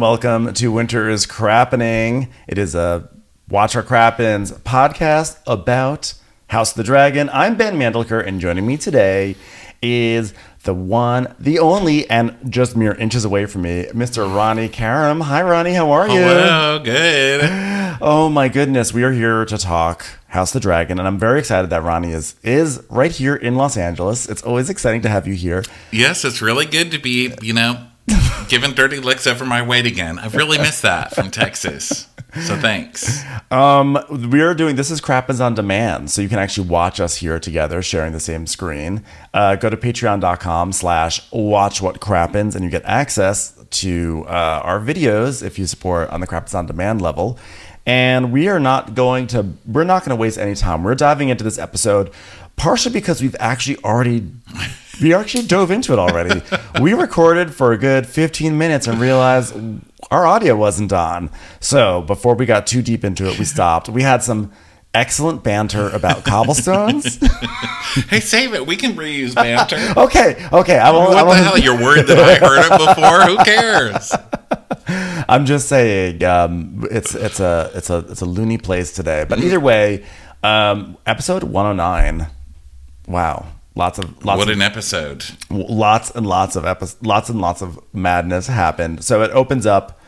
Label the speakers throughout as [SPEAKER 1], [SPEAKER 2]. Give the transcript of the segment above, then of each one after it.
[SPEAKER 1] And welcome to Winter is Crappening. It is a Watch Our Crappens podcast about House of the Dragon. I'm Ben Mandelker, and joining me today is the one, the only, and just mere inches away from me, Mr. Ronnie Karam. Hi, Ronnie. How are you?
[SPEAKER 2] Hello, good.
[SPEAKER 1] Oh my goodness, we are here to talk House of the Dragon, and I'm very excited that Ronnie is is right here in Los Angeles. It's always exciting to have you here.
[SPEAKER 2] Yes, it's really good to be, you know, giving dirty licks over my weight again. I've really missed that from Texas. So thanks.
[SPEAKER 1] Um, we are doing this is Crappens on Demand, so you can actually watch us here together, sharing the same screen. Uh, go to patreon.com slash watch what crappens and you get access to uh, our videos if you support on the Crappens on Demand level. And we are not going to we're not going to waste any time. We're diving into this episode partially because we've actually already we actually dove into it already. we recorded for a good 15 minutes and realized our audio wasn't on. So before we got too deep into it, we stopped. We had some excellent banter about cobblestones.
[SPEAKER 2] Hey, save it. We can reuse banter.
[SPEAKER 1] okay, okay. I won't. I
[SPEAKER 2] What
[SPEAKER 1] won't
[SPEAKER 2] the hell? You're worried that I heard it before? Who cares?
[SPEAKER 1] I'm just saying, um, it's it's a it's a it's a loony place today. But either way, um, episode 109. Wow, lots of lots
[SPEAKER 2] What
[SPEAKER 1] of
[SPEAKER 2] an episode.
[SPEAKER 1] lots and lots of epi- lots and lots of madness happened. So it opens up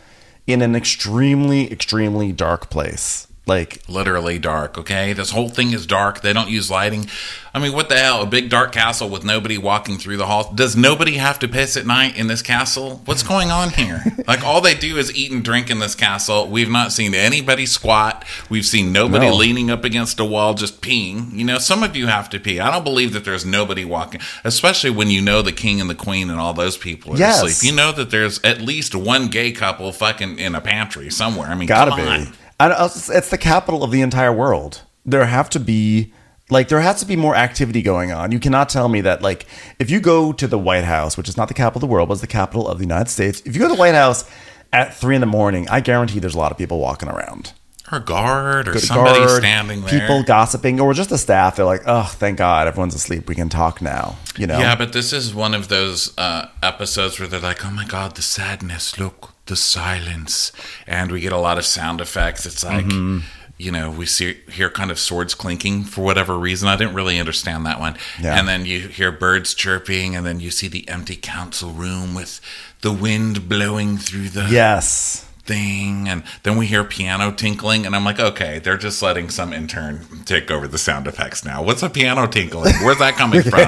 [SPEAKER 1] in an extremely extremely dark place. Like
[SPEAKER 2] Literally dark, okay? This whole thing is dark. They don't use lighting. I mean, what the hell? A big dark castle with nobody walking through the halls. Does nobody have to piss at night in this castle? What's going on here? like, all they do is eat and drink in this castle. We've not seen anybody squat. We've seen nobody
[SPEAKER 1] No.
[SPEAKER 2] leaning up against a wall just peeing. You know, some of you have to pee. I don't believe that there's nobody walking, especially when you know the king and the queen and all those people are
[SPEAKER 1] Yes.
[SPEAKER 2] asleep. You know that there's at least one gay couple fucking in a pantry somewhere. I mean,
[SPEAKER 1] gotta
[SPEAKER 2] come
[SPEAKER 1] be.
[SPEAKER 2] on.
[SPEAKER 1] It's the capital of the entire world. There have to be like there has to be more activity going on. You cannot tell me that like if you go to the White House, which is not the capital of the world, but it's the capital of the United States. If you go to the White House at three in the morning, I guarantee there's a lot of people walking around.
[SPEAKER 2] Or guard or somebody
[SPEAKER 1] guard,
[SPEAKER 2] standing there.
[SPEAKER 1] People gossiping, or just the staff. They're like, "Oh, thank God, everyone's asleep. We can talk now." You know?
[SPEAKER 2] Yeah, but this is one of those uh, episodes where they're like, "Oh my god, the sadness! Look, the silence!" And we get a lot of sound effects. It's like,
[SPEAKER 1] Mm-hmm.
[SPEAKER 2] you know, we see hear kind of swords clinking for whatever reason. I didn't really understand that one.
[SPEAKER 1] Yeah.
[SPEAKER 2] And then you hear birds chirping, and then you see the empty council room with the wind blowing through the
[SPEAKER 1] Yes.
[SPEAKER 2] Thing and then we hear piano tinkling and i'm like okay they're just letting some intern take over the sound effects now what's a piano tinkling where's that coming from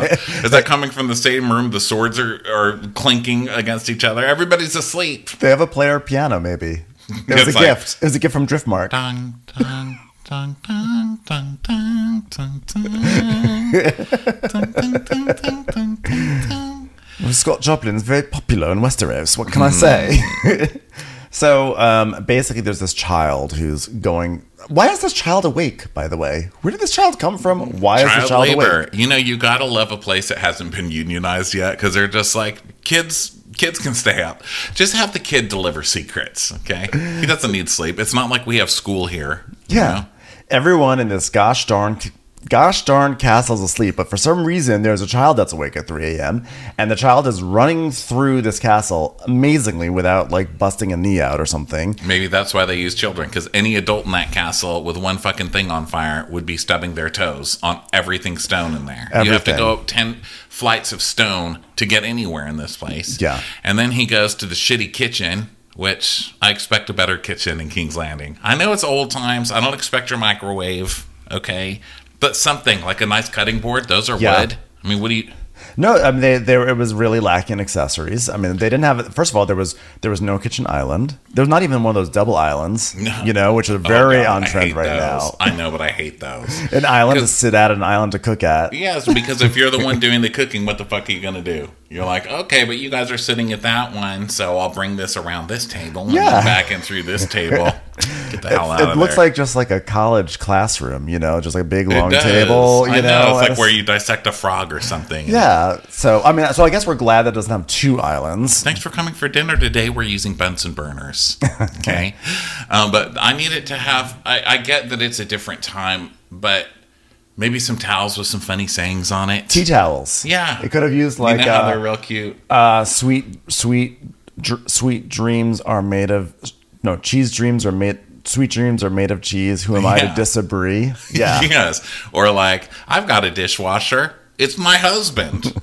[SPEAKER 2] is that coming from the same room the swords are, are clinking against each other everybody's asleep
[SPEAKER 1] They have a player piano, maybe. It was
[SPEAKER 2] It's
[SPEAKER 1] a
[SPEAKER 2] like-
[SPEAKER 1] gift. It was a gift from Driftmark.
[SPEAKER 2] dun, dun, dun, dun, dun.
[SPEAKER 1] Scott very popular in Westeros. What can I say? So um, basically, there's this child who's going. Why is this child awake? By the way, where did this child come from? Why is this
[SPEAKER 2] child
[SPEAKER 1] child
[SPEAKER 2] labor.
[SPEAKER 1] awake?
[SPEAKER 2] You know, you gotta love a place that hasn't been unionized yet because they're just like kids. Kids can stay up. Just have the kid deliver secrets. Okay, he doesn't need sleep. It's not like we have school here. you
[SPEAKER 1] Yeah,
[SPEAKER 2] know?
[SPEAKER 1] everyone in this gosh darn. Gosh darn castle's asleep, but for some reason there's a child that's awake at 3 a.m. and the child is running through this castle amazingly without like busting a knee out or something.
[SPEAKER 2] Maybe that's why they use children because any adult in that castle with one fucking thing on fire would be stubbing their toes on everything stone in there. You have to go up 10 flights of stone to get anywhere in this place.
[SPEAKER 1] Yeah.
[SPEAKER 2] And then he goes to the shitty kitchen, which I expect a better kitchen in King's Landing. I know it's old times. I don't expect your microwave, okay? But something like a nice cutting board, those are
[SPEAKER 1] Yeah.
[SPEAKER 2] wood. I mean, what do you.
[SPEAKER 1] No, I mean they, they it was really lacking accessories. I mean they didn't have. First of all, there was there was no kitchen island. There was not even one of those double islands.
[SPEAKER 2] No.
[SPEAKER 1] You know, which are
[SPEAKER 2] Oh,
[SPEAKER 1] very
[SPEAKER 2] God,
[SPEAKER 1] on trend right
[SPEAKER 2] those.
[SPEAKER 1] now.
[SPEAKER 2] I know, but I hate those.
[SPEAKER 1] An island to sit at, an island to cook at.
[SPEAKER 2] Yes, because if you're the one doing the cooking, what the fuck are you gonna do? You're like, okay, but you guys are sitting at that one, so I'll bring this around this table and
[SPEAKER 1] Yeah.
[SPEAKER 2] back and through this table. Get the hell out
[SPEAKER 1] It
[SPEAKER 2] of
[SPEAKER 1] looks
[SPEAKER 2] there.
[SPEAKER 1] like just like a college classroom, you know, just like a big long table. You
[SPEAKER 2] I know, it's
[SPEAKER 1] and
[SPEAKER 2] like where you dissect a frog or something.
[SPEAKER 1] Yeah. So I mean, so I guess we're glad that it doesn't have two islands.
[SPEAKER 2] Thanks for coming for dinner today. We're using Bunsen burners. Okay. um, but I need it to have, I, I get that it's a different time, but maybe some towels with some funny sayings on it.
[SPEAKER 1] Tea towels.
[SPEAKER 2] Yeah.
[SPEAKER 1] It could have used like
[SPEAKER 2] you know
[SPEAKER 1] uh,
[SPEAKER 2] they're real cute.
[SPEAKER 1] uh, sweet, sweet dr- sweet dreams are made of no cheese dreams are made sweet dreams are made of cheese. Who am I to disagree? Yeah.
[SPEAKER 2] yes. Or like, I've got a dishwasher. It's my husband.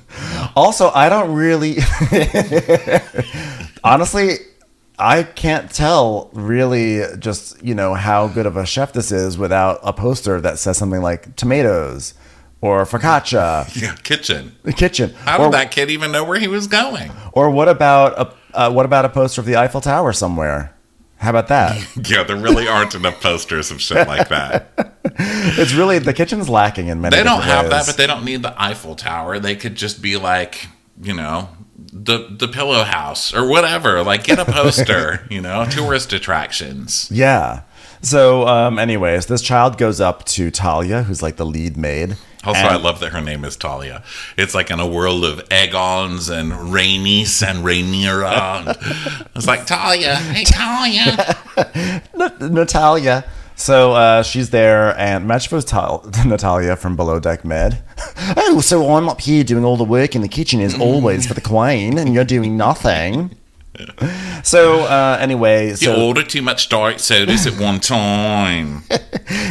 [SPEAKER 1] Also, I don't really. Honestly, I can't tell really just, you know, how good of a chef this is without a poster that says something like tomatoes or focaccia,
[SPEAKER 2] yeah, kitchen.
[SPEAKER 1] the kitchen.
[SPEAKER 2] How
[SPEAKER 1] or,
[SPEAKER 2] did that kid even know where he was going?
[SPEAKER 1] or what about a uh, what about a poster of the Eiffel Tower somewhere? How about that?
[SPEAKER 2] Yeah, there really aren't enough posters of shit like that.
[SPEAKER 1] it's really the kitchen's lacking in many.
[SPEAKER 2] They don't have that, but they don't need the Eiffel Tower. They could just be like, you know, the the Pillow House or whatever. Like, get a poster. you know, tourist attractions.
[SPEAKER 1] Yeah. So, um, anyways, this child goes up to Talia, who's like the lead maid.
[SPEAKER 2] Also,
[SPEAKER 1] and-
[SPEAKER 2] I love that her name is Talia. It's like in a world of Aegons and Rainice and. And it's like Talia, hey Talia.
[SPEAKER 1] Natalia. So uh, she's there, and match for Tal- Natalia from Below Deck Med. oh, so I'm up here doing all the work in the kitchen as always for the queen, and you're doing nothing. So uh, anyway,
[SPEAKER 2] You
[SPEAKER 1] so
[SPEAKER 2] order too much diet sodas at one time.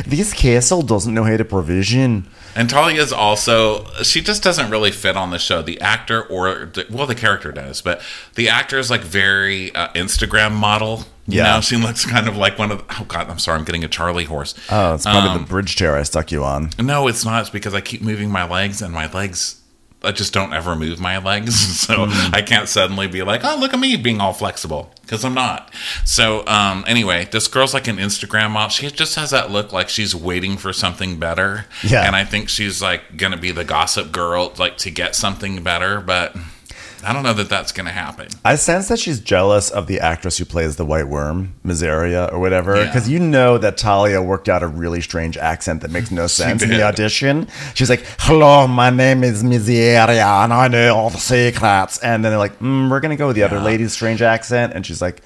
[SPEAKER 1] this castle doesn't know how to provision.
[SPEAKER 2] And Talia's also she just doesn't really fit on the show. The actor or the, well, the character does, but the actor is like very uh, Instagram model. You
[SPEAKER 1] Yeah.
[SPEAKER 2] know, she looks kind of like one of. The, oh God, I'm sorry, I'm getting a Charlie horse.
[SPEAKER 1] Oh, it's probably
[SPEAKER 2] Um,
[SPEAKER 1] the bridge chair I stuck you on.
[SPEAKER 2] No, it's not. It's because I keep moving my legs, and my legs. I just don't ever move my legs, so
[SPEAKER 1] Hmm.
[SPEAKER 2] I can't suddenly be like, "Oh, look at me being all flexible," because I'm not. So, um, anyway, this girl's like an Instagram model. She just has that look like she's waiting for something better.
[SPEAKER 1] Yeah.
[SPEAKER 2] and I think she's like gonna be the gossip girl, like to get something better, but I don't know that that's gonna happen.
[SPEAKER 1] I sense that she's jealous of the actress who plays the White Worm, Mysaria or whatever,
[SPEAKER 2] Yeah.
[SPEAKER 1] because you know that Talia worked out a really strange accent that makes no sense in the audition. She's like, "Hello, my name is Mysaria, and I know all the secrets." And then they're like, mm, "We're gonna go with the other lady's strange accent," and she's like,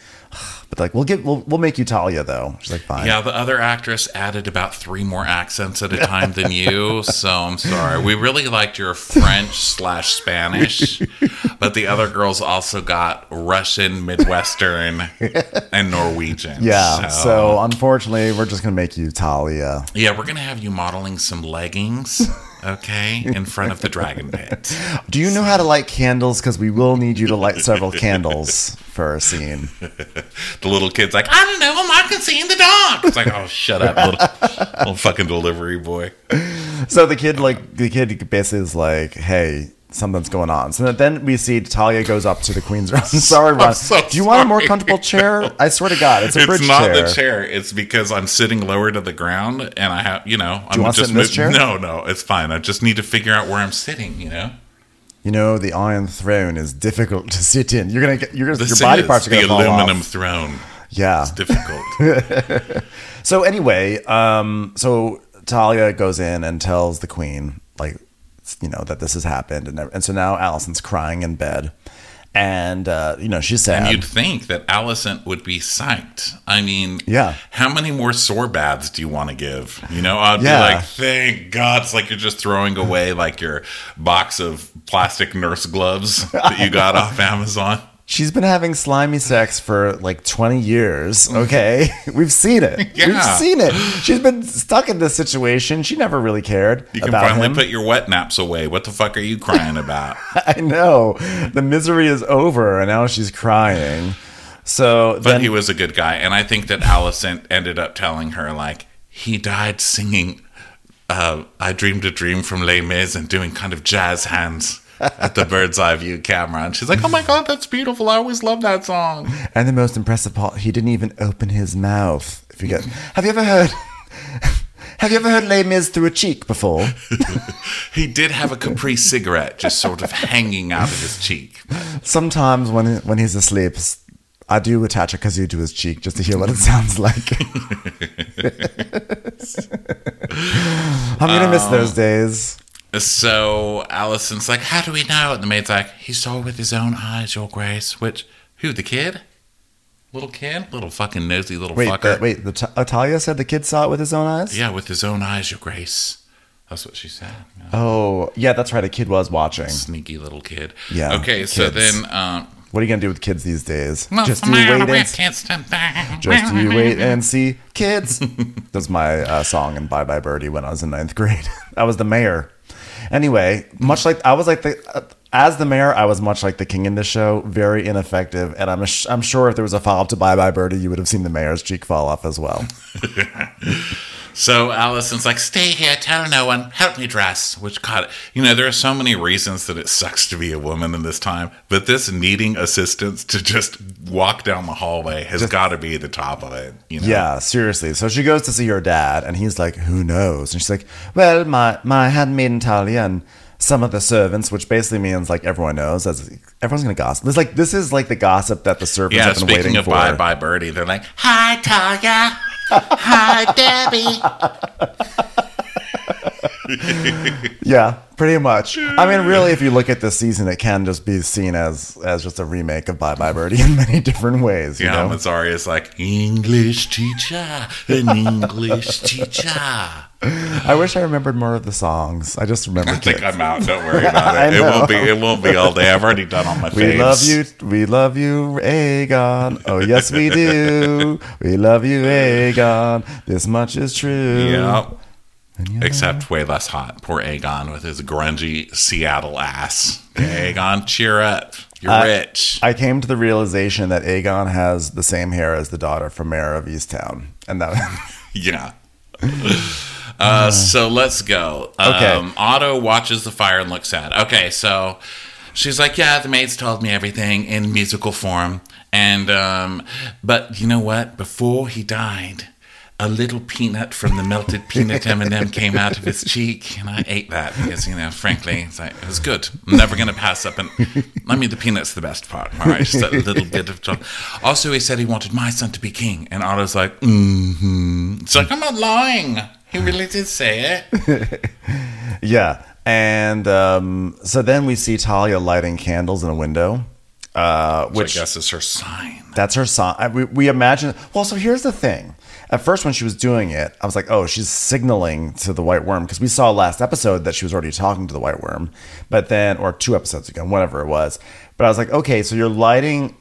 [SPEAKER 1] "But like, we'll get, we'll, we'll make you Talia though." She's like, "Fine."
[SPEAKER 2] Yeah, the other actress added about three more accents at a time than you, so I'm sorry. We really liked your French slash Spanish, but the other girls also got Russian, Midwestern, and Norwegian.
[SPEAKER 1] Yeah, so unfortunately, we're just gonna make you Talia.
[SPEAKER 2] yeah, we're gonna have you modeling some leggings, okay, in front of the dragon pit.
[SPEAKER 1] Do you know how to light candles? Because we will need you to light several candles for a scene.
[SPEAKER 2] The little kid's like, I don't know, I'm not gonna see in the dark. It's like, oh, shut up, little, little fucking delivery boy.
[SPEAKER 1] So the kid, like, the kid basically is like, "Hey, something's going on." So then we see Talia goes up to the queen's room. sorry, Ron.
[SPEAKER 2] so
[SPEAKER 1] Do you want a more comfortable chair? I swear to God, it's a bridge
[SPEAKER 2] it's not
[SPEAKER 1] chair.
[SPEAKER 2] the chair. It's because I'm sitting lower to the ground, and I have, you know, I'm
[SPEAKER 1] you
[SPEAKER 2] just
[SPEAKER 1] in this chair?
[SPEAKER 2] No, no, it's fine. I just need to figure out where I'm sitting. You know,
[SPEAKER 1] You know, the Iron Throne is difficult to sit in. You're gonna get you're gonna, your body
[SPEAKER 2] is
[SPEAKER 1] parts are gonna fall off.
[SPEAKER 2] The aluminum throne.
[SPEAKER 1] Yeah.
[SPEAKER 2] It's difficult.
[SPEAKER 1] So anyway, um, so Talia goes in and tells the queen, like, you know, that this has happened, and and so now Alicent's crying in bed, and uh, you know she's sad.
[SPEAKER 2] and you'd think that Alicent would be psyched. I mean,
[SPEAKER 1] Yeah.
[SPEAKER 2] How many more sore baths do you want to give? You know, I'd
[SPEAKER 1] Yeah.
[SPEAKER 2] be like, thank God. It's like you're just throwing away like your box of plastic nurse gloves that you got off Amazon.
[SPEAKER 1] She's been having slimy sex for like 20 years. Okay. We've seen it. We've seen it. She's been stuck in this situation. She never really cared
[SPEAKER 2] You can finally
[SPEAKER 1] him.
[SPEAKER 2] put your wet naps away. What the fuck are you crying about?
[SPEAKER 1] I know. The misery is over and now she's crying. So
[SPEAKER 2] But
[SPEAKER 1] then
[SPEAKER 2] he was a good guy, and I think that Alicent ended up telling her like he died singing uh, "I Dreamed a Dream" from Les Mis and doing kind of jazz hands at the bird's eye view camera, and she's like, "Oh my god, that's beautiful! I always love that song."
[SPEAKER 1] and the most impressive part, he didn't even open his mouth. If you get Have you ever heard Have you ever heard Les Mis through a cheek before?
[SPEAKER 2] He did have a Capri cigarette just sort of hanging out of his cheek.
[SPEAKER 1] Sometimes when when he's asleep, I do attach a kazoo to his cheek just to hear what it sounds like. I'm gonna miss those um, days.
[SPEAKER 2] So Alicent's like, "How do we know?" And the maid's like, "He saw with his own eyes, Your Grace." Which who? The kid? Little kid? Little fucking nosy little
[SPEAKER 1] Wait,
[SPEAKER 2] fucker.
[SPEAKER 1] the, wait. The t- Atalia said the kid saw it with his own eyes.
[SPEAKER 2] Yeah, with his own eyes, Your Grace. That's what she said. Yeah.
[SPEAKER 1] Oh, yeah, that's right. A kid was watching.
[SPEAKER 2] Sneaky little kid.
[SPEAKER 1] Yeah,
[SPEAKER 2] Okay, so then, um,
[SPEAKER 1] What are you gonna do with kids these days?
[SPEAKER 2] What's
[SPEAKER 1] Just you wait and see.
[SPEAKER 2] kids?
[SPEAKER 1] Just you wait and see, kids. That's my uh, song in Bye Bye Birdie when I was in ninth grade. I was the mayor. Anyway, much like I was like the uh, as the mayor, I was much like the king in this show, very ineffective. And I'm I'm sure if there was a follow up to Bye Bye Birdie, you would have seen the mayor's cheek fall off as well.
[SPEAKER 2] So Alicent's like, stay here, tell no one, help me dress. Which, God, you know, there are so many reasons that it sucks to be a woman in this time, but this needing assistance to just walk down the hallway has got to be the top of it. You know?
[SPEAKER 1] Yeah, seriously. So she goes to see her dad, and he's like, "Who knows?" And she's like, "Well, my my handmaid Talia and some of the servants," which basically means like everyone knows, as everyone's gonna gossip. It's like this is like the gossip that the servants
[SPEAKER 2] Yeah,
[SPEAKER 1] have been
[SPEAKER 2] speaking
[SPEAKER 1] waiting
[SPEAKER 2] of
[SPEAKER 1] for.
[SPEAKER 2] Bye Bye Birdie, they're like, Hi, Talia. Hi, Debbie.
[SPEAKER 1] Yeah, pretty much. I mean, really, if you look at this season, it can just be seen as as just a remake of Bye Bye Birdie in many different ways. You
[SPEAKER 2] Yeah,
[SPEAKER 1] know?
[SPEAKER 2] Mazzari is like, English teacher, an English teacher.
[SPEAKER 1] I wish I remembered more of the songs. I just remember.
[SPEAKER 2] I think
[SPEAKER 1] kids.
[SPEAKER 2] I'm out. Don't worry about it. It won't be. It won't be all day. I've already done all my
[SPEAKER 1] We
[SPEAKER 2] faves.
[SPEAKER 1] love you, we love you, Aegon. Oh yes, we do. We love you, Aegon. This much is true.
[SPEAKER 2] Yeah. Except way less hot. Poor Aegon with his grungy Seattle ass. Aegon, cheer up. You're
[SPEAKER 1] Uh,
[SPEAKER 2] rich.
[SPEAKER 1] I came to the realization that Aegon has the same hair as the daughter from Mare of Easttown, and that
[SPEAKER 2] yeah. Uh, so let's go.
[SPEAKER 1] Okay.
[SPEAKER 2] Um, Otto watches the fire and looks sad. Okay, so she's like, "Yeah, the maids told me everything in musical form, and um, but you know what? Before he died, a little peanut from the melted peanut M and m came out of his cheek, and I ate that because you know, frankly, it's like, it was good. I'm never gonna pass up. And I mean, the peanut's the best part. All right, just a little bit of. chocolate. Also, he said he wanted my son to be king, and Otto's like, mm-hmm. It's like I'm not lying. He really did say it.
[SPEAKER 1] yeah. And um, so then we see Talia lighting candles in a window, uh,
[SPEAKER 2] Which
[SPEAKER 1] which
[SPEAKER 2] I guess is her sign.
[SPEAKER 1] That's her sign. We, we imagine. Well, so here's the thing. At first, when she was doing it, I was like, oh, she's signaling to the white worm because we saw last episode that she was already talking to the white worm. But then, or two episodes ago, whatever it was. But I was like, okay, so you're lighting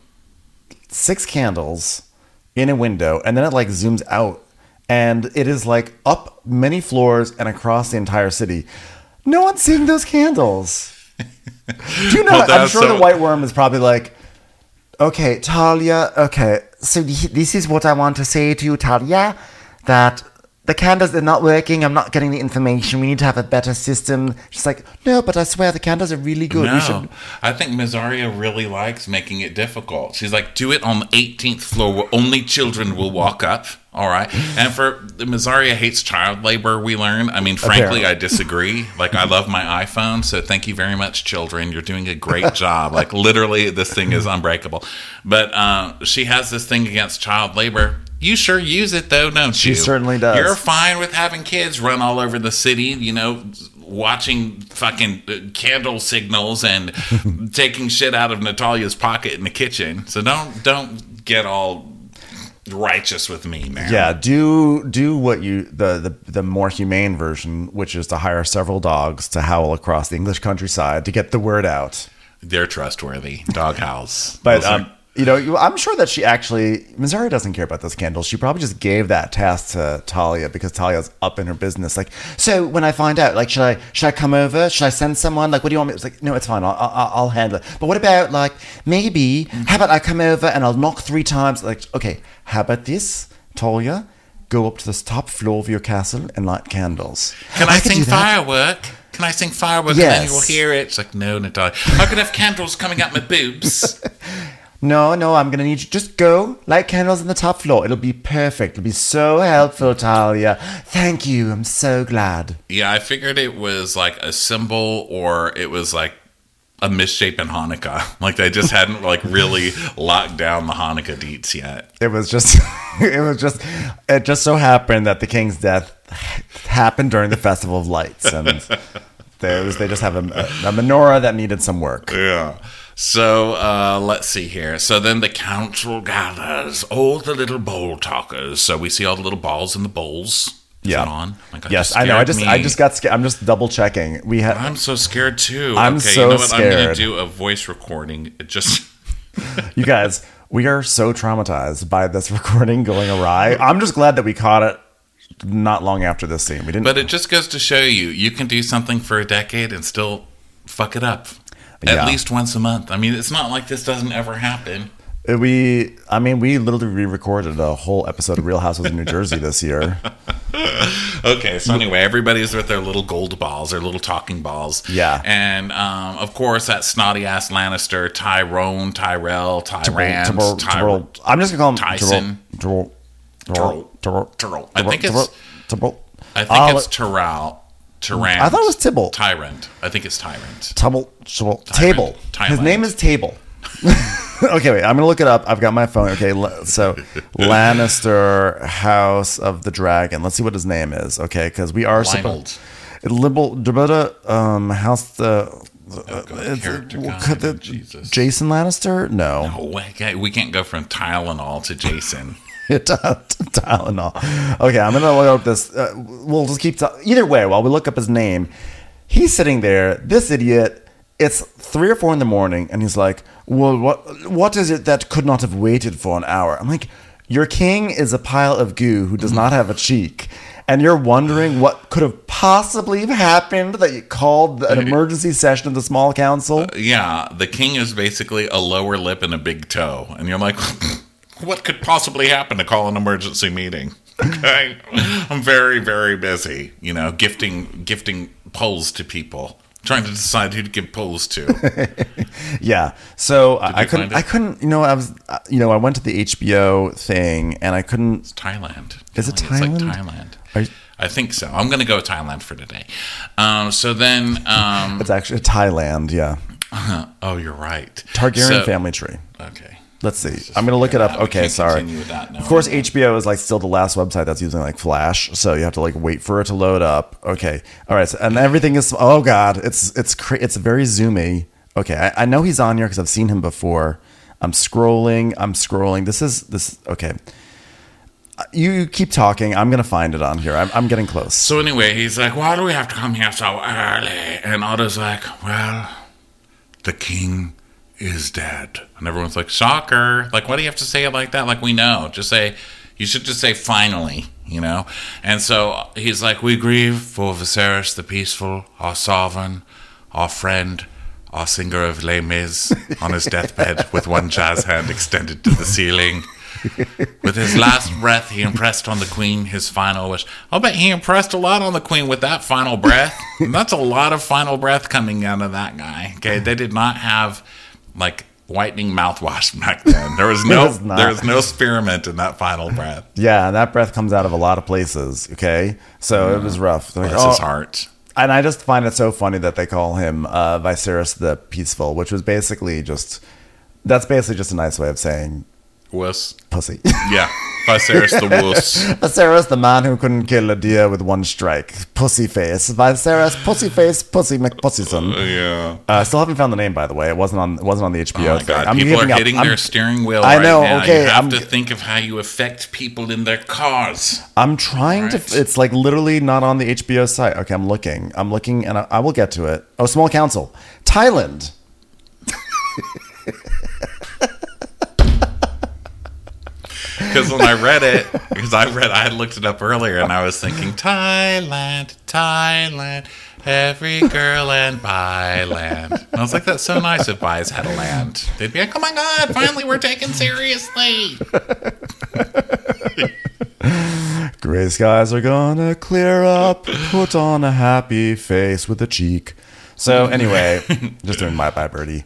[SPEAKER 1] six candles in a window, and then it like zooms out, and it is like up many floors and across the entire city. No one's seeing those candles. Do you know?
[SPEAKER 2] Well,
[SPEAKER 1] I'm sure
[SPEAKER 2] so-
[SPEAKER 1] the white worm is probably like, okay, Talia. Okay, so this is what I want to say to you, Talia. That the candles are not working. I'm not getting the information. We need to have a better system. She's like, no, but I swear the candles are really good.
[SPEAKER 2] No,
[SPEAKER 1] should.
[SPEAKER 2] I think Mazzaria really likes making it difficult. She's like, do it on the 18th floor where only children will walk up. All right. And for Mazzaria hates child labor, we learn. I mean, frankly,
[SPEAKER 1] Apparently.
[SPEAKER 2] I disagree. Like, I love my iPhone. So thank you very much, children. You're doing a great job. Like, literally, this thing is unbreakable. But uh, she has this thing against child labor. You sure use it, though, don't
[SPEAKER 1] She
[SPEAKER 2] you?
[SPEAKER 1] certainly does.
[SPEAKER 2] You're fine with having kids run all over the city, you know, watching fucking uh, candle signals and taking shit out of Natalia's pocket in the kitchen. So don't don't get all righteous with me, man.
[SPEAKER 1] Yeah, do do what you the, the the more humane version, which is to hire several dogs to howl across the English countryside to get the word out.
[SPEAKER 2] they're trustworthy. Dog house,
[SPEAKER 1] But um, you know, I'm sure that she actually Mysaria doesn't care about those candles. She probably just gave that task to Talia because Talia's up in her business. Like, so when I find out, like, should I should I come over? Should I send someone? Like, what do you want me? It's like, no, it's fine. I'll, I'll, I'll handle it. But what about like maybe? Mm. How about I come over and I'll knock three times? Like, okay, how about this, Talia? Go up to the top floor of your castle and light candles.
[SPEAKER 2] can I,
[SPEAKER 1] could
[SPEAKER 2] sing firework? Can I sing firework and then you will hear it? It's like, no, Natalia. I could have candles coming out my boobs.
[SPEAKER 1] No, no, I'm gonna need you. Just go light candles on the top floor. It'll be perfect. It'll be so helpful, Talia. Thank you. I'm so glad.
[SPEAKER 2] yeah, I figured it was like a symbol or it was like a misshapen Hanukkah. Like they just hadn't like really locked down the Hanukkah deets yet.
[SPEAKER 1] It was just, it was just, it just so happened that the king's death happened during the festival of lights, and there was they just have a, a menorah that needed some work.
[SPEAKER 2] Yeah. So uh, let's see here. So then the council gathers, all the little bowl talkers. So we see all the little balls in the bowls. Is
[SPEAKER 1] Yeah.
[SPEAKER 2] on? My God,
[SPEAKER 1] Yes, I know. I just
[SPEAKER 2] me.
[SPEAKER 1] I just got scared. I'm just double checking. We had.
[SPEAKER 2] I'm so scared too.
[SPEAKER 1] I'm
[SPEAKER 2] okay,
[SPEAKER 1] so
[SPEAKER 2] you know what? I'm gonna do a voice recording. It just
[SPEAKER 1] you guys, we are so traumatized by this recording going awry. I'm just glad that we caught it not long after this scene. We didn't.
[SPEAKER 2] But it just goes to show you, you can do something for a decade and still fuck it up. At
[SPEAKER 1] Yeah.
[SPEAKER 2] least once a month. I mean, it's not like this doesn't ever happen.
[SPEAKER 1] we, I mean, we literally re-recorded a whole episode of Real Housewives of New Jersey this year.
[SPEAKER 2] Okay, so anyway, everybody's with their little gold balls, their little talking balls.
[SPEAKER 1] Yeah.
[SPEAKER 2] And um, of course, that snotty ass Lannister, Tyrone, Tyrell, Tyrant,
[SPEAKER 1] Tyrell-
[SPEAKER 2] Tyr-
[SPEAKER 1] I'm just gonna call him
[SPEAKER 2] Tyson.
[SPEAKER 1] Tyrell. Tyrell. Tyrell.
[SPEAKER 2] I think it's-
[SPEAKER 1] Tyrell.
[SPEAKER 2] I think it's Tyrell. Tyrant.
[SPEAKER 1] I thought it was Tybalt.
[SPEAKER 2] Tyrant. I think it's Tyrant.
[SPEAKER 1] Table, table, table. His name is Table. okay, wait. I'm gonna look it up. I've got my phone. Okay, so Lannister House of the Dragon. Let's see what his name is. Okay, because we are supposed. Liberal, um, House the.
[SPEAKER 2] God,
[SPEAKER 1] it's-
[SPEAKER 2] character
[SPEAKER 1] well,
[SPEAKER 2] guide,
[SPEAKER 1] the-
[SPEAKER 2] Jesus.
[SPEAKER 1] Jason Lannister? No.
[SPEAKER 2] Oh, we we can't go from Tylenol to Jason.
[SPEAKER 1] Tylenol. Okay, I'm gonna look up this. Uh, we'll just keep. ta- Either way, while we look up his name, he's sitting there. This idiot. It's three or four in the morning, and he's like, "Well, what? What is it that could not have waited for an hour?" I'm like, "Your king is a pile of goo who does not have a cheek." And you're wondering what could have possibly happened that you called an emergency session of the small council?
[SPEAKER 2] yeah, the king is basically a lower lip and a big toe. And you're like, what could possibly happen to call an emergency meeting? Okay. I'm very, very busy, you know, gifting gifting polls to people. Trying to decide who to give polls to.
[SPEAKER 1] Yeah. So I, I couldn't. I couldn't. You know, I was. uh, You know, I went to the HBO thing, and I couldn't.
[SPEAKER 2] Thailand.
[SPEAKER 1] Is it
[SPEAKER 2] It's like
[SPEAKER 1] Thailand?
[SPEAKER 2] Thailand.
[SPEAKER 1] You-
[SPEAKER 2] I think so. I'm going to go Thailand for today. Um, so then, um,
[SPEAKER 1] It's actually Thailand. Yeah,
[SPEAKER 2] oh, you're right.
[SPEAKER 1] Targaryen
[SPEAKER 2] So-
[SPEAKER 1] family tree.
[SPEAKER 2] Okay.
[SPEAKER 1] Let's see. I'm gonna look it up. Okay, sorry.
[SPEAKER 2] continue with that, no.
[SPEAKER 1] Of course, HBO is like still the last website that's using like Flash, so you have to like wait for it to load up. Okay, all right, so, and everything is. Oh God, it's it's cra- it's very zoomy. Okay, I, I know he's on here because I've seen him before. I'm scrolling. I'm scrolling. This is this. Okay, you, you keep talking. I'm gonna find it on here. I'm, I'm getting close.
[SPEAKER 2] So anyway, he's like, "Why do we have to come here so early?" And Otto's like, "Well, the king is dead." And everyone's like, "Shocker!" Like, why do you have to say it like that? Like we know. Just say. You should just say finally, you know. And so he's like, "We grieve for Viserys the peaceful, our sovereign, our friend." Our singer of Les Mis on his deathbed with one jazz hand extended to the ceiling. With his last breath, he impressed on the queen his final wish. I'll bet he impressed a lot on the queen with that final breath. And that's a lot of final breath coming out of that guy. Okay, they did not have like whitening mouthwash back then. There was no there was no spearmint in that final breath.
[SPEAKER 1] Yeah, and that breath comes out of a lot of places. Okay, so it was rough. They're like,
[SPEAKER 2] Bless his
[SPEAKER 1] "Oh,"
[SPEAKER 2] heart.
[SPEAKER 1] and I just find it so funny that they call him uh, Viserys the Peaceful, which was basically just that's basically just a nice way of saying
[SPEAKER 2] Wuss.
[SPEAKER 1] pussy.
[SPEAKER 2] Yeah. Viserys the wuss.
[SPEAKER 1] Viserys, the man who couldn't kill a deer with one strike, pussy face. Viserys, pussy face, pussy McPussyson.
[SPEAKER 2] Yeah.
[SPEAKER 1] Uh, I still haven't found the name, by the way. It wasn't on. It wasn't on the HBO
[SPEAKER 2] Oh my
[SPEAKER 1] thing.
[SPEAKER 2] God!
[SPEAKER 1] I'm
[SPEAKER 2] people are
[SPEAKER 1] giving up.
[SPEAKER 2] hitting
[SPEAKER 1] I'm,
[SPEAKER 2] their steering wheel.
[SPEAKER 1] I
[SPEAKER 2] right
[SPEAKER 1] know,
[SPEAKER 2] now.
[SPEAKER 1] okay,
[SPEAKER 2] you have
[SPEAKER 1] I'm-
[SPEAKER 2] to think of how you affect people in their cars.
[SPEAKER 1] I'm trying
[SPEAKER 2] Right.
[SPEAKER 1] to. It's like literally not on the HBO site. Okay, I'm looking. I'm looking, and I, I will get to it. Oh, Small Council, Thailand.
[SPEAKER 2] Because when I read it, because I read, I had looked it up earlier, and I was thinking Thailand, Thailand, every girl and buy land. And I was like, that's so nice if buys had a land. They'd be like, oh my god, finally we're taken seriously.
[SPEAKER 1] Gray skies are gonna clear up. Put on a happy face with a cheek. So anyway, just doing bye bye birdie.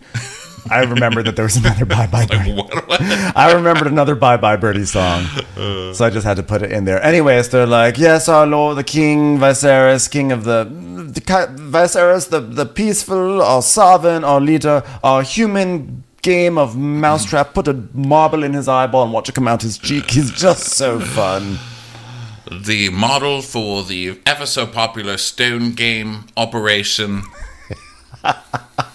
[SPEAKER 1] I remembered that there was another bye bye birdie.
[SPEAKER 2] What, what?
[SPEAKER 1] I remembered another Bye Bye Birdie song. So I just had to put it in there. Anyways, they're like, yes, our Lord, the King, Viserys, King of the, the Viserys, the, the peaceful, our sovereign, our leader, our human game of mousetrap. Put a marble in his eyeball and watch it come out his cheek. He's just so fun.
[SPEAKER 2] The model for the ever so popular stone game operation.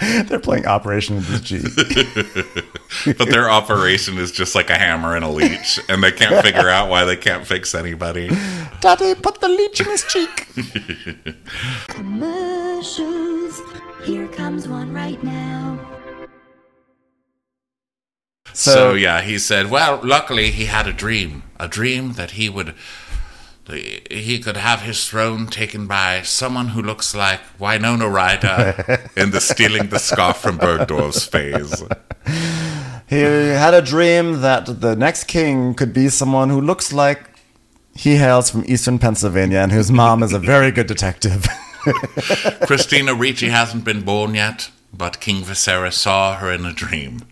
[SPEAKER 1] They're playing Operation with his cheek.
[SPEAKER 2] But their operation is just like a hammer and a leech, and they can't figure out why they can't fix anybody.
[SPEAKER 1] Daddy, put the leech in his cheek.
[SPEAKER 3] Commercials. Here comes one right now.
[SPEAKER 2] So yeah, he said, "Well, luckily he had a dream, a dream that he would he could have his throne taken by someone who looks like Winona Ryder in the stealing the scarf from Bergdorf's phase."
[SPEAKER 1] He had a dream that the next king could be someone who looks like he hails from eastern Pennsylvania and whose mom is a very good detective.
[SPEAKER 2] Christina Ricci hasn't been born yet, but King Viserys saw her in a dream.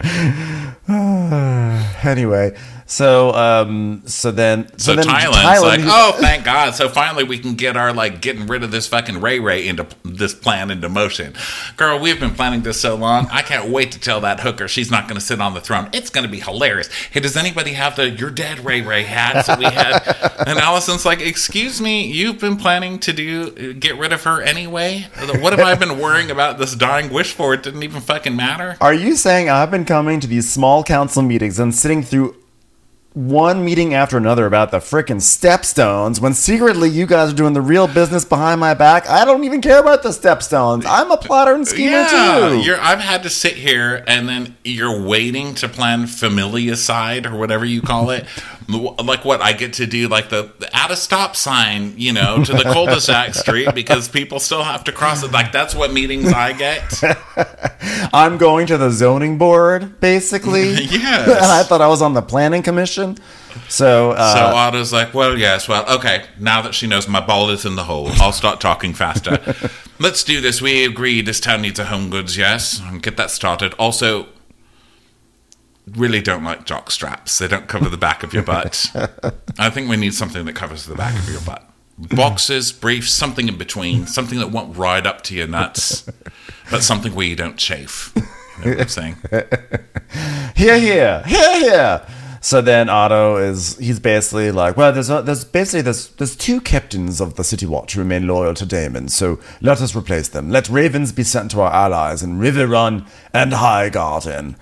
[SPEAKER 1] anyway, so um, so then
[SPEAKER 2] So,
[SPEAKER 1] then
[SPEAKER 2] Thailand's like, oh, thank God! So finally, we can get our like getting rid of this fucking Ray Ray into this plan into motion. Girl, we've been planning this so long. I can't wait to tell that hooker she's not going to sit on the throne. It's going to be hilarious. Hey, does anybody have the "You're dead" Ray Ray hat that we had? and Alicent's like, excuse me, you've been planning to do get rid of her anyway. What have I been worrying about this dying wish for? It didn't even fucking matter.
[SPEAKER 1] Are you saying I've been coming to these small council meetings and sitting through one meeting after another about the frickin' stepstones when secretly you guys are doing the real business behind my back? I don't even care about the stepstones. I'm a plotter and schemer too.
[SPEAKER 2] You're, I've had to sit here and then you're waiting to plan familicide or whatever you call it. like what I get to do, like the, the at a stop sign, you know, to the cul-de-sac street because people still have to cross it. Like that's what meetings I get.
[SPEAKER 1] I'm going to the zoning board, basically.
[SPEAKER 2] Yes.
[SPEAKER 1] and I thought I was on the planning commission. So, uh,
[SPEAKER 2] So Otto's like, well, yes, well, okay. Now that she knows my ball is in the hole, I'll start talking faster. Let's do this. We agree this town needs a home goods, yes, get that started. Also, really don't like jock straps. They don't cover the back of your butt. I think we need something that covers the back of your butt. Boxes, briefs, something in between, something that won't ride up to your nuts, but something where you don't chafe. You know what I'm saying?
[SPEAKER 1] here, here, here, here. So then Otto is he's basically like, well, there's a, there's basically there's there's two captains of the City Watch who remain loyal to Daemon, so let us replace them. Let ravens be sent to our allies in Riverrun and Highgarden.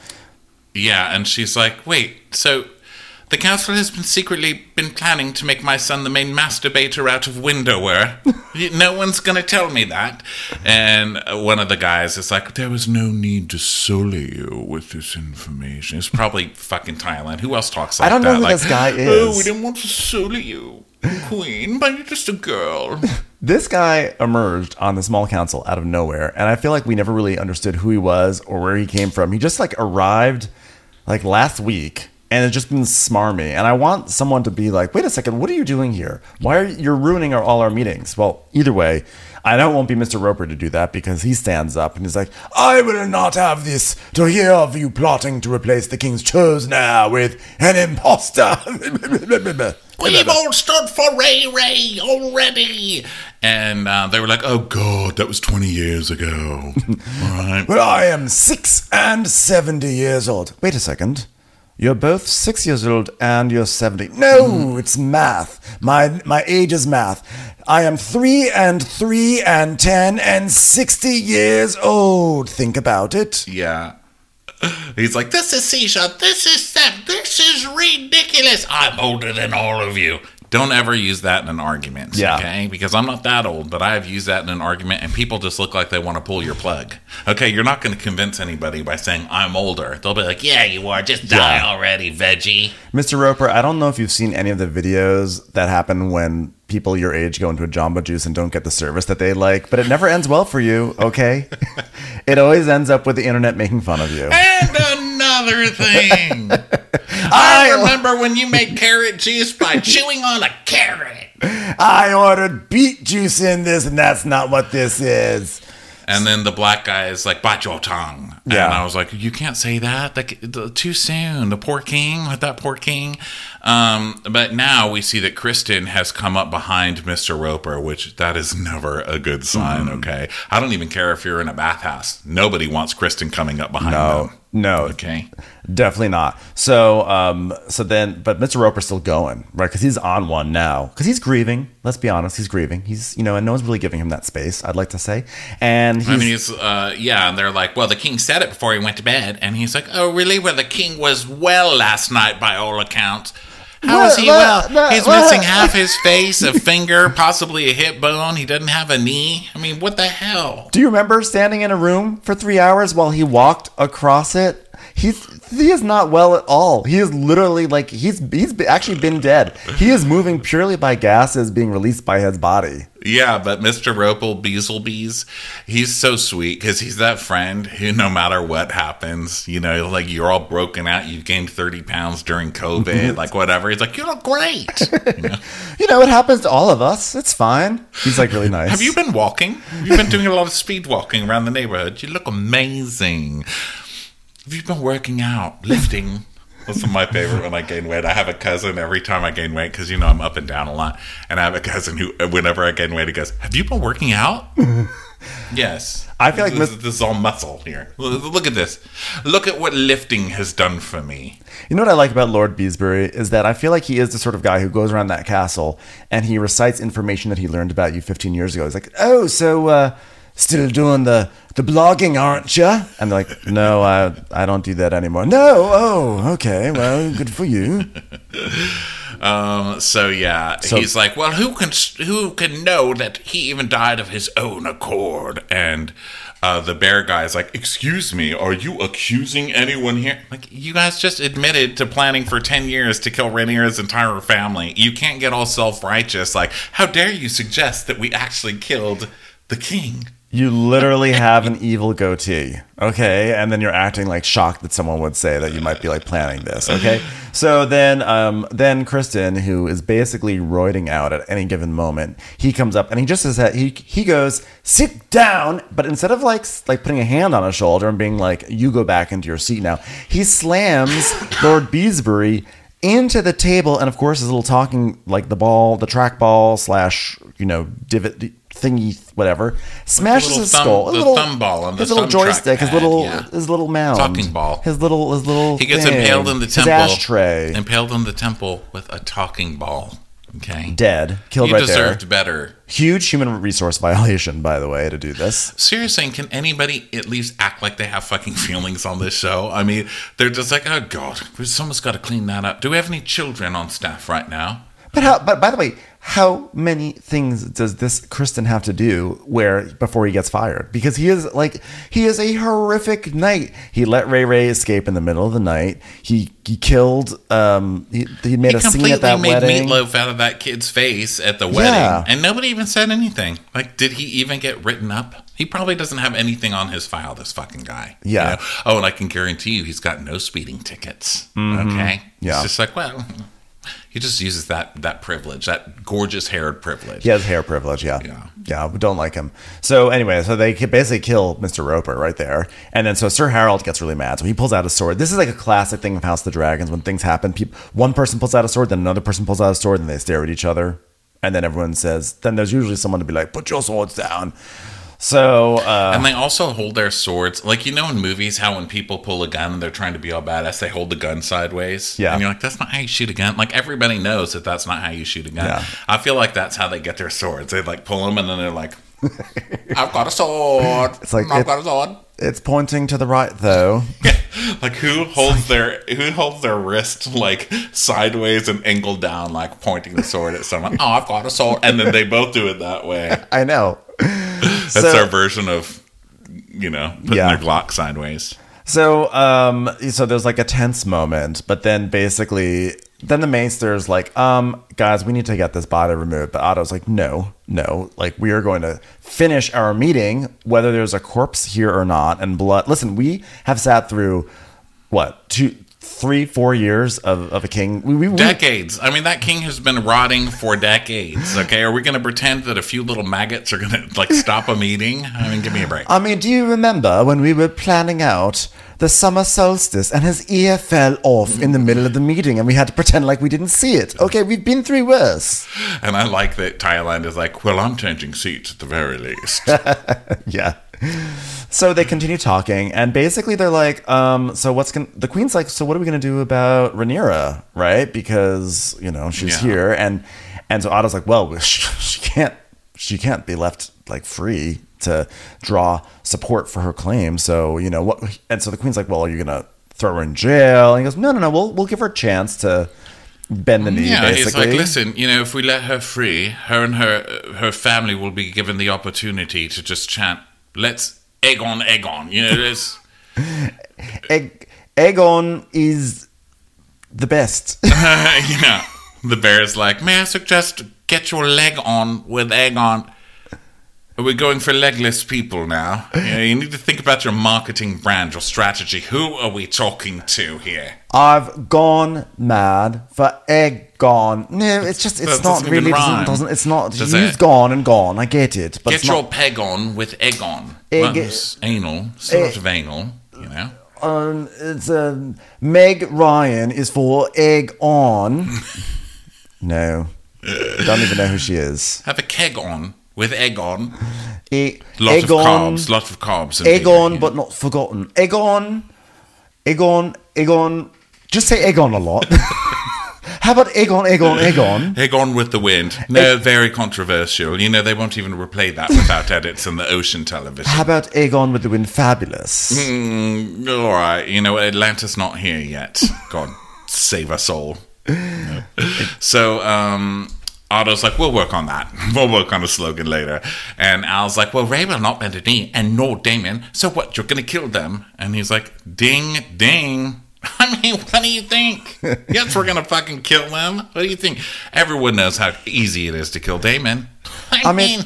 [SPEAKER 2] Yeah, and she's like, wait, so the council has been secretly been planning to make my son the main masturbator out of Windower. no one's gonna tell me that. And one of the guys is like, there was no need to sully you with this information. It's probably fucking Thailand. Who else talks like that?
[SPEAKER 1] I don't know
[SPEAKER 2] that?
[SPEAKER 1] who
[SPEAKER 2] like,
[SPEAKER 1] this guy
[SPEAKER 2] Oh,
[SPEAKER 1] is."
[SPEAKER 2] we didn't want to sully you, queen, but you're just a girl.
[SPEAKER 1] This guy emerged on the small council out of nowhere, and I feel like we never really understood who he was or where he came from. He just like arrived like last week and it's just been smarmy. And I want someone to be like, wait a second, what are you doing here? Why are you, you're ruining our, all our meetings? Well, either way, I know it won't be Mr. Roper to do that because he stands up and he's like, I will not have this to hear of you plotting to replace the king's now with an impostor.
[SPEAKER 2] We've all stood for Ray Ray already. And uh, they were like, oh, God, that was 20 years ago. all right.
[SPEAKER 1] Well, I am six and 70 years old. Wait a second. You're both six years old and you're 70. No, mm. it's math. My, my age is math. I am three and three and 10 and 60 years old. Think about it.
[SPEAKER 2] Yeah. He's like, this is Sisha, this is Seth, this is ridiculous. I'm older than all of you. Don't ever use that in an argument,
[SPEAKER 1] Yeah.
[SPEAKER 2] okay? Because I'm not that old, but I've used that in an argument, and people just look like they want to pull your plug. Okay, you're not going to convince anybody by saying I'm older. They'll be like, "Yeah, you are. Just die
[SPEAKER 1] Yeah.
[SPEAKER 2] already, veggie."
[SPEAKER 1] Mr. Roper, I don't know if you've seen any of the videos that happen when people your age go into a Jamba Juice and don't get the service that they like, but it never ends well for you, okay? it always ends up with the internet making fun of you.
[SPEAKER 2] And another thing, I remember when you made carrot juice by chewing on a carrot.
[SPEAKER 1] I ordered beet juice in this, and that's not what this is.
[SPEAKER 2] And then the black guy is like, bite your tongue.
[SPEAKER 1] Yeah.
[SPEAKER 2] And I was like, you can't say that. Like, too soon. The poor king with that poor king. Um, but now we see that Criston has come up behind Mr. Roper, which that is never a good sign,
[SPEAKER 1] Mm-hmm.
[SPEAKER 2] okay? I don't even care if you're in a bathhouse. Nobody wants Criston coming up behind
[SPEAKER 1] No,
[SPEAKER 2] them.
[SPEAKER 1] No,
[SPEAKER 2] Okay.
[SPEAKER 1] definitely not. So, um, so then, but Mr. Roper's still going, right? Because he's on one now. Because he's grieving. Let's be honest, he's grieving. He's, you know, and no one's really giving him that space. I'd like to say, and he's,
[SPEAKER 2] I mean, he's, uh, yeah, and they're like, well, the king said it before he went to bed. And he's like, oh, really? Well, the king was well last night by all accounts. How
[SPEAKER 1] Well,
[SPEAKER 2] he
[SPEAKER 1] well,
[SPEAKER 2] He's missing half his face, a finger, possibly a hip bone. He doesn't have a knee. I mean, what the hell?
[SPEAKER 1] Do you remember standing in a room for three hours while he walked across it? he's he is not well at all. He is literally like he's he's actually been dead. He is moving purely by gases being released by his body.
[SPEAKER 2] Yeah, but Mr. Ropel Beaselbees, he's so sweet because he's that friend who, no matter what happens, you know, like you're all broken out, you've gained 30 pounds during COVID, like whatever. He's like, you look great. You know?
[SPEAKER 1] You know, it happens to all of us. It's fine. He's like really nice.
[SPEAKER 2] Have you been walking? You've been doing a lot of speed walking around the neighborhood. You look amazing. Have you been working out, lifting? This is my favorite when I gain weight. I have a cousin every time I gain weight because you know I'm up and down a lot, and I have a cousin who, whenever I gain weight, he goes, "Have you been working out?" yes,
[SPEAKER 1] I feel like
[SPEAKER 2] this,
[SPEAKER 1] Mis-
[SPEAKER 2] this is all muscle here. Look look at this. Look at what lifting has done for me.
[SPEAKER 1] You know what I like about Lord Beesbury is that I feel like he is the sort of guy who goes around that castle and he recites information that he learned about you 15 years ago. He's like, "Oh, so uh, still doing the the blogging, aren't you?" And they're like, "No, I I don't do that anymore." No, oh, okay, well, good for you.
[SPEAKER 2] Um, so yeah,
[SPEAKER 1] So-
[SPEAKER 2] he's like, well, who can who can know that he even died of his own accord? And uh, the bear guy is like, excuse me, are you accusing anyone here? Like, you guys just admitted to planning for ten years to kill Rhaenyra's entire family. You can't get all self righteous. Like, how dare you suggest that we actually killed the king?
[SPEAKER 1] You literally have an evil goatee, okay? And then you're acting like shocked that someone would say that you might be like planning this, okay? So then, um, then Criston, who is basically roiding out at any given moment, he comes up and he just says that he he goes sit down, but instead of like like putting a hand on his shoulder and being like you go back into your seat now, he slams Lord Beesbury into the table and of course his little talking like the ball the trackball slash you know divot thingy whatever smashes his
[SPEAKER 2] thumb-
[SPEAKER 1] skull a little
[SPEAKER 2] thumb ball on the
[SPEAKER 1] his little joystick his little
[SPEAKER 2] yeah.
[SPEAKER 1] his little mound
[SPEAKER 2] Talking ball.
[SPEAKER 1] his little his little
[SPEAKER 2] He gets
[SPEAKER 1] thing,
[SPEAKER 2] impaled in the
[SPEAKER 1] his
[SPEAKER 2] temple.
[SPEAKER 1] ashtray
[SPEAKER 2] Impaled in the temple with a talking ball. Okay.
[SPEAKER 1] dead killed
[SPEAKER 2] He
[SPEAKER 1] right
[SPEAKER 2] deserved
[SPEAKER 1] there
[SPEAKER 2] better.
[SPEAKER 1] huge human resource violation by the way to do this
[SPEAKER 2] Seriously, can anybody at least act like they have fucking feelings on this show? I mean, they're just like, oh god, someone's got to clean that up. Do we have any children on staff right now?
[SPEAKER 1] But how? But by the way, how many things does this Criston have to do where before he gets fired? Because he is like he is a horrific knight. He let Ray Ray escape in the middle of the night. He he killed. Um, he, he made
[SPEAKER 2] He
[SPEAKER 1] a scene at that
[SPEAKER 2] made
[SPEAKER 1] wedding.
[SPEAKER 2] meatloaf out of that kid's face at the wedding,
[SPEAKER 1] Yeah.
[SPEAKER 2] and nobody even said anything. Like, did he even get written up? He probably doesn't have anything on his file. This fucking guy. you
[SPEAKER 1] Yeah.
[SPEAKER 2] know? Oh, and I can guarantee you, he's got no speeding tickets. Okay.
[SPEAKER 1] Mm-hmm. Yeah.
[SPEAKER 2] It's just like, well, he just uses that that privilege, that gorgeous haired privilege.
[SPEAKER 1] He has hair privilege, yeah.
[SPEAKER 2] Yeah.
[SPEAKER 1] Yeah, we don't like him. So anyway, so they basically kill Mr. Roper right there. And then so Sir Harold gets really mad. So he pulls out a sword. This is like a classic thing of House of the Dragons when things happen. People, one person pulls out a sword, then another person pulls out a sword, and they stare at each other. And then everyone says, then there's usually someone to be like, put your swords down. So, uh,
[SPEAKER 2] And they also hold their swords. Like, you know, in movies, how when people pull a gun and they're trying to be all badass, they hold the gun sideways.
[SPEAKER 1] Yeah.
[SPEAKER 2] And you're like, that's not how you shoot a gun. Like, everybody knows that that's not how you shoot a gun.
[SPEAKER 1] Yeah.
[SPEAKER 2] I feel like that's how they get their swords. They like pull them and then they're like, I've got a sword.
[SPEAKER 1] It's like
[SPEAKER 2] I've
[SPEAKER 1] it-
[SPEAKER 2] got a sword.
[SPEAKER 1] it's pointing to the right, though.
[SPEAKER 2] like who holds their who holds their wrist like sideways and angled down, like pointing the sword at someone? Oh, I've got a sword, and then they both do it that way.
[SPEAKER 1] I know.
[SPEAKER 2] That's
[SPEAKER 1] So-
[SPEAKER 2] their version of you know putting
[SPEAKER 1] Yeah.
[SPEAKER 2] their Glock sideways.
[SPEAKER 1] So, um, so there's like a tense moment, but then basically, then the maester's like, um, guys, we need to get this body removed. But Otto's like, no, no, like we are going to finish our meeting, whether there's a corpse here or not, and blood. Listen, we have sat through what two, three, four years of, of a king. We, we, we
[SPEAKER 2] Decades. I mean, that king has been rotting for decades. Okay, are we going to pretend that a few little maggots are going to like stop a meeting? I mean, give me a break.
[SPEAKER 1] I mean, do you remember when we were planning out the summer solstice and his ear fell off in the middle of the meeting and we had to pretend like we didn't see it? Okay, we've been through worse.
[SPEAKER 2] And I like that Thailand is like, well, I'm changing seats at the very least.
[SPEAKER 1] Yeah. So they continue talking, and basically they're like, um, so what's going the queen's like, so what are we going to do about Rhaenyra, right? Because, you know, she's
[SPEAKER 2] Yeah.
[SPEAKER 1] here. And, and so Otto's like, well, she, she can't, she can't be left like free to draw support for her claim. So, you know, what, and so the queen's like, well, are you going to throw her in jail? And he goes, no, no, no, we'll, we'll give her a chance to bend the knee,
[SPEAKER 2] Yeah,
[SPEAKER 1] basically.
[SPEAKER 2] he's like, listen, you know, if we let her free, her and her her family will be given the opportunity to just chant, "Let's egg on, egg on." You know, this
[SPEAKER 1] egg, on is the best.
[SPEAKER 2] yeah. The bear is like, may I suggest get your leg on with egg on? We're going for legless people now. Yeah, you need to think about your marketing brand, your strategy. Who are we talking to here?
[SPEAKER 1] I've gone mad for Aegon. No, it's just it's not really doesn't, doesn't it's not
[SPEAKER 2] Does
[SPEAKER 1] you've
[SPEAKER 2] it?
[SPEAKER 1] gone and gone. I get it, but
[SPEAKER 2] Get
[SPEAKER 1] it's
[SPEAKER 2] your
[SPEAKER 1] not.
[SPEAKER 2] peg on with egg on.
[SPEAKER 1] Egg-
[SPEAKER 2] That's anal, sort
[SPEAKER 1] Eh.
[SPEAKER 2] of anal, you know.
[SPEAKER 1] Um, it's um, Meg Ryan is for egg on. no, don't even know who she is.
[SPEAKER 2] Have a keg on with egg on.
[SPEAKER 1] E-
[SPEAKER 2] Lots of carbs, lots of carbs. and beer,
[SPEAKER 1] Aegon,
[SPEAKER 2] yeah.
[SPEAKER 1] but not forgotten. Aegon, Aegon, Aegon. Just say Aegon a lot. How about Aegon, Aegon, Aegon?
[SPEAKER 2] Egg on with the wind. No, very controversial. You know, they won't even replay that without edits in the ocean television.
[SPEAKER 1] How about Aegon with the wind? Fabulous.
[SPEAKER 2] Mm, all right, you know, Atlantis not here yet. God save us all. No. So, um, Otto's like, we'll work on that. We'll work on a slogan later. And Al's like, well, Ray will not bend a knee, and nor Daemon. So what? You're going to kill them? And he's like, ding, ding. I mean, what do you think? yes, we're going to fucking kill them. What do you think? Everyone knows how easy it is to kill Daemon. I,
[SPEAKER 1] I mean,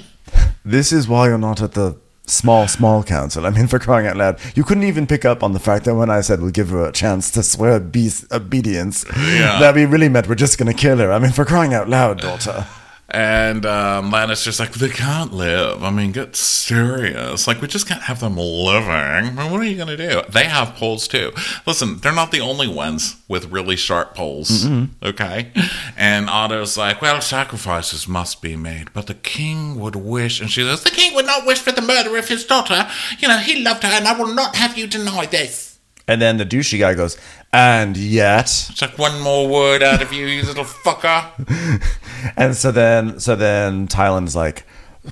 [SPEAKER 1] this is why you're not at the small, small council. I mean, for crying out loud, you couldn't even pick up on the fact that when I said we'll give her a chance to swear obedience,
[SPEAKER 2] Yeah.
[SPEAKER 1] that we really meant we're just going to kill her. I mean, for crying out loud, daughter.
[SPEAKER 2] And um, Lannister's like, they can't live. I mean, get serious. Like, we just can't have them living. What are you going to do? They have poles too. Listen, they're not the only ones with really sharp poles. Okay? And Otto's like, well, sacrifices must be made, but the king would wish. And she says, the king would not wish for the murder of his daughter. You know, he loved her, and I will not have you deny this.
[SPEAKER 1] And then the douchey guy goes, and yet.
[SPEAKER 2] It's like one more word out of you, you little fucker.
[SPEAKER 1] And so then, so then Tyland's like,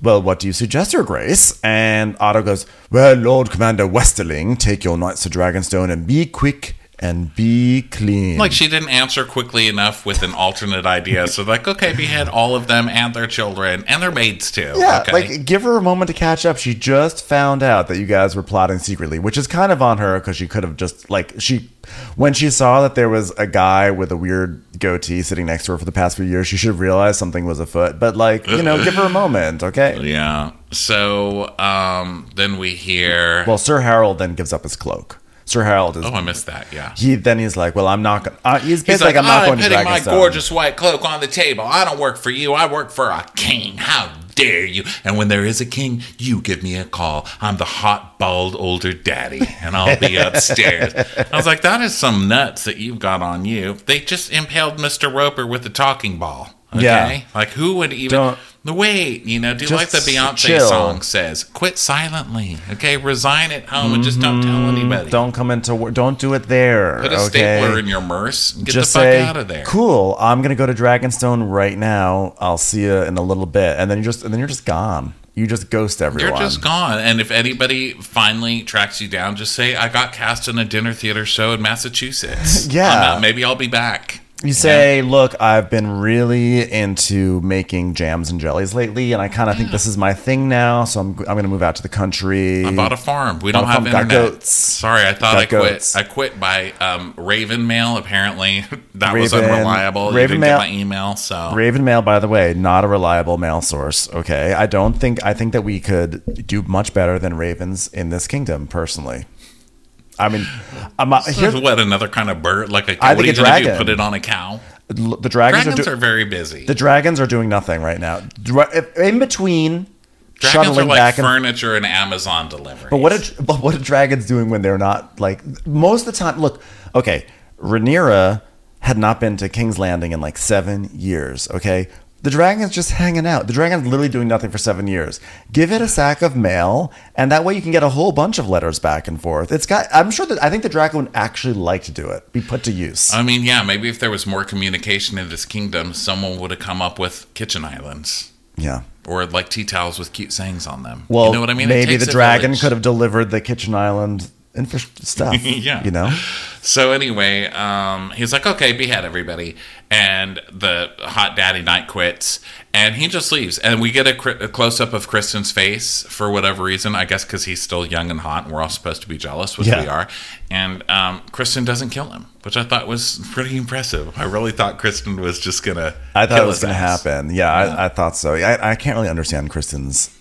[SPEAKER 1] well, what do you suggest, Your Grace? And Otto goes, well, Lord Commander Westerling, take your knights to Dragonstone and be quick and be clean.
[SPEAKER 2] Like she didn't answer quickly enough with an alternate idea. So like, okay, behead all of them and their children and their maids too.
[SPEAKER 1] yeah,
[SPEAKER 2] okay.
[SPEAKER 1] like give her a moment to catch up. She just found out that you guys were plotting secretly, which is kind of on her because she could have just like she when she saw that there was a guy with a weird goatee sitting next to her for the past few years, she should have realized something was afoot. But like, you know, give her a moment, okay?
[SPEAKER 2] yeah. So um, then we hear.
[SPEAKER 1] Well, Sir Harold then gives up his cloak. Sir Harold is
[SPEAKER 2] oh, I missed that. Yeah.
[SPEAKER 1] he then he's like, well, I'm not gonna. Uh, he's
[SPEAKER 2] He's like,
[SPEAKER 1] like, I'm not
[SPEAKER 2] I'm
[SPEAKER 1] going to
[SPEAKER 2] putting my gorgeous white cloak on the table. I don't work for you. I work for a king. How dare you? And when there is a king, you give me a call. I'm the hot, bald, older daddy, and I'll be upstairs. I was like, that is some nuts that you've got on you. They just impaled Mr. Roper with a talking ball. Okay?
[SPEAKER 1] Yeah.
[SPEAKER 2] Like, who would even.
[SPEAKER 1] Don't-
[SPEAKER 2] wait, you know, do
[SPEAKER 1] Just
[SPEAKER 2] like the Beyonce
[SPEAKER 1] chill.
[SPEAKER 2] song says, quit silently, okay? Resign at home and just don't tell anybody.
[SPEAKER 1] Mm-hmm. Don't come into work. Don't do it there.
[SPEAKER 2] Put a
[SPEAKER 1] okay?
[SPEAKER 2] stapler in your merce get
[SPEAKER 1] Just
[SPEAKER 2] the fuck
[SPEAKER 1] say,
[SPEAKER 2] out of there.
[SPEAKER 1] cool. I'm gonna go to Dragonstone right now. I'll see you in a little bit, and then you just and then you're just gone. You just ghost everyone.
[SPEAKER 2] You're just gone. And if anybody finally tracks you down, just say, I got cast in a dinner theater show in Massachusetts.
[SPEAKER 1] Yeah.
[SPEAKER 2] Maybe I'll be back.
[SPEAKER 1] You say, look, I've been really into making jams and jellies lately, and I kind of think this is my thing now. So I'm, I'm going to move out to the country.
[SPEAKER 2] I bought a farm. We don't have
[SPEAKER 1] farm, got
[SPEAKER 2] internet.
[SPEAKER 1] goats.
[SPEAKER 2] Sorry, I thought
[SPEAKER 1] Got
[SPEAKER 2] I quit.
[SPEAKER 1] goats.
[SPEAKER 2] I quit by um, Raven Mail. Apparently, that was
[SPEAKER 1] Raven-
[SPEAKER 2] unreliable. you
[SPEAKER 1] Raven
[SPEAKER 2] didn't
[SPEAKER 1] Mail-
[SPEAKER 2] get my email, so
[SPEAKER 1] Raven Mail, by the way, not a reliable mail source. Okay, I don't think I think that we could do much better than ravens in this kingdom. Personally, I mean, I'm not, here's,
[SPEAKER 2] what another kind of bird? Like a
[SPEAKER 1] I
[SPEAKER 2] what are
[SPEAKER 1] think
[SPEAKER 2] you going to do? Put it on a cow?
[SPEAKER 1] the dragons,
[SPEAKER 2] Dragons
[SPEAKER 1] are,
[SPEAKER 2] are very busy.
[SPEAKER 1] the dragons are doing nothing right now. In between
[SPEAKER 2] Dragons are like
[SPEAKER 1] back and
[SPEAKER 2] furniture and Amazon delivery.
[SPEAKER 1] But what are, but what are dragons doing when they're not like most of the time? Look, okay, Rhaenyra had not been to King's Landing in like seven years. Okay, the dragon's just hanging out. The dragon's literally doing nothing for seven years. Give it a sack of mail, and that way you can get a whole bunch of letters back and forth. It's got. I'm sure that I think the dragon would actually like to do it. Be put to use.
[SPEAKER 2] I mean, yeah, maybe if there was more communication in this kingdom, someone would have come up with kitchen islands
[SPEAKER 1] yeah.
[SPEAKER 2] or like tea towels with cute sayings on them.
[SPEAKER 1] Well,
[SPEAKER 2] you know what I mean?
[SPEAKER 1] Maybe the dragon
[SPEAKER 2] village.
[SPEAKER 1] could have delivered the kitchen island infra stuff.
[SPEAKER 2] Yeah.
[SPEAKER 1] you know.
[SPEAKER 2] So anyway, um, he's like, okay, behead everybody, and the hot daddy night quits, and he just leaves, and we get a, cri- a close up of Criston's face for whatever reason. I guess because he's still young and hot, and we're all supposed to be jealous, which
[SPEAKER 1] Yeah.
[SPEAKER 2] we are. And um, Criston doesn't kill him, which I thought was pretty impressive. I really thought Criston was just gonna.
[SPEAKER 1] I thought it was to
[SPEAKER 2] ass.
[SPEAKER 1] happen. Yeah, I, I thought so. I, I can't really understand Criston's.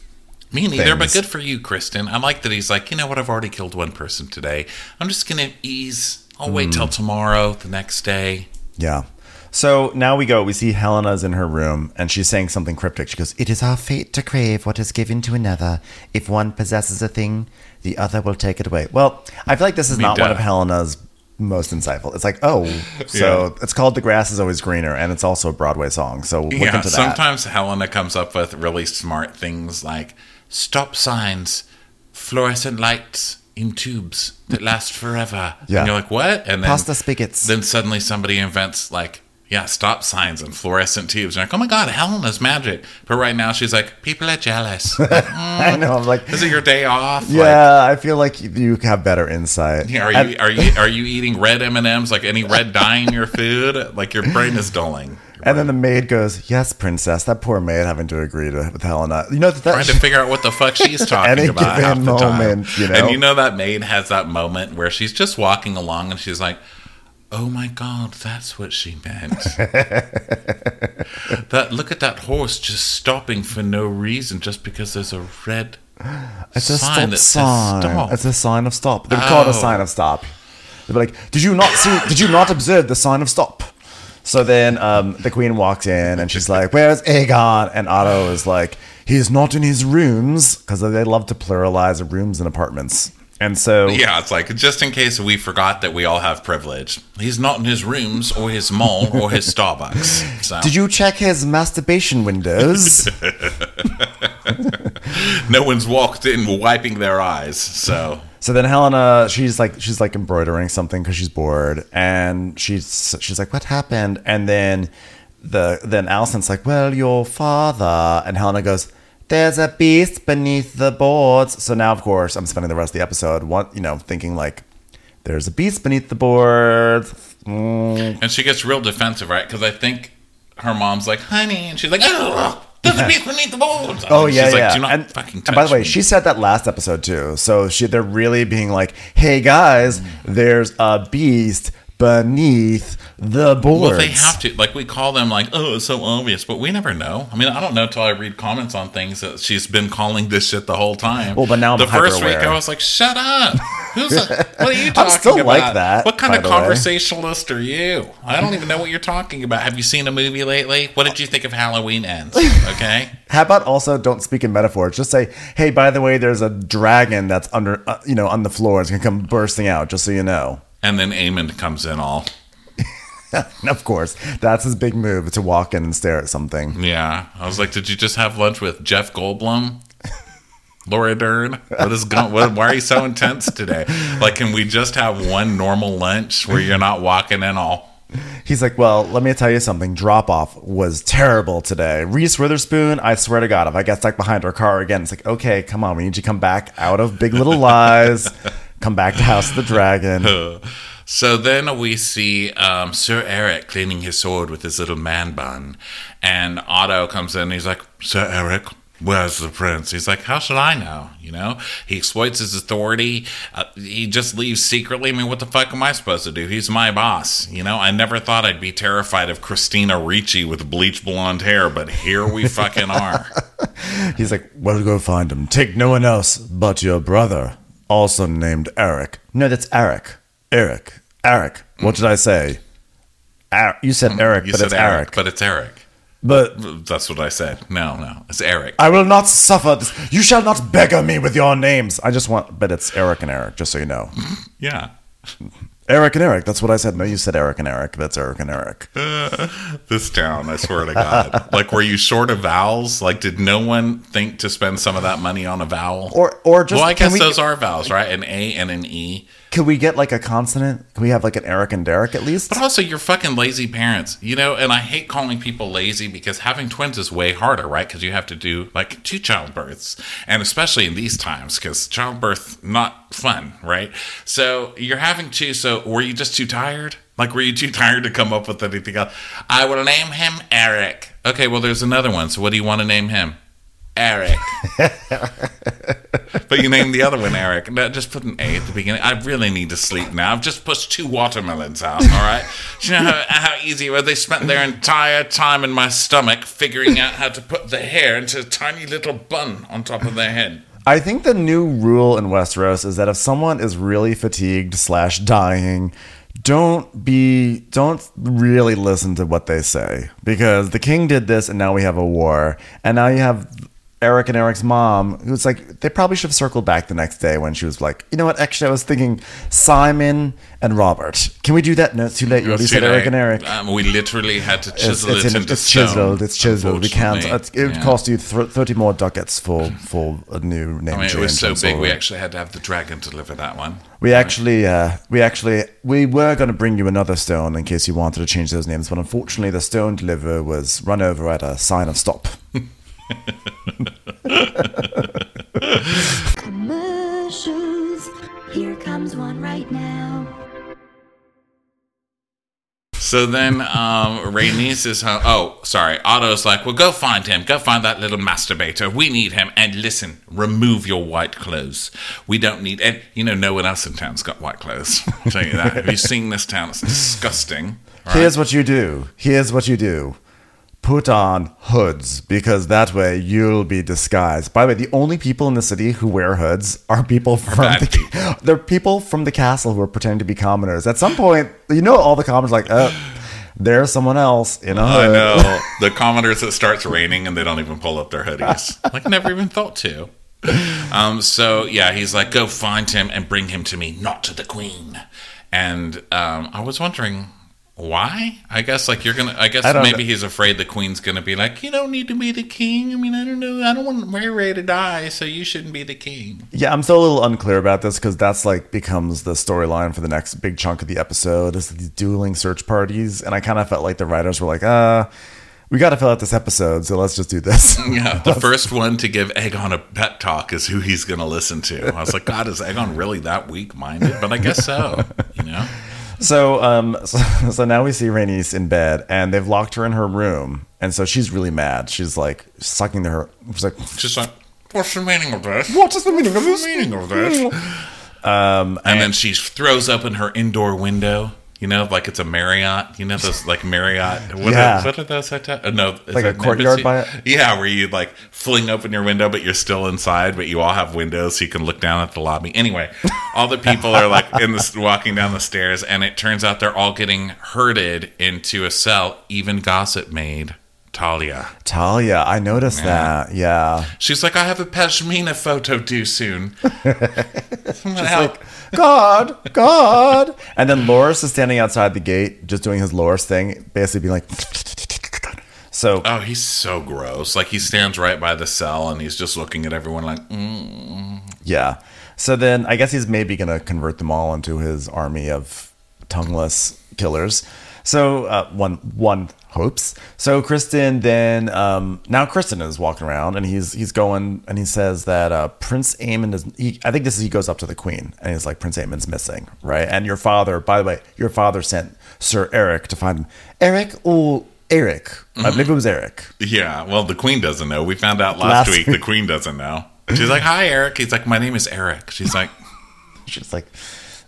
[SPEAKER 2] Me neither, but good for you, Criston. I like that he's like, you know what? I've already killed one person today. I'm just gonna ease. I'll wait
[SPEAKER 1] Hmm.
[SPEAKER 2] till tomorrow, the next day.
[SPEAKER 1] Yeah. So now we go. We see Helena's in her room, and she's saying something cryptic. She goes, "It is our fate to crave what is given to another. If one possesses a thing, the other will take it away." Well, I feel like this is
[SPEAKER 2] Me
[SPEAKER 1] not one of Helena's most insightful. It's like, oh, so it's called "The Grass Is Always Greener," and it's also a Broadway song. So look
[SPEAKER 2] yeah,
[SPEAKER 1] into that.
[SPEAKER 2] sometimes Helena comes up with really smart things like stop signs, fluorescent lights in tubes that last forever.
[SPEAKER 1] Yeah.
[SPEAKER 2] And you're like, what? And then,
[SPEAKER 1] Pasta spigots.
[SPEAKER 2] then suddenly somebody invents like, yeah, stop signs and fluorescent tubes. And you're like, oh my God, Helena's magic. But right now she's like, people are jealous.
[SPEAKER 1] I know. I'm like,
[SPEAKER 2] Is it your day off? Like,
[SPEAKER 1] yeah, I feel like you have better insight.
[SPEAKER 2] yeah, are you are you are you eating red M and M's? Like any red dye in your food? Like your brain is dulling.
[SPEAKER 1] And then the maid goes, "Yes, princess." That poor maid having to agree to with Helena. You know that.
[SPEAKER 2] trying to figure out what the fuck she's talking
[SPEAKER 1] Any
[SPEAKER 2] about
[SPEAKER 1] given
[SPEAKER 2] half the time.
[SPEAKER 1] moment, you know?
[SPEAKER 2] And you know that maid has that moment where she's just walking along and she's like, "Oh my god, that's what she meant." that look at that horse just stopping for no reason, just because there's a red.
[SPEAKER 1] It's a
[SPEAKER 2] sign
[SPEAKER 1] stop
[SPEAKER 2] that says
[SPEAKER 1] sign.
[SPEAKER 2] stop.
[SPEAKER 1] It's a sign of stop. They would call it a
[SPEAKER 2] Oh.
[SPEAKER 1] sign of stop. They'd be like, "Did you not see? Did you not observe the sign of stop?" So then um, the queen walks in and she's like, "Where's Aegon?" And Otto is like, "He's not in his rooms," because they love to pluralize rooms and apartments. And so
[SPEAKER 2] Yeah, it's like just in case we forgot that we all have privilege. He's not in his rooms or his mall or his Starbucks. So
[SPEAKER 1] Did you check his masturbation windows?
[SPEAKER 2] no one's walked in wiping their eyes. So
[SPEAKER 1] so then Helena, she's like she's like embroidering something because she's bored, and she's she's like, "What happened?" And then the then Alicent's like, "Well, your father," and Helena goes, "There's a beast beneath the boards." So now, of course, I'm spending the rest of the episode, one, you know, thinking like, "There's a beast beneath the boards." Mm.
[SPEAKER 2] And she gets real defensive, right? Because I think her mom's like, honey. And she's like, oh, there's a beast beneath the boards.
[SPEAKER 1] Oh yeah,
[SPEAKER 2] she's like,
[SPEAKER 1] yeah.
[SPEAKER 2] do not
[SPEAKER 1] and,
[SPEAKER 2] fucking
[SPEAKER 1] and by the way,
[SPEAKER 2] me."
[SPEAKER 1] she said that last episode too. So she, they're really being like, "Hey guys, there's a beast beneath the boards."
[SPEAKER 2] Well, they have to. Like, we call them like, oh, it's so obvious, but we never know. I mean, I don't know until I read comments on things that she's been calling this shit the whole time.
[SPEAKER 1] Well, but now I'm
[SPEAKER 2] the first week. I was like, shut up. Who's a, what are you talking about?
[SPEAKER 1] I'm still
[SPEAKER 2] about?
[SPEAKER 1] like that,
[SPEAKER 2] What kind of
[SPEAKER 1] the way.
[SPEAKER 2] conversationalist are you? I don't even know what you're talking about. Have you seen a movie lately? What did you think of Halloween Ends? Okay.
[SPEAKER 1] How about also don't speak in metaphors? Just say, "Hey, by the way, there's a dragon that's under, uh, you know, on the floor. It's gonna come bursting out, just so you know."
[SPEAKER 2] And then Aemond comes in all,
[SPEAKER 1] And of course, that's his big move to walk in and stare at something.
[SPEAKER 2] yeah. I was like, did you just have lunch with Jeff Goldblum? Laura Dern, what is going? What, why are you so intense today? Like, can we just have one normal lunch where you're not walking in all?
[SPEAKER 1] He's like, "Well, let me tell you something. Drop off was terrible today. Reese Witherspoon. I swear to God, if I get stuck behind her car again, it's like, okay, come on, we need you to come back out of Big Little Lies, come back to House of the Dragon."
[SPEAKER 2] So then we see um, Sir Eric cleaning his sword with his little man bun, and Otto comes in. and He's like, "Sir Eric, where's the prince?" He's like, "How should I know?" You know, he exploits his authority. Uh, he just leaves secretly. I mean, what the fuck am I supposed to do? He's my boss. You know, I never thought I'd be terrified of Christina Ricci with bleach blonde hair, but here we fucking are.
[SPEAKER 1] He's like, "Well, go find him. Take no one else but your brother, also named Eric. No, that's Eric. Eric. Eric. What did I say? Ar- you said mm-hmm. Eric,
[SPEAKER 2] You
[SPEAKER 1] but
[SPEAKER 2] said
[SPEAKER 1] it's
[SPEAKER 2] Eric,
[SPEAKER 1] Eric.
[SPEAKER 2] but it's Eric.
[SPEAKER 1] But
[SPEAKER 2] That's what I said. No, no, it's Eric.
[SPEAKER 1] I will not suffer this. You shall not beggar me with your names. I just want, but it's Eric and Eric, just so you know.
[SPEAKER 2] Yeah.
[SPEAKER 1] Eric and Eric. That's what I said. No, you said Eric and Eric. That's Eric and Eric.
[SPEAKER 2] This town, I swear to God. like, were you short of vowels? Like, did no one think to spend some of that money on a vowel?
[SPEAKER 1] Or or just
[SPEAKER 2] well, I guess
[SPEAKER 1] we,
[SPEAKER 2] those are vowels, right? An A and an E.
[SPEAKER 1] Can we get like a consonant? Can we have like an Eric and Derek at least?
[SPEAKER 2] But also, you're fucking lazy parents, you know. And I hate calling people lazy because having twins is way harder, right? Because you have to do like two childbirths, and especially in these times, because childbirth not fun, right? So you're having two. So were you just too tired? Like, were you too tired to come up with anything else? I will name him Eric. Okay, well, there's another one. So what do you want to name him? Eric. but you named the other one Eric. No, just put an A at the beginning. I really need to sleep now. I've just pushed two watermelons out, all right? Do you know how, how easy it was? They spent their entire time in my stomach figuring out how to put the hair into a tiny little bun on top of their head.
[SPEAKER 1] I think the new rule in Westeros is that if someone is really fatigued slash dying, don't be don't really listen to what they say because the king did this and now we have a war and now you have Eric and Eric's mom who's like they probably should have circled back the next day when she was like you know what actually I was thinking Simon and Robert can we do that no it's too late you already
[SPEAKER 2] It's
[SPEAKER 1] said Eric and Eric
[SPEAKER 2] Um, we literally had to chisel
[SPEAKER 1] it's,
[SPEAKER 2] it
[SPEAKER 1] in-
[SPEAKER 2] into
[SPEAKER 1] it's
[SPEAKER 2] stone,
[SPEAKER 1] chiseled. It's chiseled. We can't. It, it would
[SPEAKER 2] Yeah.
[SPEAKER 1] cost you th- thirty more ducats for for a new name
[SPEAKER 2] I mean, it was so big, we actually had to have the dragon deliver that one.
[SPEAKER 1] We actually, uh, we actually, we were going to bring you another stone in case you wanted to change those names, but unfortunately, the stone deliverer was run over at a sign of stop.
[SPEAKER 3] Commercials. Here comes one right now.
[SPEAKER 2] So then um Rhaenys is home. Oh, sorry. Otto's like, well, go find him. Go find that little masturbator. We need him. And listen, remove your white clothes. We don't need. And you know, no one else in town's got white clothes. I'll tell you that. Have you seen this town? It's disgusting. all right?
[SPEAKER 1] Here's what you do. Here's what you do. Put on hoods because that way you'll be disguised. By the way, the only people in the city who wear hoods are people from the
[SPEAKER 2] people.
[SPEAKER 1] they're people from the castle who are pretending to be commoners. At some point, you know, all the commoners are like, oh, there's someone else in a hood.
[SPEAKER 2] I know the commoners. It starts raining and they don't even pull up their hoodies. Like never even thought to. Um. So yeah, he's like, go find him and bring him to me, not to the queen. And um, I was wondering why. I guess like you're gonna. I guess
[SPEAKER 1] I
[SPEAKER 2] maybe
[SPEAKER 1] know.
[SPEAKER 2] he's afraid the queen's gonna be like, you don't need to be the king. I mean, I don't know. I don't want Ray Ray to die, so you shouldn't be the king.
[SPEAKER 1] Yeah, I'm still a little unclear about this because that's like becomes the storyline for the next big chunk of the episode is these dueling search parties, and I kind of felt like the writers were like, uh, we got to fill out this episode, so let's just do this.
[SPEAKER 2] Yeah, the first one to give Aegon a pet talk is who he's going to listen to. I was like, God, is Aegon really that weak minded? But I guess so. You know,
[SPEAKER 1] So, um, so, so now we see Rhaenys in bed, and they've locked her in her room, and so she's really mad. She's like sucking to her. She's like,
[SPEAKER 2] just like, what's the meaning of this?
[SPEAKER 1] "What is the meaning of this?"
[SPEAKER 2] meaning of this?
[SPEAKER 1] Um,
[SPEAKER 2] And then she throws open her indoor window. You know, like it's a Marriott. You know those like Marriott. What,
[SPEAKER 1] Yeah.
[SPEAKER 2] are, what are those hotels? Uh, no, is
[SPEAKER 1] Like a courtyard by it?
[SPEAKER 2] Yeah, where you like fling open your window, but you're still inside, but you all have windows, so you can look down at the lobby. Anyway, all the people are like in the walking down the stairs, and it turns out they're all getting herded into a cell. Even gossip maid Talia.
[SPEAKER 1] Talia, I noticed that. Yeah,
[SPEAKER 2] She's like, I have a pashmina photo due soon. Help.
[SPEAKER 1] God, God. And then Larys is standing outside the gate, just doing his Larys thing, basically being like. So
[SPEAKER 2] Oh, he's so gross. Like he stands right by the cell and he's just looking at everyone like, mm.
[SPEAKER 1] Yeah. So then I guess he's maybe going to convert them all into his army of tongueless killers. So uh, one one hopes. So Criston then um, now Criston is walking around and he's he's going and he says that uh, Prince Aemond is. He, I think this is he goes up to the Queen and he's like Prince Aemond's missing, right? And your father, by the way, your father sent Sir Eric to find him. Eric or Eric? I believe it was Eric.
[SPEAKER 2] yeah. Well, the queen doesn't know. We found out last,
[SPEAKER 1] Last
[SPEAKER 2] week the queen doesn't know. She's like, "Hi, Eric." He's like, "My name is Eric." She's like,
[SPEAKER 1] She's like,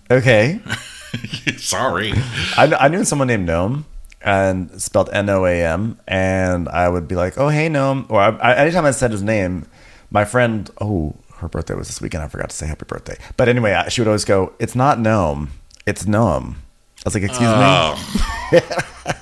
[SPEAKER 1] okay.
[SPEAKER 2] "Sorry."
[SPEAKER 1] I, I knew someone named Gnome and spelled N O A M, and I would be like, "Oh, hey, Gnome." Or I, I, anytime I said his name, my friend, oh, her birthday was this weekend. I forgot to say happy birthday. But anyway, I- she would always go, "It's not Gnome, it's Gnome." I was like, "Excuse me."
[SPEAKER 2] Oh.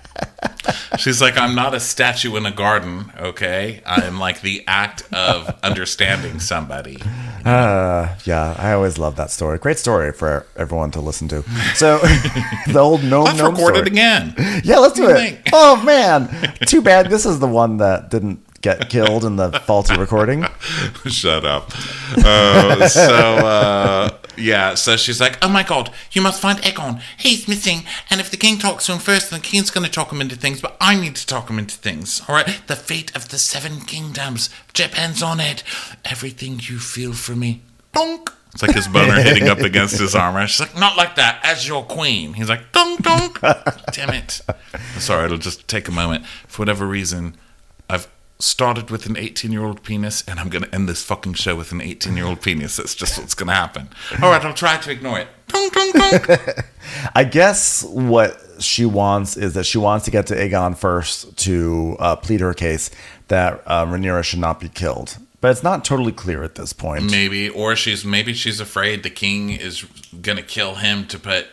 [SPEAKER 2] She's like, I'm not a statue in a garden, okay? I'm like the act of understanding somebody.
[SPEAKER 1] Uh, yeah, I always love that story. Great story for everyone to listen to. So the old gnome
[SPEAKER 2] Let's
[SPEAKER 1] gnome
[SPEAKER 2] record
[SPEAKER 1] story.
[SPEAKER 2] it again.
[SPEAKER 1] Yeah, let's do
[SPEAKER 2] do
[SPEAKER 1] it.
[SPEAKER 2] think?
[SPEAKER 1] Oh man, too bad this is the one that didn't get killed in the faulty recording.
[SPEAKER 2] Shut up. Uh, so uh, yeah, so she's like, "Oh my god, you must find Aegon. He's missing, and if the king talks to him first, then the king's going to talk him into things. But I need to talk him into things. All right, the fate of the seven kingdoms depends on it. Everything you feel for me, donk." It's like his boner hitting up against his armor. She's like, "Not like that. As your queen." He's like, "Donk, donk." Damn it. Sorry, it'll just take a moment. For whatever reason, I've started with an 18 year old penis and I'm going to end this fucking show with an 18 year old penis. That's just what's going to happen. All right, I'll try to ignore it. Dunk, dunk, dunk.
[SPEAKER 1] I guess what she wants is that she wants to get to Aegon first to uh, plead her case that uh, Rhaenyra should not be killed. But it's not totally clear at this point.
[SPEAKER 2] maybe, or she's maybe she's afraid the king is going to kill him to put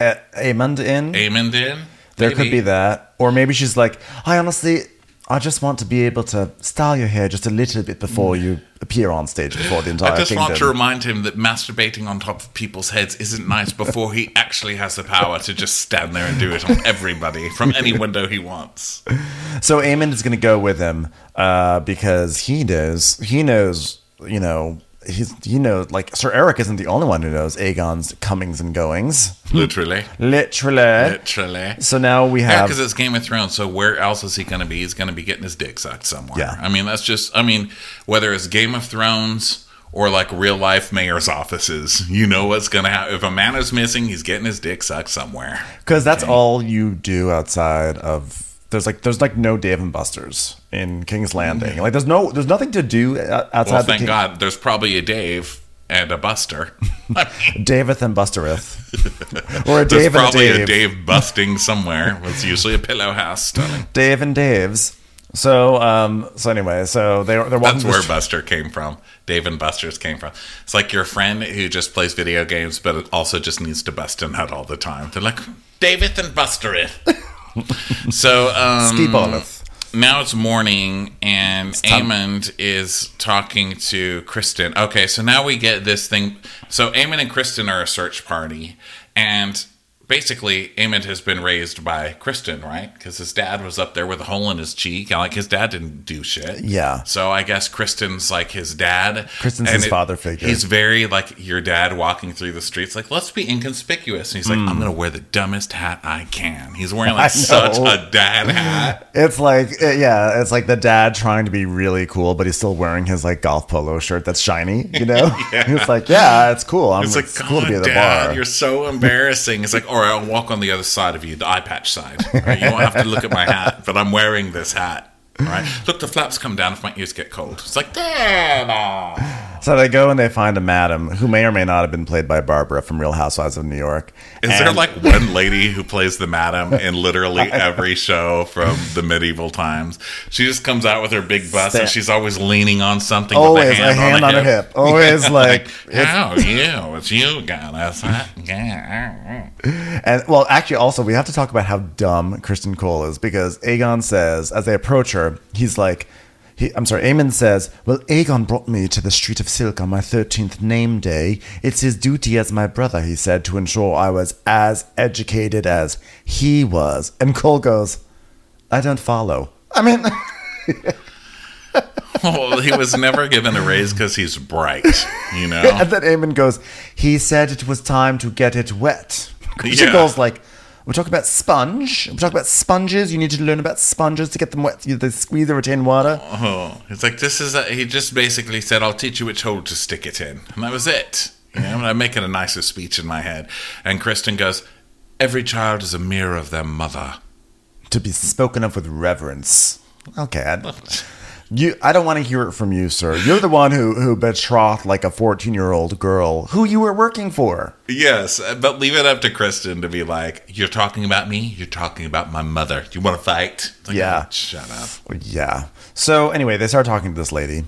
[SPEAKER 1] Aemond in.
[SPEAKER 2] Aemond in.
[SPEAKER 1] There could be that. Or maybe she's like, I honestly, I just want to be able to style your hair just a little bit before you appear on stage before the entire
[SPEAKER 2] I just
[SPEAKER 1] kingdom.
[SPEAKER 2] want to remind him that masturbating on top of people's heads isn't nice before he actually has the power to just stand there and do it on everybody from any window he wants.
[SPEAKER 1] So Aemond is going to go with him uh, because he knows, he knows, you know, he's, you know like, Sir Eric isn't the only one who knows Aegon's comings and goings.
[SPEAKER 2] Literally.
[SPEAKER 1] Literally.
[SPEAKER 2] Literally.
[SPEAKER 1] So now we
[SPEAKER 2] Yeah,
[SPEAKER 1] have.
[SPEAKER 2] because it's Game of Thrones. So where else is he going to be? He's going to be getting his dick sucked somewhere.
[SPEAKER 1] Yeah.
[SPEAKER 2] I mean, that's just. I mean, whether it's Game of Thrones or like real life mayor's offices, you know what's going to happen. If a man is missing, he's getting his dick sucked somewhere.
[SPEAKER 1] Because that's all you do outside of. There's like there's like no Dave and Buster's in King's Landing. Like there's no there's nothing to do uh, outside
[SPEAKER 2] Well, thank
[SPEAKER 1] King-
[SPEAKER 2] God, there's probably a Dave and a Buster. I mean,
[SPEAKER 1] Daveth and Bustereth, or a
[SPEAKER 2] there's
[SPEAKER 1] Dave and a
[SPEAKER 2] probably
[SPEAKER 1] Dave.
[SPEAKER 2] a Dave busting somewhere. It's usually a pillow house. darling.
[SPEAKER 1] Dave and Dave's. So um so anyway so they they're walking.
[SPEAKER 2] That's where Buster came from. Dave and Buster's came from. It's like your friend who just plays video games, but it also just needs to bust a nut all the time. They're like, David and Buster it. so, um,
[SPEAKER 1] Skiballeth.
[SPEAKER 2] now it's morning, and
[SPEAKER 1] time-
[SPEAKER 2] Aemond is talking to Criston. Okay, so now we get this thing. So Amond and Kristen are a search party, and basically Aemond has been raised by Criston, right? Because his dad was up there with a hole in his cheek. and, Like his dad didn't do shit.
[SPEAKER 1] Yeah.
[SPEAKER 2] So I guess Criston's like his dad.
[SPEAKER 1] Criston's
[SPEAKER 2] And
[SPEAKER 1] his father figure.
[SPEAKER 2] He's very like your dad walking through the streets. Like, let's be inconspicuous. And he's like, I'm gonna wear the dumbest hat I can. He's wearing
[SPEAKER 1] Hmm.
[SPEAKER 2] Like such a dad hat.
[SPEAKER 1] It's like uh, yeah, it's like the dad trying to be really cool, but he's still wearing his like golf polo shirt that's shiny. You know, it's like yeah, it's cool. I'm,
[SPEAKER 2] It's
[SPEAKER 1] it's,
[SPEAKER 2] like,
[SPEAKER 1] cool to be at the
[SPEAKER 2] Dad,
[SPEAKER 1] bar.
[SPEAKER 2] you're so embarrassing. It's like, or I'll walk on the other side of you, the eye patch side. Right? You won't have to look at my hat, but I'm wearing this hat. Right. Look, the flaps come down if my ears get cold. It's like, damn. aw."
[SPEAKER 1] So they go and they find a madam who may or may not have been played by Barbara from Real Housewives of New York.
[SPEAKER 2] Is there like one lady who plays the madam in literally every show from the medieval times? She just comes out with her big bust and she's always leaning on something.
[SPEAKER 1] always
[SPEAKER 2] with
[SPEAKER 1] a hand on,
[SPEAKER 2] a
[SPEAKER 1] her hip? Always like,
[SPEAKER 2] Oh, you. It's you, guys. huh? Yeah.
[SPEAKER 1] and well, actually, also we have to talk about how dumb Criston Cole is because Aegon says as they approach her, he's like. He, I'm sorry, Aemond says, Well, Aegon brought me to the Street of Silk on my 13th name day. It's his duty as my brother, he said, to ensure I was as educated as he was. And Cole goes, I don't follow. I mean,
[SPEAKER 2] Well, he was never given a raise because he's bright, you know?
[SPEAKER 1] and then Aemond goes, He said it was time to get it wet.
[SPEAKER 2] Yeah.
[SPEAKER 1] Cole's like, We're talking about sponge. We're talking about sponges. You need to learn about sponges to get them wet. You- They squeeze or retain water.
[SPEAKER 2] Oh, it's like this is. A, he just basically said, "I'll teach you which hole to stick it in," and that was it. You know, I'm making a nicer speech in my head, and Criston goes, "Every child is a mirror of their mother."
[SPEAKER 1] To be spoken of with reverence. Okay. You, I don't want to hear it from you, sir. You're the one who, who betrothed like a 14 year old girl who you were working for.
[SPEAKER 2] Yes, uh, but leave it up to Criston to be like, "You're talking about me. You're talking about my mother. You want to fight?" Like,
[SPEAKER 1] Yeah.
[SPEAKER 2] "Oh, shut up.
[SPEAKER 1] Yeah. So anyway, they start talking to this lady,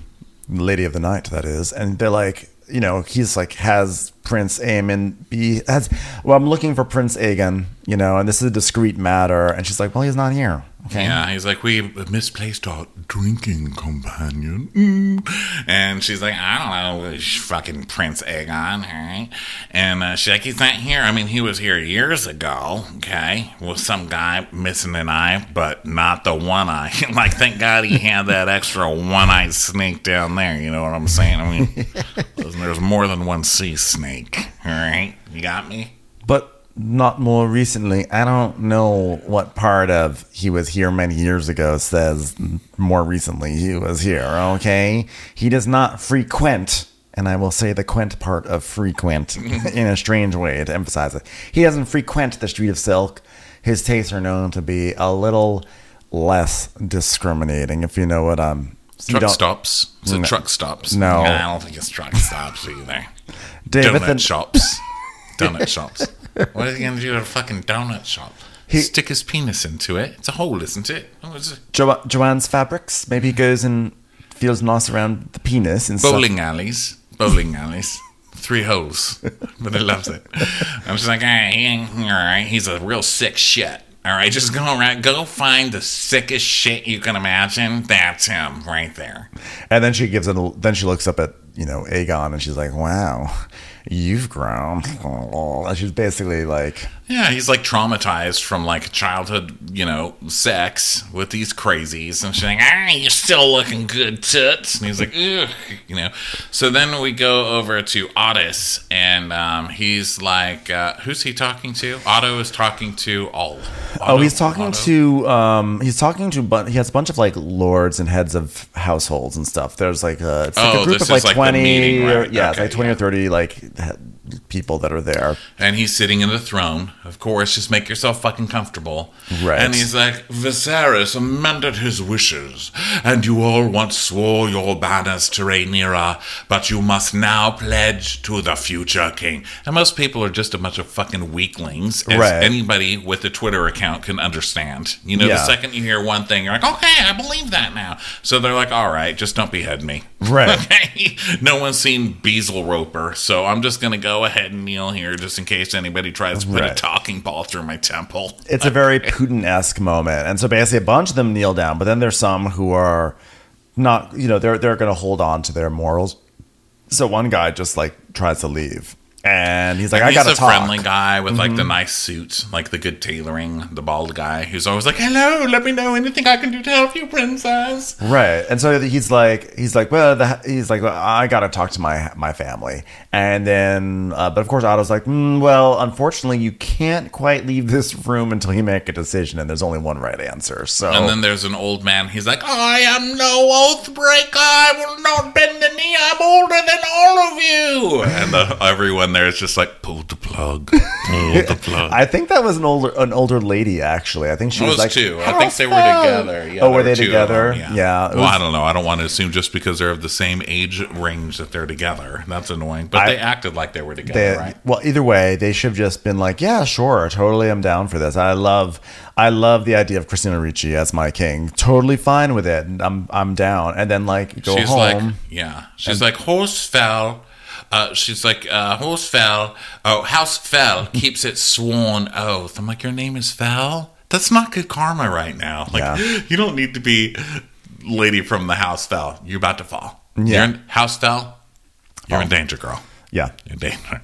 [SPEAKER 1] lady of the night, that is, and they're like, you know, he's like, has Prince Aemond be has? Well, I'm looking for Prince Aegon, you know, and this is a discreet matter, and she's like, well, he's not here. Okay.
[SPEAKER 2] Yeah, he's like, we misplaced our drinking companion. Mm. And she's like, I don't know, fucking Prince Aegon, all right? And uh, she's like, he's not here. I mean, he was here years ago, okay, with some guy missing an eye, but not the one eye. like, thank God he had that extra one eyed snake down there, you know what I'm saying? I mean, there's, there's more than one sea snake, all right? You got me?
[SPEAKER 1] But not more recently. I don't know what part of he was here many years ago says more recently he was here, okay? He does not frequent, and I will say the quent part of frequent in a strange way to emphasize it. He doesn't frequent the Street of Silk. His tastes are known to be a little less discriminating, if you know what I'm.
[SPEAKER 2] Truck stops. Is
[SPEAKER 1] No.
[SPEAKER 2] truck stops?
[SPEAKER 1] No.
[SPEAKER 2] Nah, I don't think it's truck stops either.
[SPEAKER 1] David,
[SPEAKER 2] donut
[SPEAKER 1] the-
[SPEAKER 2] shops. donut shops. What is he gonna do at a fucking donut shop?
[SPEAKER 1] He-
[SPEAKER 2] Stick his penis into it. It's a hole, isn't it? Oh, it's a
[SPEAKER 1] Jo- Joanne's fabrics. Maybe he goes and feels nice around the penis and stuff.
[SPEAKER 2] bowling alleys. Bowling alleys. Three holes. But he loves it. I'm just like, all right, he- all right, he's a real sick shit. All right, just go around, go find the sickest shit you can imagine. That's him right there.
[SPEAKER 1] And then she gives it. A, then she looks up at you know Aegon and she's like, "Wow, you've grown." She's basically like,
[SPEAKER 2] Yeah, he's like traumatized from like childhood, you know, sex with these crazies. And she's like, ah, you're still looking good, toots. And he's like, ugh, you know. So then we go over to Otis, and um, he's like, uh, who's he talking to? Otto is talking to all.
[SPEAKER 1] "Oh, he's talking to. Um, he's talking to. But he has a bunch of like lords and heads of households and stuff. There's like a, it's like
[SPEAKER 2] Oh,
[SPEAKER 1] a group of like
[SPEAKER 2] like
[SPEAKER 1] twenty.
[SPEAKER 2] meeting,
[SPEAKER 1] or,
[SPEAKER 2] right?
[SPEAKER 1] yeah, it's
[SPEAKER 2] Okay,
[SPEAKER 1] like twenty
[SPEAKER 2] yeah.
[SPEAKER 1] or thirty like he- people that are there.
[SPEAKER 2] And he's sitting in the throne. Of course, just make yourself fucking comfortable.
[SPEAKER 1] Right.
[SPEAKER 2] And he's like, Viserys amended his wishes, and you all once swore your banners to Rhaenyra, but you must now pledge to the future king. And most people are just a bunch of fucking weaklings, as
[SPEAKER 1] Right.
[SPEAKER 2] anybody with a Twitter account can understand. You know,
[SPEAKER 1] Yeah.
[SPEAKER 2] the second you hear one thing, you're like, okay, I believe that now. So they're like, all right, just don't behead me.
[SPEAKER 1] Right.
[SPEAKER 2] Okay. No one's seen Beazle Roper, so I'm just gonna go ahead and kneel here just in case anybody tries to put a talking ball through my temple.
[SPEAKER 1] It's a very Putin esque moment, and so basically a bunch of them kneel down, but then there's some who are not. You know, they're they're going to hold on to their morals. So one guy just like tries to leave, and he's like, "I
[SPEAKER 2] He's
[SPEAKER 1] got to
[SPEAKER 2] a
[SPEAKER 1] talk." Mm-hmm.
[SPEAKER 2] friendly guy with like the nice suit, like the good tailoring, the bald guy who's always like, "Hello, let me know anything I can do to help you, princess."
[SPEAKER 1] Right, and so he's like, he's like, well, the, he's like, well, I got to talk to my my family, and then, uh, but of course, Otto's like, mm, well, unfortunately, you can't quite leave this room until you make a decision, and there's only one right answer. So,
[SPEAKER 2] And then there's an old man. He's like, "I am no oath breaker. I will not bend the knee. I'm older than all of you." And uh, everyone there is just like, "Pull the plug, pull the plug."
[SPEAKER 1] I think that was an older an older lady actually. I think she
[SPEAKER 2] It
[SPEAKER 1] was
[SPEAKER 2] was
[SPEAKER 1] like
[SPEAKER 2] two. I think
[SPEAKER 1] "House
[SPEAKER 2] they were together. Yeah,
[SPEAKER 1] oh, were they
[SPEAKER 2] two of
[SPEAKER 1] together?
[SPEAKER 2] them,
[SPEAKER 1] Yeah. it
[SPEAKER 2] Well,
[SPEAKER 1] was-
[SPEAKER 2] I don't know. I don't want to assume just because they're of the same age range that they're together. That's annoying. But
[SPEAKER 1] I-
[SPEAKER 2] they acted like they were together,
[SPEAKER 1] they,
[SPEAKER 2] right?
[SPEAKER 1] Well, either way, they should have just been like, "Yeah, sure, totally, I'm down for this." I love, I love the idea of Christina Ricci as my king. Totally fine with it. I'm, I'm down. And then like go
[SPEAKER 2] She's
[SPEAKER 1] home.
[SPEAKER 2] like, yeah. She's like, horse fell. Uh, she's like, uh, horse fell. Oh, house fell. Keeps its sworn oath. I'm like, your name is Fell? That's not good karma right now. Like,
[SPEAKER 1] Yeah.
[SPEAKER 2] you don't need to be lady from the house fell. You're about to fall.
[SPEAKER 1] Yeah.
[SPEAKER 2] You're in, house fell. You're
[SPEAKER 1] Oh.
[SPEAKER 2] in danger, girl.
[SPEAKER 1] yeah.
[SPEAKER 2] You're in danger.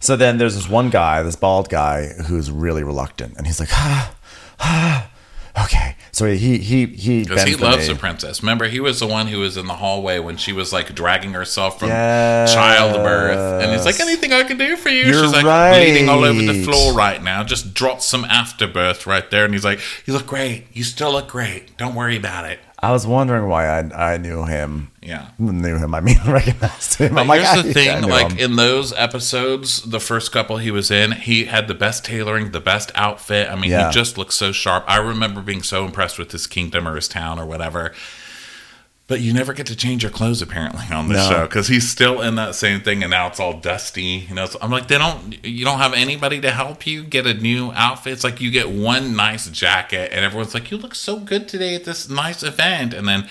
[SPEAKER 1] So then there's this one guy, this bald guy, who's really reluctant, and he's like, ah, ah, okay. So he he he
[SPEAKER 2] Because he loves the princess. Remember, he was the one who was in the hallway when she was like dragging herself from
[SPEAKER 1] Yes.
[SPEAKER 2] childbirth. And he's like, anything I can do for you?
[SPEAKER 1] You're
[SPEAKER 2] She's like
[SPEAKER 1] right.
[SPEAKER 2] bleeding all over the floor right now. Just drop some afterbirth right there. And he's like, you look great. You still look great. Don't worry about it.
[SPEAKER 1] I was wondering why I I knew him.
[SPEAKER 2] Yeah.
[SPEAKER 1] Knew him. I mean, recognized him.
[SPEAKER 2] But
[SPEAKER 1] like,
[SPEAKER 2] here's the
[SPEAKER 1] I
[SPEAKER 2] thing,
[SPEAKER 1] knew
[SPEAKER 2] like
[SPEAKER 1] him.
[SPEAKER 2] in those episodes, the first couple he was in, he had the best tailoring, the best outfit. I mean,
[SPEAKER 1] Yeah.
[SPEAKER 2] he just looked so sharp. I remember being so impressed with his kingdom or his town or whatever. But you never get to change your clothes apparently on this
[SPEAKER 1] No.
[SPEAKER 2] show because he's still in that same thing, and now it's all dusty. You know, so I'm like, they don't. You don't have anybody to help you get a new outfit. It's like you get one nice jacket, and everyone's like, "You look so good today at this nice event," and then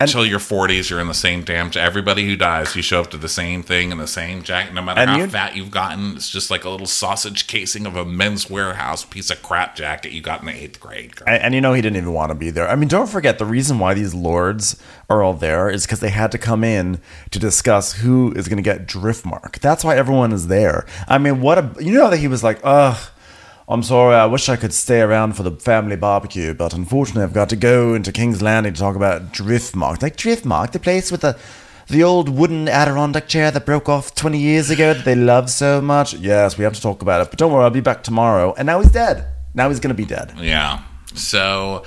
[SPEAKER 2] until your 40s, you're in the same damn. To everybody who dies, you show up to the same thing in the same jacket. No matter how fat you've gotten, it's just like a little sausage casing of a men's warehouse piece of crap jacket you got in the eighth grade.
[SPEAKER 1] And, and you know he didn't even want to be there. I mean, don't forget the reason why these lords are all there is because they had to come in to discuss who is going to get Driftmark. That's why everyone is there. I mean, what a you know that he was like, ugh. I'm sorry, I wish I could stay around for the family barbecue, but unfortunately I've got to go into King's Landing to talk about Driftmark. Like Driftmark, the place with the the old wooden Adirondack chair that broke off 20 years ago that they love so much. Yes, we have to talk about it, but don't worry, I'll be back tomorrow. And now he's dead. Now he's going to be dead.
[SPEAKER 2] Yeah. So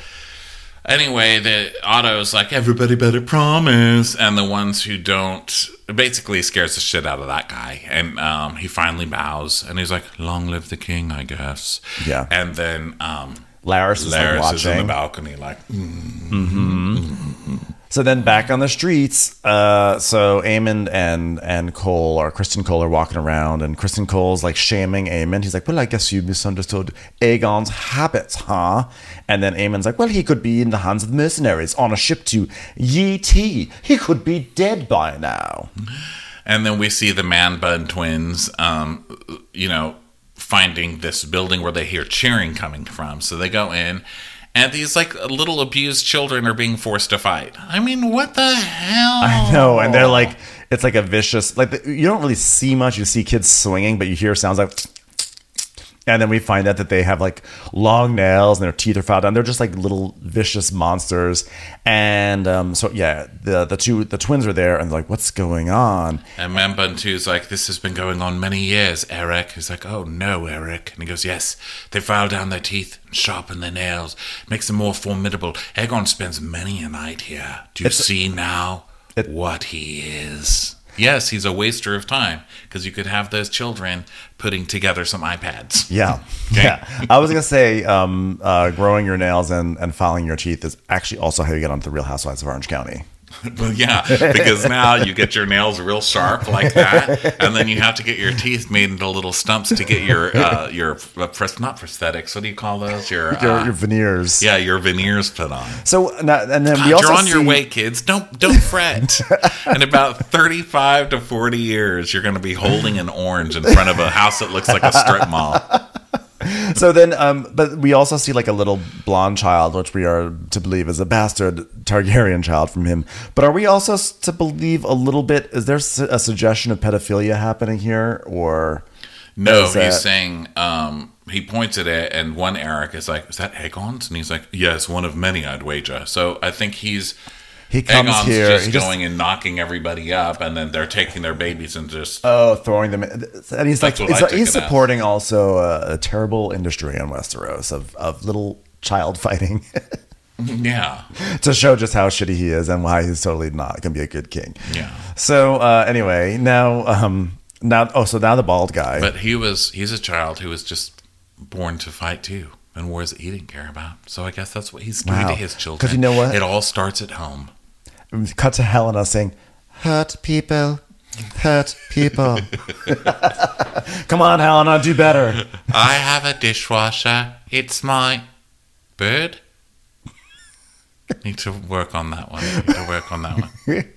[SPEAKER 2] anyway, the Otto's like, everybody better promise. And the ones who don't basically scares the shit out of that guy. And um, he finally bows and he's like, long live the king, I guess.
[SPEAKER 1] Yeah.
[SPEAKER 2] And then um,
[SPEAKER 1] Larys is like
[SPEAKER 2] Larys is in the balcony, like, "Mm,
[SPEAKER 1] So then back on the streets, uh, so Aemond and and Cole or Criston Cole are walking around, and Criston Cole's like shaming Aemond. He's like, "Well, I guess you misunderstood Aegon's habits, huh?" And then Aemond's like, "Well, he could be in the hands of mercenaries on a ship to Yi Ti. He could be dead by now."
[SPEAKER 2] And then we see the man bun twins, um, you know, finding this building where they hear cheering coming from. So they go in, and these like little abused children are being forced to fight. I mean, what the hell?
[SPEAKER 1] I know, and they're like, it's like a vicious. Like you don't really see much. You see kids swinging, but you hear sounds like. And then we find out that they have like long nails and their teeth are filed down. They're just like little vicious monsters. And um, so yeah, the the two the twins are there and they're like, what's going on?
[SPEAKER 2] And Man Bun 2's like, this has been going on many years, Eric. He's like, oh no, Eric. And he goes, yes, they file down their teeth and sharpen their nails, makes them more formidable. Aegon spends many a night here. Do you
[SPEAKER 1] It's-
[SPEAKER 2] see now
[SPEAKER 1] It-
[SPEAKER 2] what he is? Yes, he's a waster of time because you could have those children putting together some iPads.
[SPEAKER 1] Yeah, yeah. I was gonna say, um, uh, growing your nails and and filing your teeth is actually also how you get onto the Real Housewives of Orange County.
[SPEAKER 2] Well, yeah, because now you get your nails real sharp like that, and then you have to get your teeth made into little stumps to get your uh, your uh, pros- not prosthetics. What do you call those? Your,
[SPEAKER 1] Your,
[SPEAKER 2] uh,
[SPEAKER 1] your veneers.
[SPEAKER 2] yeah, your veneers put on.
[SPEAKER 1] So and then we also
[SPEAKER 2] you're on your way, kids. Don't don't fret. In about thirty five to forty years, you're going to be holding an orange in front of a house that looks like a strip mall.
[SPEAKER 1] So then, um, but we also see like a little blonde child, which we are to believe is a bastard Targaryen child from him. But are we also to believe a little bit? Is there a suggestion of pedophilia happening here, or
[SPEAKER 2] No,
[SPEAKER 1] that-
[SPEAKER 2] he's saying um, he points at it, and one Eric is like, "Is that Aegon's?" And he's like, "Yes, one of many, I'd wager." So I think he's
[SPEAKER 1] he comes
[SPEAKER 2] Aegon's
[SPEAKER 1] here?
[SPEAKER 2] just
[SPEAKER 1] he just-
[SPEAKER 2] going and knocking everybody up, and then they're taking their babies and just
[SPEAKER 1] Oh, throwing them, in. and he's like,
[SPEAKER 2] That's what I
[SPEAKER 1] he's, he's
[SPEAKER 2] it as.
[SPEAKER 1] supporting also a, a terrible industry in Westeros of of little child fighting
[SPEAKER 2] yeah,
[SPEAKER 1] to show just how shitty he is and why he's totally not gonna be a good king.
[SPEAKER 2] yeah.
[SPEAKER 1] So uh, anyway, now um, now oh, so now the bald guy.
[SPEAKER 2] But he was he's a child who was just born to fight too. And wars that he didn't care about. So I guess that's what he's doing
[SPEAKER 1] Wow.
[SPEAKER 2] to his children.
[SPEAKER 1] Because you know what?
[SPEAKER 2] It all starts at home.
[SPEAKER 1] Cut to Helena saying, "Hurt people, hurt people." Come on, Helena, do better.
[SPEAKER 2] I have a dishwasher. It's my bird. Need to work on that one. Need to work on that one.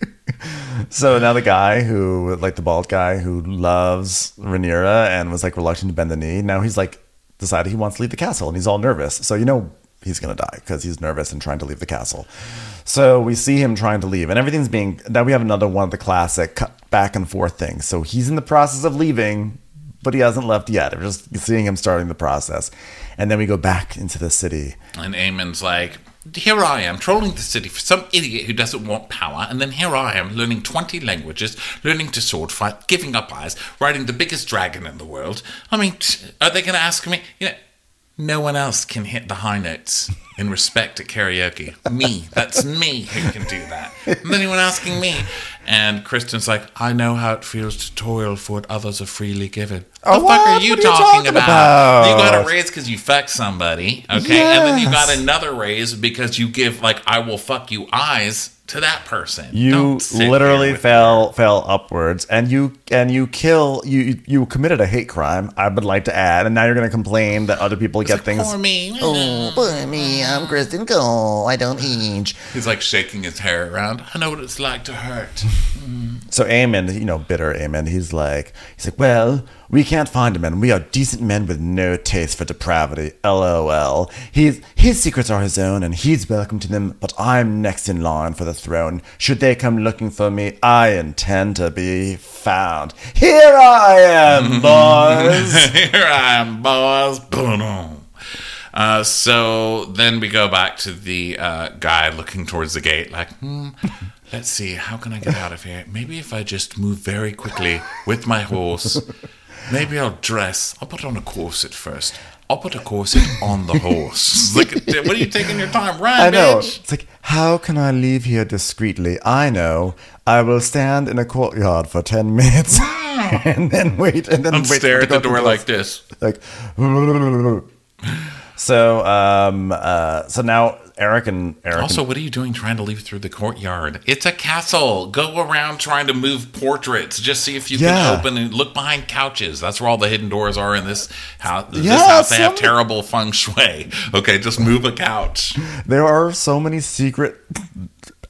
[SPEAKER 1] So now the guy who, like the bald guy who loves Rhaenyra and was like reluctant to bend the knee, now he's like decided he wants to leave the castle and he's all nervous. So you know he's gonna die because he's nervous and trying to leave the castle. So we see him trying to leave, and everything's being. Now we have another one of the classic cut back and forth things. So he's in the process of leaving, but he hasn't left yet. We're just seeing him starting the process, and then we go back into the city.
[SPEAKER 2] And Aemond's like, here I am trolling the city for some idiot who doesn't want power, and then here I am learning 20 languages, learning to sword fight, giving up eyes, riding the biggest dragon in the world. I mean, are they going to ask me? You know, no one else can hit the high notes in respect at karaoke. Me, that's me who can do that. And anyone asking me. And Criston's like, I know how it feels to toil for what others are freely given.
[SPEAKER 1] Oh,
[SPEAKER 2] the fuck
[SPEAKER 1] what?
[SPEAKER 2] are you
[SPEAKER 1] What are you
[SPEAKER 2] talking,
[SPEAKER 1] talking
[SPEAKER 2] about? You got a raise because you fucked somebody, okay? And then you got another raise because you give like I will fuck you eyes to that person.
[SPEAKER 1] You
[SPEAKER 2] Don't
[SPEAKER 1] literally
[SPEAKER 2] with
[SPEAKER 1] fell fell upwards, and you and you kill you you committed a hate crime. I would like to add, and now you're going to complain that other people get
[SPEAKER 2] your-
[SPEAKER 1] things.
[SPEAKER 2] Poor me.
[SPEAKER 4] Oh, poor me.
[SPEAKER 1] I'm Criston Cole. I don't age.
[SPEAKER 2] He's like shaking his hair around. I know what it's like to hurt.
[SPEAKER 1] So Aemond, you know, bitter Aemond, he's like, he's like, well, we can't find him, and we are decent men with no taste for depravity. LOL. He's his secrets are his own, and he's welcome to them. But I'm next in line for the throne. Should they come looking for me, I intend to be found. Here I am, boys.
[SPEAKER 2] Here I am, boys. Boom. Uh, so then we go back to the uh, guy looking towards the gate, like, hmm, let's see, how can I get out of here? Maybe if I just move very quickly with my horse. Maybe I'll dress. I'll put on a corset first. I'll put a corset on the horse. like, what are you taking your time? Run,
[SPEAKER 1] I know.
[SPEAKER 2] bitch.
[SPEAKER 1] It's like, how can I leave here discreetly? I know. I will stand in a courtyard for ten minutes, and then wait, and then
[SPEAKER 2] And
[SPEAKER 1] wait
[SPEAKER 2] stare at the door like this.
[SPEAKER 1] like so um uh so now eric and eric
[SPEAKER 2] Also, what are you doing trying to leave through the courtyard? It's a castle. Go around trying to move portraits. Just see if you
[SPEAKER 1] Yeah.
[SPEAKER 2] can open and look behind couches. That's where all the hidden doors are in this house. This
[SPEAKER 1] Yeah,
[SPEAKER 2] house, they have terrible feng shui. Okay, just move a couch.
[SPEAKER 1] there are so many secret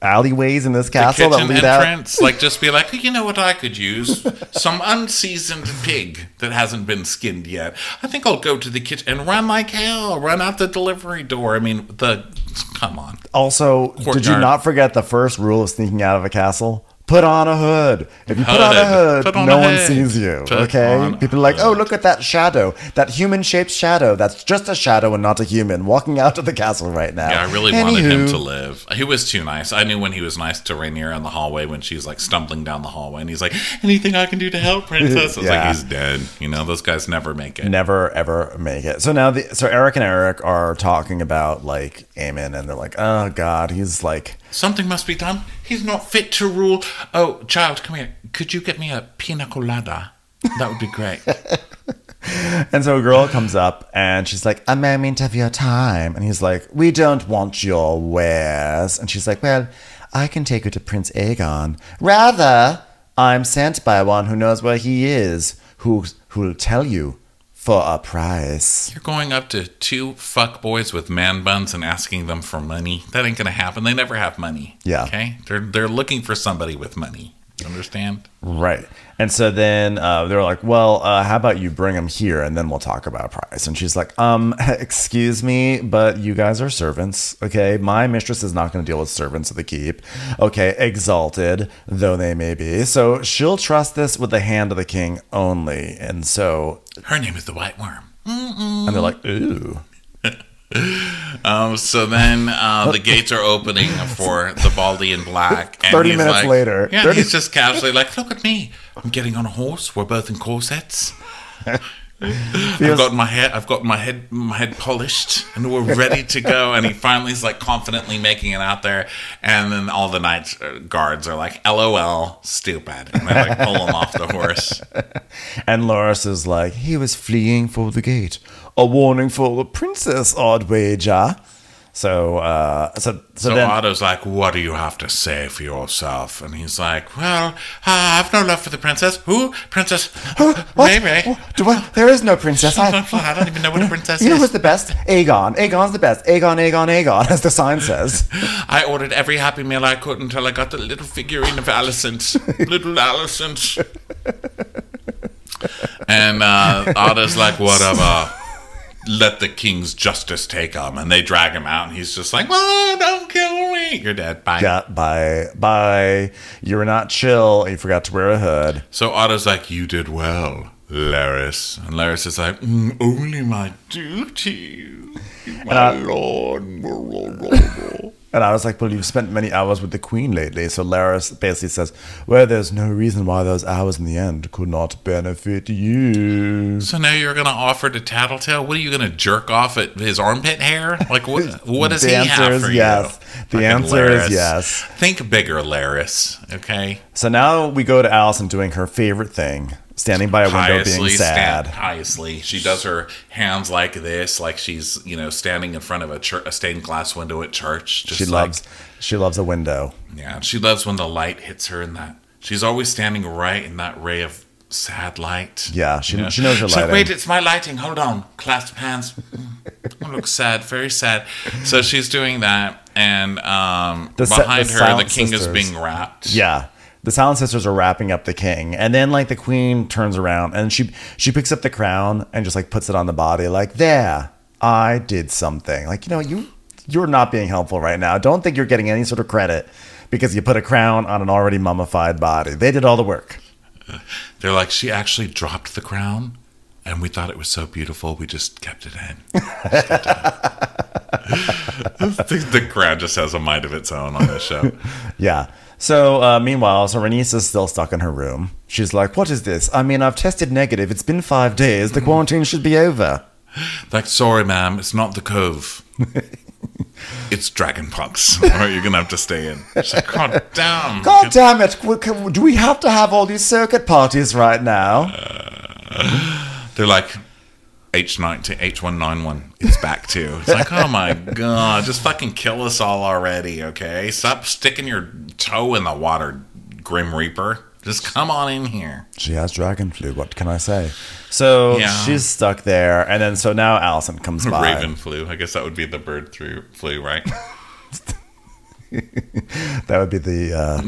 [SPEAKER 1] alleyways in this castle that lead out.
[SPEAKER 2] Like, just be like, oh, you know what I could use? Some unseasoned pig that hasn't been skinned yet. I think I'll go to the kitchen and run like hell. Run out the delivery door. I mean, the. Come on.
[SPEAKER 1] also did you not forget the first rule of sneaking out of a castle put on a hood. If you put on a
[SPEAKER 2] Hood. on
[SPEAKER 1] no
[SPEAKER 2] a
[SPEAKER 1] one
[SPEAKER 2] hood.
[SPEAKER 1] sees you.
[SPEAKER 2] Put
[SPEAKER 1] okay? People are like, oh, look at that shadow, that human-shaped shadow. That's just a shadow and not a human walking out of the castle right now.
[SPEAKER 2] Yeah, I really wanted him to live. He was too nice. I knew when he was nice to Rainier in the hallway when she was like stumbling down the hallway, and he's like, "Anything I can do to help, princess?" I was
[SPEAKER 1] Yeah.
[SPEAKER 2] like, "He's dead." You know, those guys never make it.
[SPEAKER 1] never ever make it. So now the so Eric and Eric are talking about like Aemon and they're like, oh god, he's like
[SPEAKER 2] Something must be done. He's not fit to rule. Oh, child, come here. Could you get me a pina colada? That would be great.
[SPEAKER 1] and so a girl comes up and she's like, a moment of your time. And he's like, we don't want your wares. And she's like, well, I can take you to Prince Aegon. Rather, I'm sent by one who knows where he is, who who'll tell you for a price.
[SPEAKER 2] You're going up to two fuck boys with man buns and asking them for money. That ain't gonna happen. They never have money.
[SPEAKER 1] Yeah.
[SPEAKER 2] Okay. They're they're looking for somebody with money. Understand?
[SPEAKER 1] Right. And so then uh, they're like, well, uh, how about you bring them here and then we'll talk about price. And she's like, um, excuse me, but you guys are servants. Okay. My mistress is not going to deal with servants of the keep. Okay. Exalted though they may be. So she'll trust this with the hand of the king only. And so,
[SPEAKER 2] Her name is the White Worm.
[SPEAKER 1] and they're like, ooh.
[SPEAKER 2] Um, so then uh, the gates are opening for the Baldy in black. And
[SPEAKER 1] 30
[SPEAKER 2] he's
[SPEAKER 1] minutes
[SPEAKER 2] like-
[SPEAKER 1] later.
[SPEAKER 2] Yeah,
[SPEAKER 1] 30
[SPEAKER 2] he's just casually like, look at me. I'm getting on a horse. We're both in corsets. I've got my head. I've got my head. My head polished, and we're ready to go. And he finally is like confidently making it out there. And then all the night guards are like, "LOL, stupid," and they like pull him off the horse.
[SPEAKER 1] And Larys is like, he was fleeing for the gate. A warning for the princess, odd wager. So, uh, so, so,
[SPEAKER 2] So
[SPEAKER 1] then.
[SPEAKER 2] Otto's like, "What do you have to say for yourself?" And he's like, "Well, I have no love for the princess. Who? Princess? Who?
[SPEAKER 1] What?
[SPEAKER 2] Maybe."
[SPEAKER 1] Do I, there is no princess. I,
[SPEAKER 2] I don't even know what a princess
[SPEAKER 1] you know who's the best? Aegon. Aegon's the best. Aegon, Aegon, Aegon, as the sign says.
[SPEAKER 2] I ordered every Happy Meal I could until I got the little figurine of Alicent. little Alicent. and uh, Otto's like, whatever. Let the king's justice take him. And they drag him out, and he's just like, well, don't kill me. You're dead. Bye.
[SPEAKER 1] Got bye by. You were not chill. You forgot to wear a hood.
[SPEAKER 2] So Otto's like, you did well, Larys. And Larys is like, "Mm, only my duty. My lord.
[SPEAKER 1] And I was like, well, you've spent many hours with the queen lately. So Larys basically says, well, there's no reason why those hours in the end could not benefit you.
[SPEAKER 2] So now you're going to offer to Tattletale? What are you going to jerk off at his armpit hair? Like what? What does
[SPEAKER 1] The
[SPEAKER 2] he have for
[SPEAKER 1] yes.
[SPEAKER 2] you?
[SPEAKER 1] The
[SPEAKER 2] Fucking
[SPEAKER 1] answer is yes.
[SPEAKER 2] Think bigger, Larys. Okay.
[SPEAKER 1] So now we go to Alicent doing her favorite thing, standing by a window being sad.
[SPEAKER 2] stand, piously. She does her hands like this, like she's you know standing in front of a, chur- a stained glass window at church. Just
[SPEAKER 1] She
[SPEAKER 2] like,
[SPEAKER 1] loves she loves a window.
[SPEAKER 2] Yeah, she loves when the light hits her in that. She's always standing right in that ray of sad light.
[SPEAKER 1] Yeah, she- she knows her
[SPEAKER 2] She's like,
[SPEAKER 1] lighting.
[SPEAKER 2] wait, it's my lighting. Hold on. Clasp hands. Mm. looks sad, very sad. So she's doing that, and um,
[SPEAKER 1] The se-
[SPEAKER 2] behind
[SPEAKER 1] the
[SPEAKER 2] her, the king
[SPEAKER 1] Sisters.
[SPEAKER 2] is being wrapped.
[SPEAKER 1] Yeah. The Silent Sisters are wrapping up the king, and then like the queen turns around and she she picks up the crown and just like puts it on the body, like there, I did something. Like you know you you're not being helpful right now. Don't think you're getting any sort of credit because you put a crown on an already mummified body. They did all the work.
[SPEAKER 2] They're like, she actually dropped the crown, and we thought it was so beautiful, we just kept it in. Kept it in. the, the crown just has a mind of its own on this show.
[SPEAKER 1] Yeah. So uh, meanwhile, so Rhaenys is still stuck in her room. She's like, "What is this? I mean, I've tested negative. It's been five days. The quarantine should be over."
[SPEAKER 2] Like, sorry, ma'am, it's not the cove. it's Dragonpunks, or you're gonna have to stay in. She's like, God damn.
[SPEAKER 1] God damn it! Do we have to have all these circuit parties right now?
[SPEAKER 2] They're like, H90, H191, is back too. It's like, oh my god, just fucking kill us all already, okay? Stop sticking your toe in the water, Grim Reaper. Just come on in here.
[SPEAKER 1] She has dragon flu. What can I say? So
[SPEAKER 2] Yeah.
[SPEAKER 1] she's stuck there, and then so now Alicent comes by.
[SPEAKER 2] Raven flu. I guess that would be the bird through flu, right?
[SPEAKER 1] That would be the uh,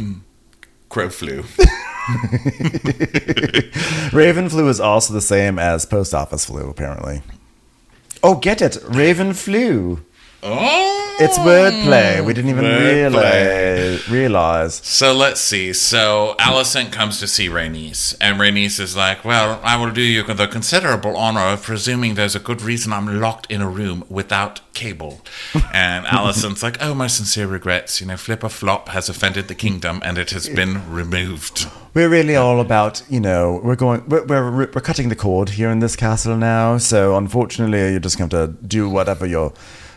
[SPEAKER 2] Crow flu.
[SPEAKER 1] Raven flu is also the same as post office flu, apparently. Oh, get it, Raven flu.
[SPEAKER 2] Oh,
[SPEAKER 1] It's wordplay. We didn't even realize. Realize.
[SPEAKER 2] So let's see. So Alicent comes to see Rhaenys, and Rhaenys is like, "Well, I will do you the considerable honor of presuming there's a good reason I'm locked in a room without cable." And Alicent's like, "Oh, my sincere regrets. You know, Flipper Flop has offended the kingdom, and it has been removed."
[SPEAKER 1] We're really all about, you know, we're going, we're, we're, we're cutting the cord here in this castle now. So unfortunately, you're just going to do whatever your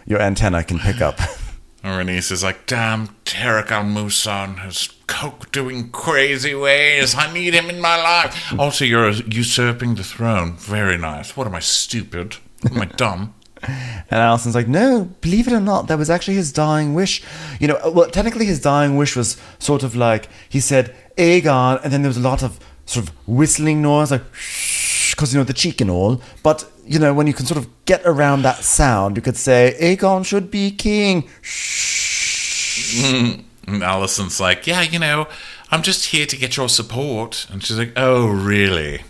[SPEAKER 1] your antenna can pick up.
[SPEAKER 2] Rhaenys is like, "Damn, Tarek Al Musan has coke doing crazy ways. I need him in my life." Also, you're usurping the throne. Very nice. What am I stupid? Am I dumb?
[SPEAKER 1] And Alicent's like, no, believe it or not, that was actually his dying wish. You know, well, technically his dying wish was sort of like, he said, Aegon, and then there was a lot of sort of whistling noise, like, because, you know, the cheek and all. But, you know, when you can sort of get around that sound, you could say, Aegon should be king. Mm-hmm.
[SPEAKER 2] And Alicent's like, yeah, you know, I'm just here to get your support. And she's like, oh, really?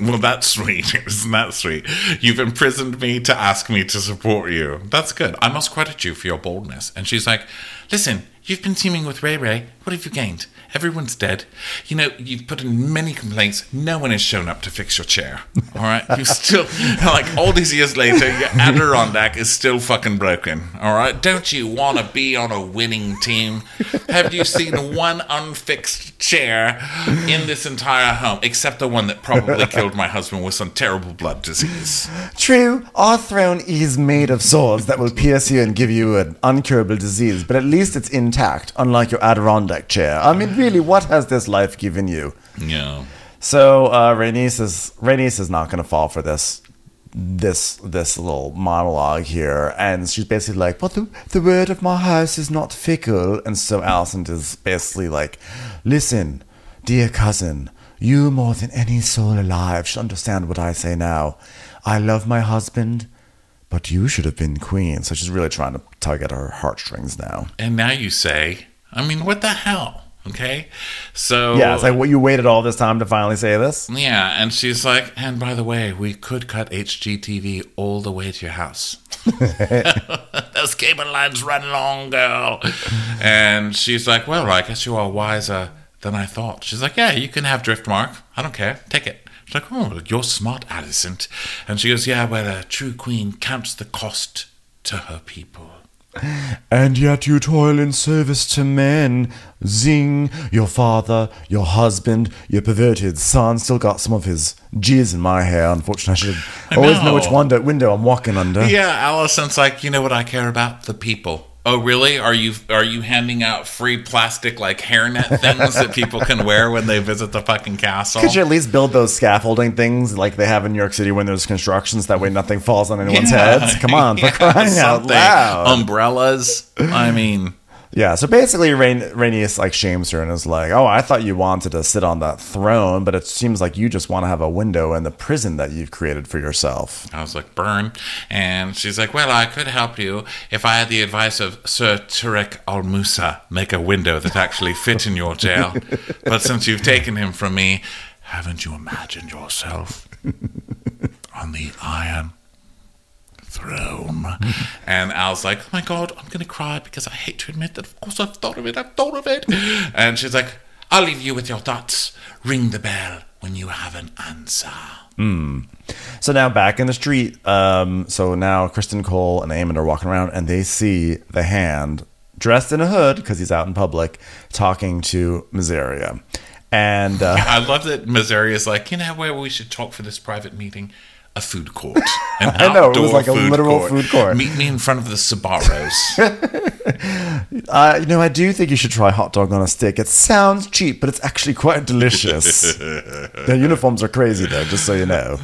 [SPEAKER 2] Well, that's sweet. Isn't that sweet? You've imprisoned me to ask me to support you. That's good. I must credit you for your boldness. And she's like, listen, you've been teaming with Ray Ray. What have you gained? Everyone's dead. You know, you've put in many complaints. No one has shown up to fix your chair. All right? You still, like, all these years later, your Adirondack is still fucking broken. All right? Don't you want to be on a winning team? Have you seen one unfixed chair in this entire home, except the one that probably killed my husband with some terrible blood disease?
[SPEAKER 1] True, our throne is made of swords that will pierce you and give you an uncurable disease, but at least it's intact, unlike your Adirondack chair. I mean, really, what has this life given you?
[SPEAKER 2] Yeah.
[SPEAKER 1] So uh, Rhaenys is Rhaenys is not going to fall for this this this little monologue here, and she's basically like, "But the the word of my house is not fickle," and so Alicent is basically like, "Listen, dear cousin, you more than any soul alive should understand what I say now. I love my husband." But you should have been queen. So she's really trying to tug at her heartstrings now.
[SPEAKER 2] And now you say, I mean, what the hell? Okay. So.
[SPEAKER 1] Yeah, it's like, what you waited all this time to finally say this?
[SPEAKER 2] Yeah, and she's like, and by the way, we could cut HGTV all the way to your house. Those cable lines run long, girl. And she's like, well, I guess you are wiser than I thought. She's like, yeah, you can have Driftmark. I don't care. Take it. She's like, oh, you're smart, Alicent. And she goes, yeah, well, a true queen counts the cost to her people.
[SPEAKER 1] And yet you toil in service to men. Zing, your father, your husband, your perverted son still got some of his jizz in my hair. Unfortunately, I should always know
[SPEAKER 2] know.
[SPEAKER 1] which window, window I'm walking under.
[SPEAKER 2] Yeah, Alicent's like, you know what I care about? The people. Oh, really? Are you are you handing out free plastic like hairnet things that people can wear when they visit the fucking castle?
[SPEAKER 1] Could you at least build those scaffolding things like they have in New York City when there's constructions? That way nothing falls on anyone's
[SPEAKER 2] Yeah.
[SPEAKER 1] heads. Come on, for
[SPEAKER 2] Yeah,
[SPEAKER 1] crying out
[SPEAKER 2] something.
[SPEAKER 1] loud.
[SPEAKER 2] Umbrellas. I mean,
[SPEAKER 1] Yeah, so basically, Rain, Rhaenys like shames her and is like, "Oh, I thought you wanted to sit on that throne, but it seems like you just want to have a window in the prison that you've created for yourself."
[SPEAKER 2] I was like, burn. And she's like, well, I could help you if I had the advice of Sir Turek Al Musa, make a window that actually fit in your jail. but since you've taken him from me, haven't you imagined yourself on the iron throne? and Al's like, oh my God, I'm going to cry because I hate to admit that, of course, I've thought of it, I've thought of it. And she's like, I'll leave you with your thoughts. Ring the bell when you have an answer.
[SPEAKER 1] So now back in the street, um, so now Criston Cole and Aemond are walking around and they see the hand dressed in a hood because he's out in public talking to Mysaria. And uh,
[SPEAKER 2] I love that Missouri is like, you know where we should talk for this private meeting? A food court. An
[SPEAKER 1] I know, it was like a literal food court.
[SPEAKER 2] Meet me in front of the Sabaros.
[SPEAKER 1] uh, you know, I do think you should try hot dog on a stick. It sounds cheap, but it's actually quite delicious. Their uniforms are crazy, though, just so you know.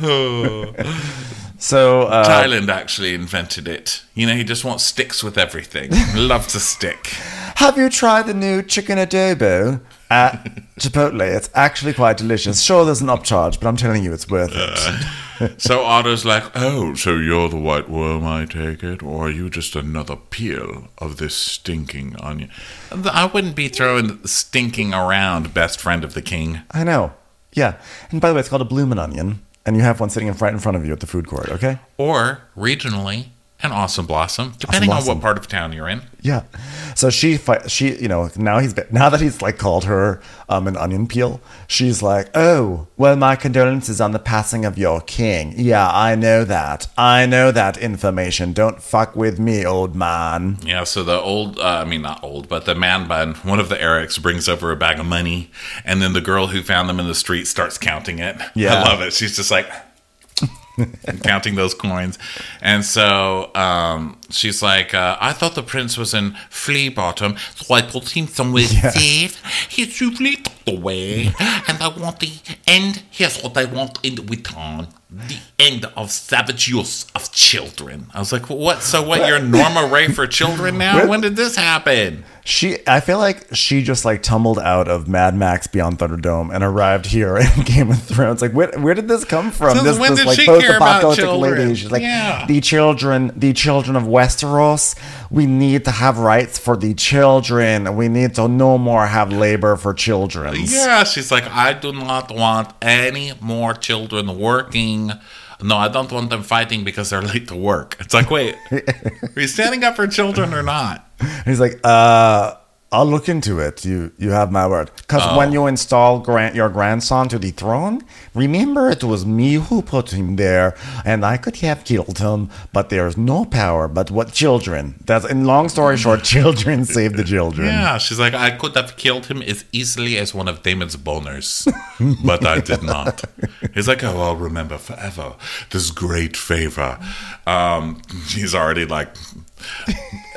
[SPEAKER 1] so, uh,
[SPEAKER 2] Thailand actually invented it. You know, he just wants sticks with everything. Loves a stick.
[SPEAKER 1] have you tried the new chicken adobo at Chipotle? It's actually quite delicious. Sure, there's an upcharge, but I'm telling you, it's worth it.
[SPEAKER 2] So Otto's like, oh, so you're the white worm, I take it? Or are you just another peel of this stinking onion? I wouldn't be throwing stinking around, best friend of the king.
[SPEAKER 1] I know. Yeah. And by the way, it's called a bloomin' onion, and you have one sitting in right in front of you at the food court, okay?
[SPEAKER 2] Or regionally, an awesome blossom, depending on
[SPEAKER 1] blossom.
[SPEAKER 2] what part of town you're in.
[SPEAKER 1] Yeah. So she, fi- she, you know, now he's now that he's like called her um, an onion peel, she's like, oh, well, my condolences on the passing of your king. Yeah, I know that. I know that information. Don't fuck with me, old man.
[SPEAKER 2] Yeah, so the old, uh, I mean, not old, but the man bun, one of the Erics brings over a bag of money, and then the girl who found them in the street starts counting it.
[SPEAKER 1] Yeah.
[SPEAKER 2] I love it. She's just like, counting those coins. And so um, she's like, uh, I thought the prince was in Flea Bottom, so I put him somewhere safe. He's usually tucked away, and I want the end. Here's what I want in the return. The end of savage use of children. I was like, what? So what? You're Norma Rae for children now? When did this happen?
[SPEAKER 1] She, I feel like she just like tumbled out of Mad Max Beyond Thunderdome and arrived here in Game of Thrones. Like, where, where did this come from?
[SPEAKER 2] Since
[SPEAKER 1] this
[SPEAKER 2] when
[SPEAKER 1] this
[SPEAKER 2] did
[SPEAKER 1] like
[SPEAKER 2] she care about
[SPEAKER 1] post-apocalyptic lady. She's like,
[SPEAKER 2] Yeah.
[SPEAKER 1] the children, the children of Westeros. We need to have rights for the children. We need to no more have labor for children.
[SPEAKER 2] Yeah, she's like, I do not want any more children working. No, I don't want them fighting because they're late to work. It's like, wait, are you standing up for children or not?
[SPEAKER 1] He's like, uh, I'll look into it. You you have my word. Because
[SPEAKER 2] Oh.
[SPEAKER 1] when you install grant your grandson to the throne, remember it was me who put him there, and I could have killed him, but there's no power. But what children? That's in long story short, children save the children.
[SPEAKER 2] Yeah, she's like, I could have killed him as easily as one of Daemon's boners, but I did not. He's like, oh, I'll remember forever this great favor. Um, he's already like,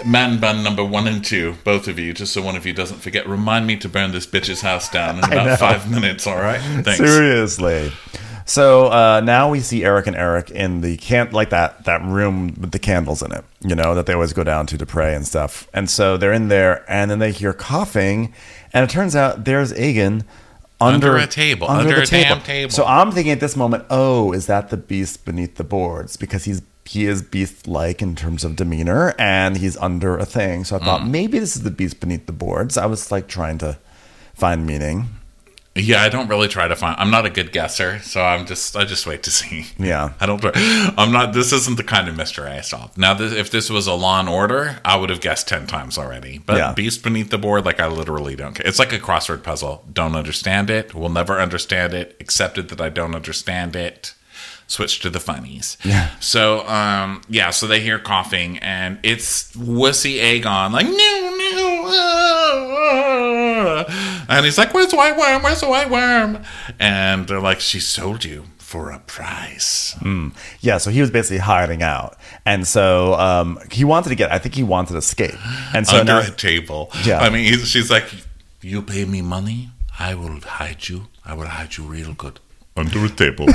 [SPEAKER 2] man bun number one and two, both of you, just so one of you doesn't forget. Remind me to burn this bitch's house down in about five minutes. All right, thanks.
[SPEAKER 1] Seriously. So uh, now we see Eric and Eric in the can like that that room with the candles in it, you know, that they always go down to to pray and stuff. And so they're in there, and then they hear coughing, and it turns out there's Aegon under,
[SPEAKER 2] Under a table, under a damn table.
[SPEAKER 1] So I'm thinking at this moment, oh, is that the beast beneath the boards? Because he's he is beast like in terms of demeanor, and he's under a thing. So I thought
[SPEAKER 2] Mm.
[SPEAKER 1] maybe this is the beast beneath the boards. I was like trying to find meaning.
[SPEAKER 2] Yeah, I don't really try to find. I'm not a good guesser, so I'm just. I just wait to see.
[SPEAKER 1] Yeah.
[SPEAKER 2] I don't. try- I'm not. This isn't the kind of mystery I solve. Now, this, if this was a Law and Order, I would have guessed ten times already. But
[SPEAKER 1] Yeah.
[SPEAKER 2] Beast beneath the board, like I literally don't care. It's like a crossword puzzle. Don't understand it. Will never understand it. Accepted that I don't understand it. Switch to the funnies.
[SPEAKER 1] Yeah.
[SPEAKER 2] So, um, yeah. So they hear coughing, and it's wussy Aegon, like no, no, ah, ah." and he's like, "Where's the white worm? Where's the white worm?" And they're like, "She sold you for a price."
[SPEAKER 1] Yeah, so he was basically hiding out, and so um, he wanted to get. I think he wanted to escape, and so
[SPEAKER 2] under
[SPEAKER 1] now
[SPEAKER 2] a table.
[SPEAKER 1] Yeah.
[SPEAKER 2] I mean, he's, she's like, "You pay me money, I will hide you. I will hide you real good under a table."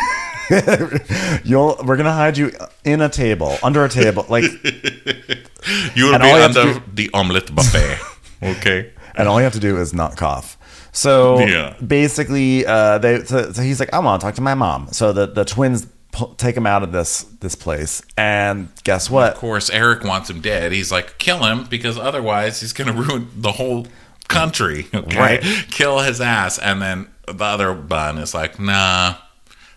[SPEAKER 1] you'll we're gonna hide you in a table, under a table, like
[SPEAKER 2] You will be
[SPEAKER 1] you
[SPEAKER 2] under the omelet buffet. Okay.
[SPEAKER 1] and all you have to do is not cough. So
[SPEAKER 2] Yeah.
[SPEAKER 1] basically, uh, they so, so he's like, I want to talk to my mom. So the the twins take him out of this this place, and guess what?
[SPEAKER 2] Of course, Eric wants him dead. He's like, kill him because otherwise he's going to ruin the whole country. Okay,
[SPEAKER 1] Right.
[SPEAKER 2] kill his ass. And then the other bun is like, nah,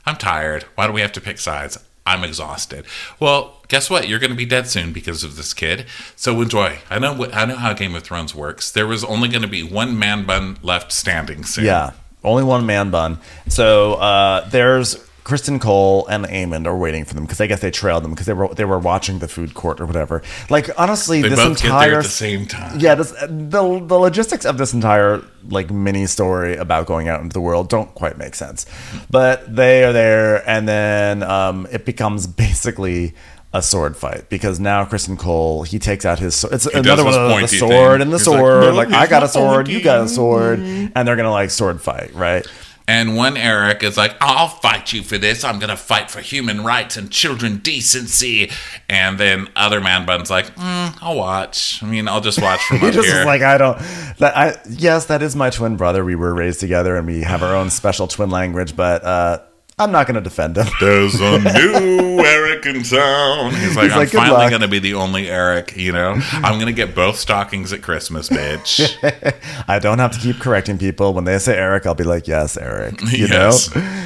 [SPEAKER 2] I'm tired. Why do we have to pick sides? I'm exhausted. Well, guess what? You're going to be dead soon because of this kid. So enjoy. I know. I know how Game of Thrones works. There was only going to be one man bun left standing soon.
[SPEAKER 1] Yeah, only one man bun. So uh, there's Criston Cole and Aemond are waiting for them because I guess they trailed them because they were they were watching the food court or whatever. Like honestly,
[SPEAKER 2] They
[SPEAKER 1] this
[SPEAKER 2] both get
[SPEAKER 1] entire
[SPEAKER 2] there at the same time.
[SPEAKER 1] yeah, this, the the logistics of this entire like mini story about going out into the world don't quite make sense, but they are there, and then um, it becomes basically a sword fight because now Criston Cole he takes out his sword. It's
[SPEAKER 2] does
[SPEAKER 1] another one of the, sword
[SPEAKER 2] thing.
[SPEAKER 1] and the
[SPEAKER 2] He's like,
[SPEAKER 1] sword.
[SPEAKER 2] "No,
[SPEAKER 1] Like, I got a sword, you got a sword, and they're gonna like sword fight, right?
[SPEAKER 2] And one Eric is like, I'll fight you for this. I'm going to fight for human rights and children decency. And then other man bun's like, mm, I'll watch. I mean, I'll just watch from
[SPEAKER 1] He
[SPEAKER 2] up
[SPEAKER 1] just
[SPEAKER 2] here.
[SPEAKER 1] like I don't. That I yes, that is my twin brother. We were raised together, and we have our own special twin language. But uh, I'm not going to defend him.
[SPEAKER 2] There's a new Eric in town. He's like,
[SPEAKER 1] He's
[SPEAKER 2] I'm
[SPEAKER 1] like,
[SPEAKER 2] finally going to be the only Eric, you know? I'm going to get both stockings at Christmas, bitch.
[SPEAKER 1] I don't have to keep correcting people when they say Eric. I'll be like, yes, Eric. You
[SPEAKER 2] Yes.
[SPEAKER 1] know.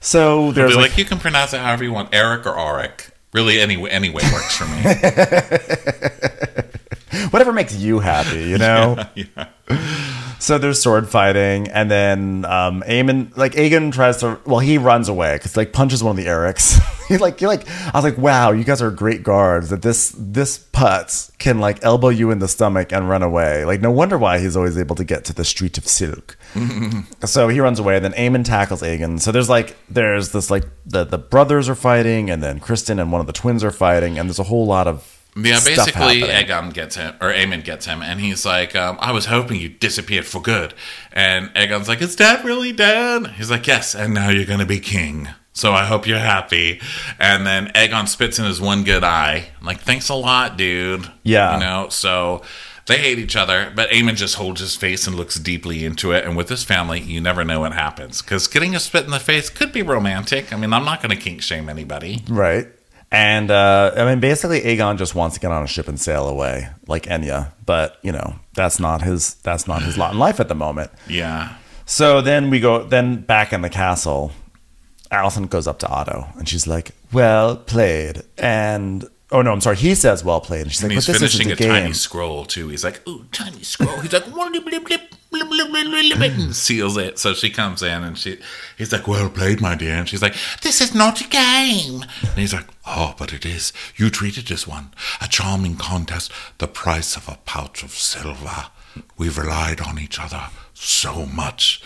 [SPEAKER 1] So there's
[SPEAKER 2] like,
[SPEAKER 1] like,
[SPEAKER 2] you can pronounce it however you want, Eric or Auric. Really, any, any way works for me.
[SPEAKER 1] whatever makes you happy, you know.
[SPEAKER 2] yeah.
[SPEAKER 1] So there's sword fighting, and then um, Aemond, like Aegon tries to, well, he runs away because like punches one of the Erics. he like, he like, I was like, wow, you guys are great guards. That this this putz can like elbow you in the stomach and run away. Like, no wonder why he's always able to get to the street of silk. so he runs away, then Aemond tackles Aegon. So there's like, there's this like the the brothers are fighting, and then Criston and one of the twins are fighting, and there's a whole lot of
[SPEAKER 2] Yeah, basically, Aegon gets him, or Aemond gets him, and he's like, um, "I was hoping you disappeared for good." And Aegon's like, "Is Dad really dead?" He's like, "Yes, and now you're gonna be king. So I hope you're happy." And then Aegon spits in his one good eye, I'm like, "Thanks a lot, dude."
[SPEAKER 1] Yeah.
[SPEAKER 2] you know. So they hate each other, but Aemond just holds his face and looks deeply into it. And with his family, you never know what happens because getting a spit in the face could be romantic. I mean, I'm not gonna kink shame anybody.
[SPEAKER 1] Right. And uh, I mean, basically, Aegon just wants to get on a ship and sail away, like Enya. But you know, that's not his. That's not his lot in life at the moment.
[SPEAKER 2] Yeah.
[SPEAKER 1] So then we go. Then back in the castle, Alicent goes up to Otto, and she's like, "Well played." And oh no, I'm sorry. He says, "Well played," and she's
[SPEAKER 2] And
[SPEAKER 1] like,
[SPEAKER 2] he's
[SPEAKER 1] "But this isn't
[SPEAKER 2] finishing
[SPEAKER 1] a
[SPEAKER 2] a
[SPEAKER 1] game."
[SPEAKER 2] tiny scroll too. He's like, "Ooh, tiny scroll." He's like, "Blip, blip, blip, blip, blip, blip, blip," and seals it. So she comes in and she, he's like, "Well played, my dear." And she's like, "This is not a game." And he's like, "Oh, but it is. You treat it as one. A charming contest. The price of a pouch of silver. We've relied on each other so much.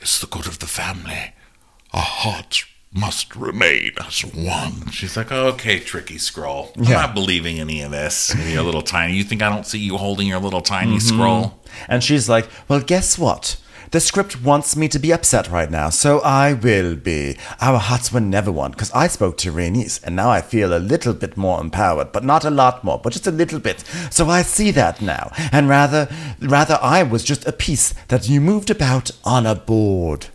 [SPEAKER 2] It's the good of the family. Our hearts." Must remain as one. She's like, okay, tricky scroll. I'm
[SPEAKER 1] Yeah.
[SPEAKER 2] not believing any of this. Your little tiny. You think I don't see you holding your little tiny mm-hmm. scroll?
[SPEAKER 1] And she's like, Well, guess what? The script wants me to be upset right now, so I will be. Our hearts were never one, because I spoke to Rhaenys, and now I feel a little bit more empowered, but not a lot more, but just a little bit. So I see that now, and rather, rather I was just a piece that you moved about on a board.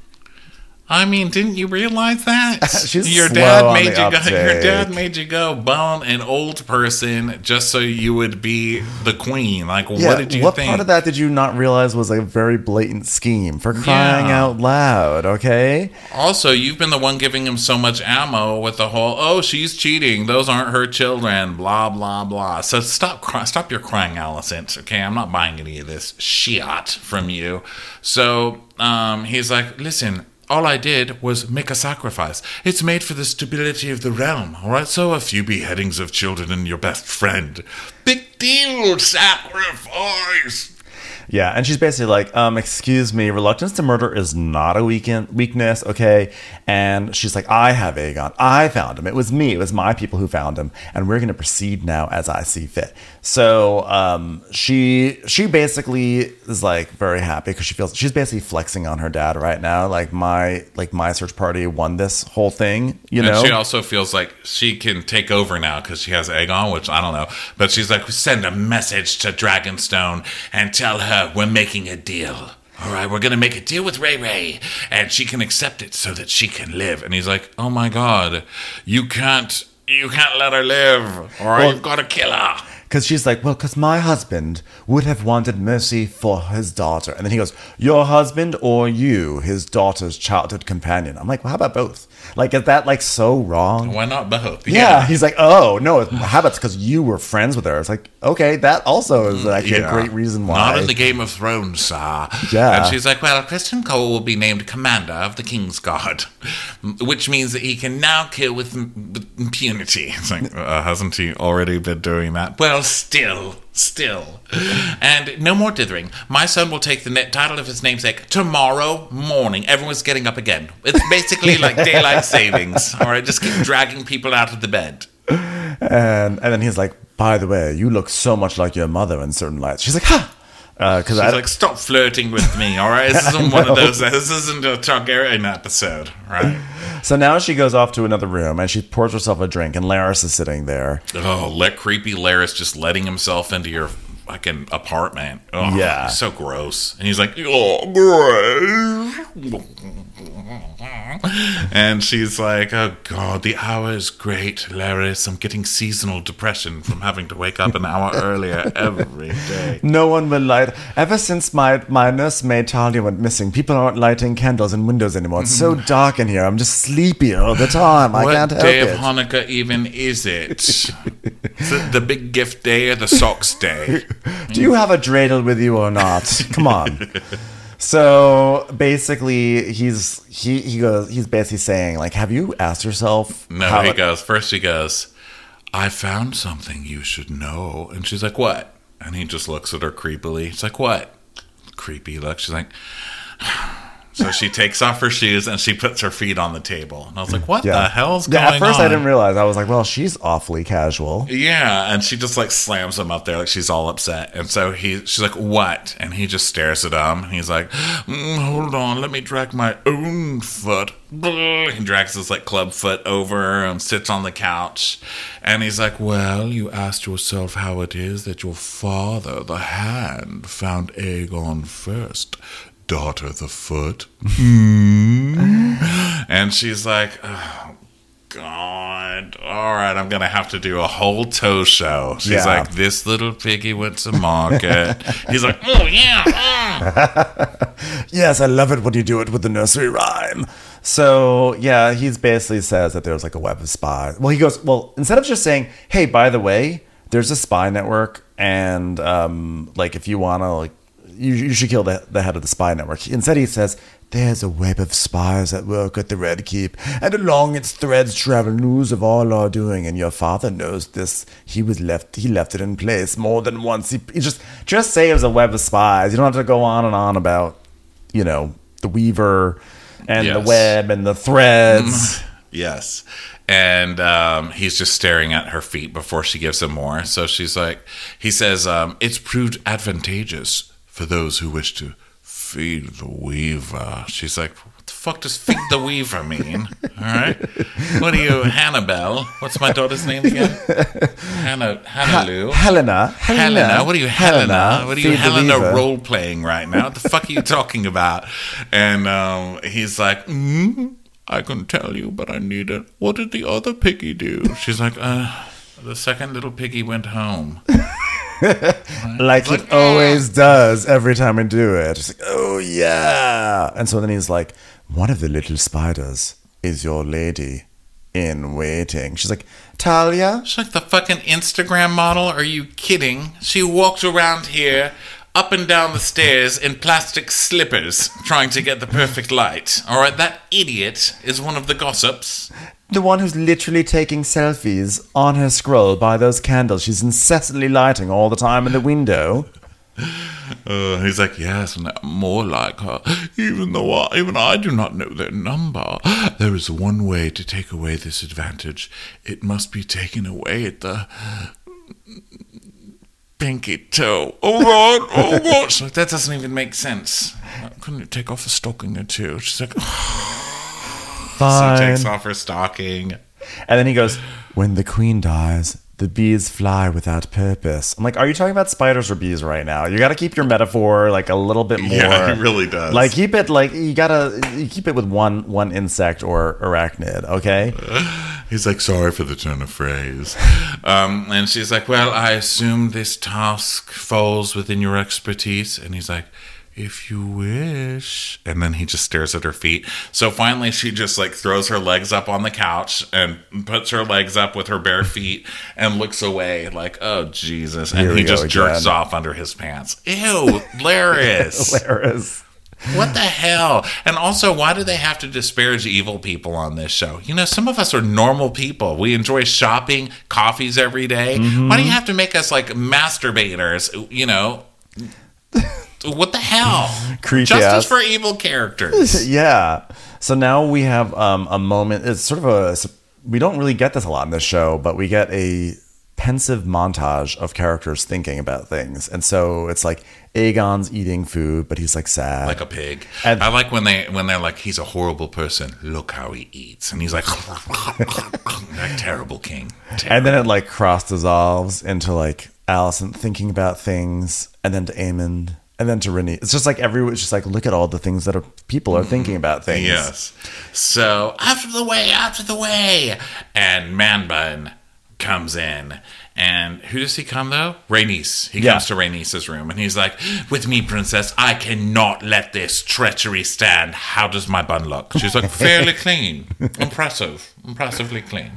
[SPEAKER 2] I mean, didn't you realize that your dad made you go? Your dad made you go bone an old person just so you would be the queen. Like,
[SPEAKER 1] Yeah,
[SPEAKER 2] what did you
[SPEAKER 1] what
[SPEAKER 2] think?
[SPEAKER 1] part of that did you not realize was a very blatant scheme for crying
[SPEAKER 2] Yeah.
[SPEAKER 1] out loud? Okay,
[SPEAKER 2] Also, you've been the one giving him so much ammo with the whole "oh, she's cheating; those aren't her children." Blah blah blah. So stop, cry- stop your crying, Alicent. Okay, I'm not buying any of this shit from you. So um, he's like, "Listen." All I did was make a sacrifice. It's made for the stability of the realm, all right? So a few beheadings of children and your best friend. Big deal, sacrifice.
[SPEAKER 1] Yeah, and she's basically like, um, excuse me, reluctance to murder is not a weekend weakness, okay? And she's like, I have Aegon. I found him. It was me. It was my people who found him, and we're gonna proceed now as I see fit. So um, she she basically is like very happy because she feels she's basically flexing on her dad right now. Like my like my search party won this whole thing, you know.
[SPEAKER 2] And she also feels like she can take over now because she has Aegon, which I don't know. But she's like, send a message to Dragonstone and tell her Uh, we're making a deal. All right, we're gonna make a deal with Ray Ray, and she can accept it so that she can live. And he's like, "Oh my God, you can't, you can't let her live. All right,
[SPEAKER 1] Well-
[SPEAKER 2] you've got to kill her."
[SPEAKER 1] Because she's like, well, because my husband would have wanted mercy for his daughter. And then he goes, your husband or you, his daughter's childhood companion. I'm like, well, how about both? Like, is that like so wrong?
[SPEAKER 2] Why not both?
[SPEAKER 1] Yeah. He's like, oh, no, it's- how about because you were friends with her? It's like, okay, that also is actually
[SPEAKER 2] Yeah.
[SPEAKER 1] a great reason why.
[SPEAKER 2] Not in the Game of Thrones, sir.
[SPEAKER 1] Yeah.
[SPEAKER 2] And she's like, well, Criston Cole will be named commander of the King's Guard, which means that he can now kill with, with impunity. It's like, uh, hasn't he already been doing that? Well, still, still. And no more dithering. My son will take the title of his namesake tomorrow morning. Everyone's getting up again. It's basically like daylight savings. All right, just keep dragging people out of the bed.
[SPEAKER 1] and, and then he's like, by the way, you look so much like your mother in certain lights. She's like, ha! Uh, because
[SPEAKER 2] She's
[SPEAKER 1] I
[SPEAKER 2] like, stop flirting with me, all right? This isn't one of those. This isn't a Targaryen episode, right?
[SPEAKER 1] so now she goes off to another room and she pours herself a drink, and Larys is sitting there.
[SPEAKER 2] Oh, let creepy Larys just letting himself into your fucking apartment. Oh,
[SPEAKER 1] Yeah.
[SPEAKER 2] so gross. And he's like, oh, gross. And she's like, oh god, the hour is great, Larys. I'm getting seasonal depression from having to wake up an hour earlier every day.
[SPEAKER 1] No one will light. Ever since my, my nursemaid Talia went missing, people aren't lighting candles in windows anymore. It's so mm-hmm. dark in here. I'm just sleepy all the time. I
[SPEAKER 2] what
[SPEAKER 1] can't help
[SPEAKER 2] day of Hanukkah even is it? is it the big gift day or the socks day?
[SPEAKER 1] Do you have a dreidel with you or not? Come on. So basically, he's he he goes. He's basically saying like, "Have you asked yourself?"
[SPEAKER 2] No,
[SPEAKER 1] how
[SPEAKER 2] he
[SPEAKER 1] it-
[SPEAKER 2] goes. First, he goes, I found something you should know. And she's like, What? And he just looks at her creepily. He's like, What? Creepy look. She's like, So she takes off her shoes and she puts her feet on the table. And I was like, What
[SPEAKER 1] Yeah.
[SPEAKER 2] the hell's going
[SPEAKER 1] on? at first
[SPEAKER 2] on?
[SPEAKER 1] I didn't realize. I was like, "Well, she's awfully casual."
[SPEAKER 2] Yeah, and she just like slams him up there like she's all upset. And so he she's like, "What?" And he just stares at him. And he's like, "Mm, "Hold on, let me drag my own foot." He drags his like club foot over and sits on the couch. And he's like, "Well, you asked yourself how it is that your father, the hand, found Aegon first, daughter the foot." Hmm? And she's like, oh, God. All right, I'm going to have to do a whole toe show. She's
[SPEAKER 1] Yeah.
[SPEAKER 2] like, This little piggy went to market. He's like, Oh, yeah. mm."
[SPEAKER 1] Yes, I love it when you do it with the nursery rhyme. So yeah, he basically says that there's like a web of spies. Well, he goes, well, instead of just saying, "Hey, by the way, there's a spy network, and um, like if you wanna, like, you, you should kill the, the head of the spy network." Instead, he says, "There's a web of spies at work at the Red Keep, and along its threads travel news of all our doing. And your father knows this. He was left. He left it in place more than once. He, he just just was a web of spies. You don't have to go on and on about." you know, the weaver and the web and the threads.
[SPEAKER 2] Yes. And um, he's just staring at her feet before she gives him more. So she's like, He says, um, It's proved advantageous for those who wish to feed the weaver. She's like, What the fuck does feed the weaver mean? All right. What are you, Hannibal? What's my daughter's name again? Hannah, Hannah
[SPEAKER 1] Helena,
[SPEAKER 2] Helena, what are you, Helena? What are you,
[SPEAKER 1] feed
[SPEAKER 2] Helena, role playing right now? What the fuck are you talking about? And um, he's like, mm, I can tell you, but I need it. What did the other piggy do? She's like, uh, the second little piggy went home.
[SPEAKER 1] like it
[SPEAKER 2] like,
[SPEAKER 1] always does every time we do it. It's like, oh yeah. And so then he's like, one of the little spiders is your lady in waiting. She's like, Talia.
[SPEAKER 2] She's like the fucking Instagram model. Are you kidding? She walked around here up and down the stairs in plastic slippers trying to get the perfect light. All right, that idiot is one of the gossips.
[SPEAKER 1] The one who's literally taking selfies on her scroll by those candles she's incessantly lighting all the time in the window.
[SPEAKER 2] Uh, he's like, yes, and more like her. Even though I, even I do not know their number, there is one way to take away this advantage. It must be taken away at the pinky toe. Oh God! Oh God! She's like, that doesn't even make sense. Couldn't you take off a stocking or two? She's like, she
[SPEAKER 1] Fine.
[SPEAKER 2] takes off her stocking.
[SPEAKER 1] And then he goes, When the queen dies, the bees fly without purpose. I'm like, Are you talking about spiders or bees right now? You got to keep your metaphor like a little bit more.
[SPEAKER 2] Yeah, he really does.
[SPEAKER 1] Like keep it like you gotta you keep it with one one insect or arachnid. Okay.
[SPEAKER 2] He's like, sorry for the turn of phrase. Um, and she's like, well, I assume this task falls within your expertise. And he's like, if you wish. And then he just stares at her feet. So finally, she just like throws her legs up on the couch and puts her legs up with her bare feet and looks away like, oh, Jesus. And he just jerks off under his pants. Ew, Larys.
[SPEAKER 1] Larys.
[SPEAKER 2] What the hell? And also, why do they have to disparage evil people on this show? You know, some of us are normal people. We enjoy shopping, coffees every day. Why do you have to make us like masturbators? You know, what the hell?
[SPEAKER 1] Creepy
[SPEAKER 2] Justice
[SPEAKER 1] ass.
[SPEAKER 2] for evil characters.
[SPEAKER 1] yeah. So now we have um, a moment. It's sort of a. We don't really get this a lot in this show, but we get a pensive montage of characters thinking about things. And so it's like Aegon's eating food, but he's like sad.
[SPEAKER 2] Like a pig.
[SPEAKER 1] And-
[SPEAKER 2] I like when they when they're like, he's a horrible person. Look how he eats, and he's like, that terrible king.
[SPEAKER 1] and then it like cross dissolves into like Alicent thinking about things, and then to Aemond, and then to Renee. It's just like everyone. It's just like look at all the things that are, people are thinking about things.
[SPEAKER 2] Yes. So after the way, after the way, and Man Bun comes in, and who does he come though? Rhaenys. He
[SPEAKER 1] Yeah.
[SPEAKER 2] comes to Rhaenys' room, and he's like, "With me, princess, I cannot let this treachery stand. How does my bun look?" She's like, "Fairly clean, impressive, impressively clean."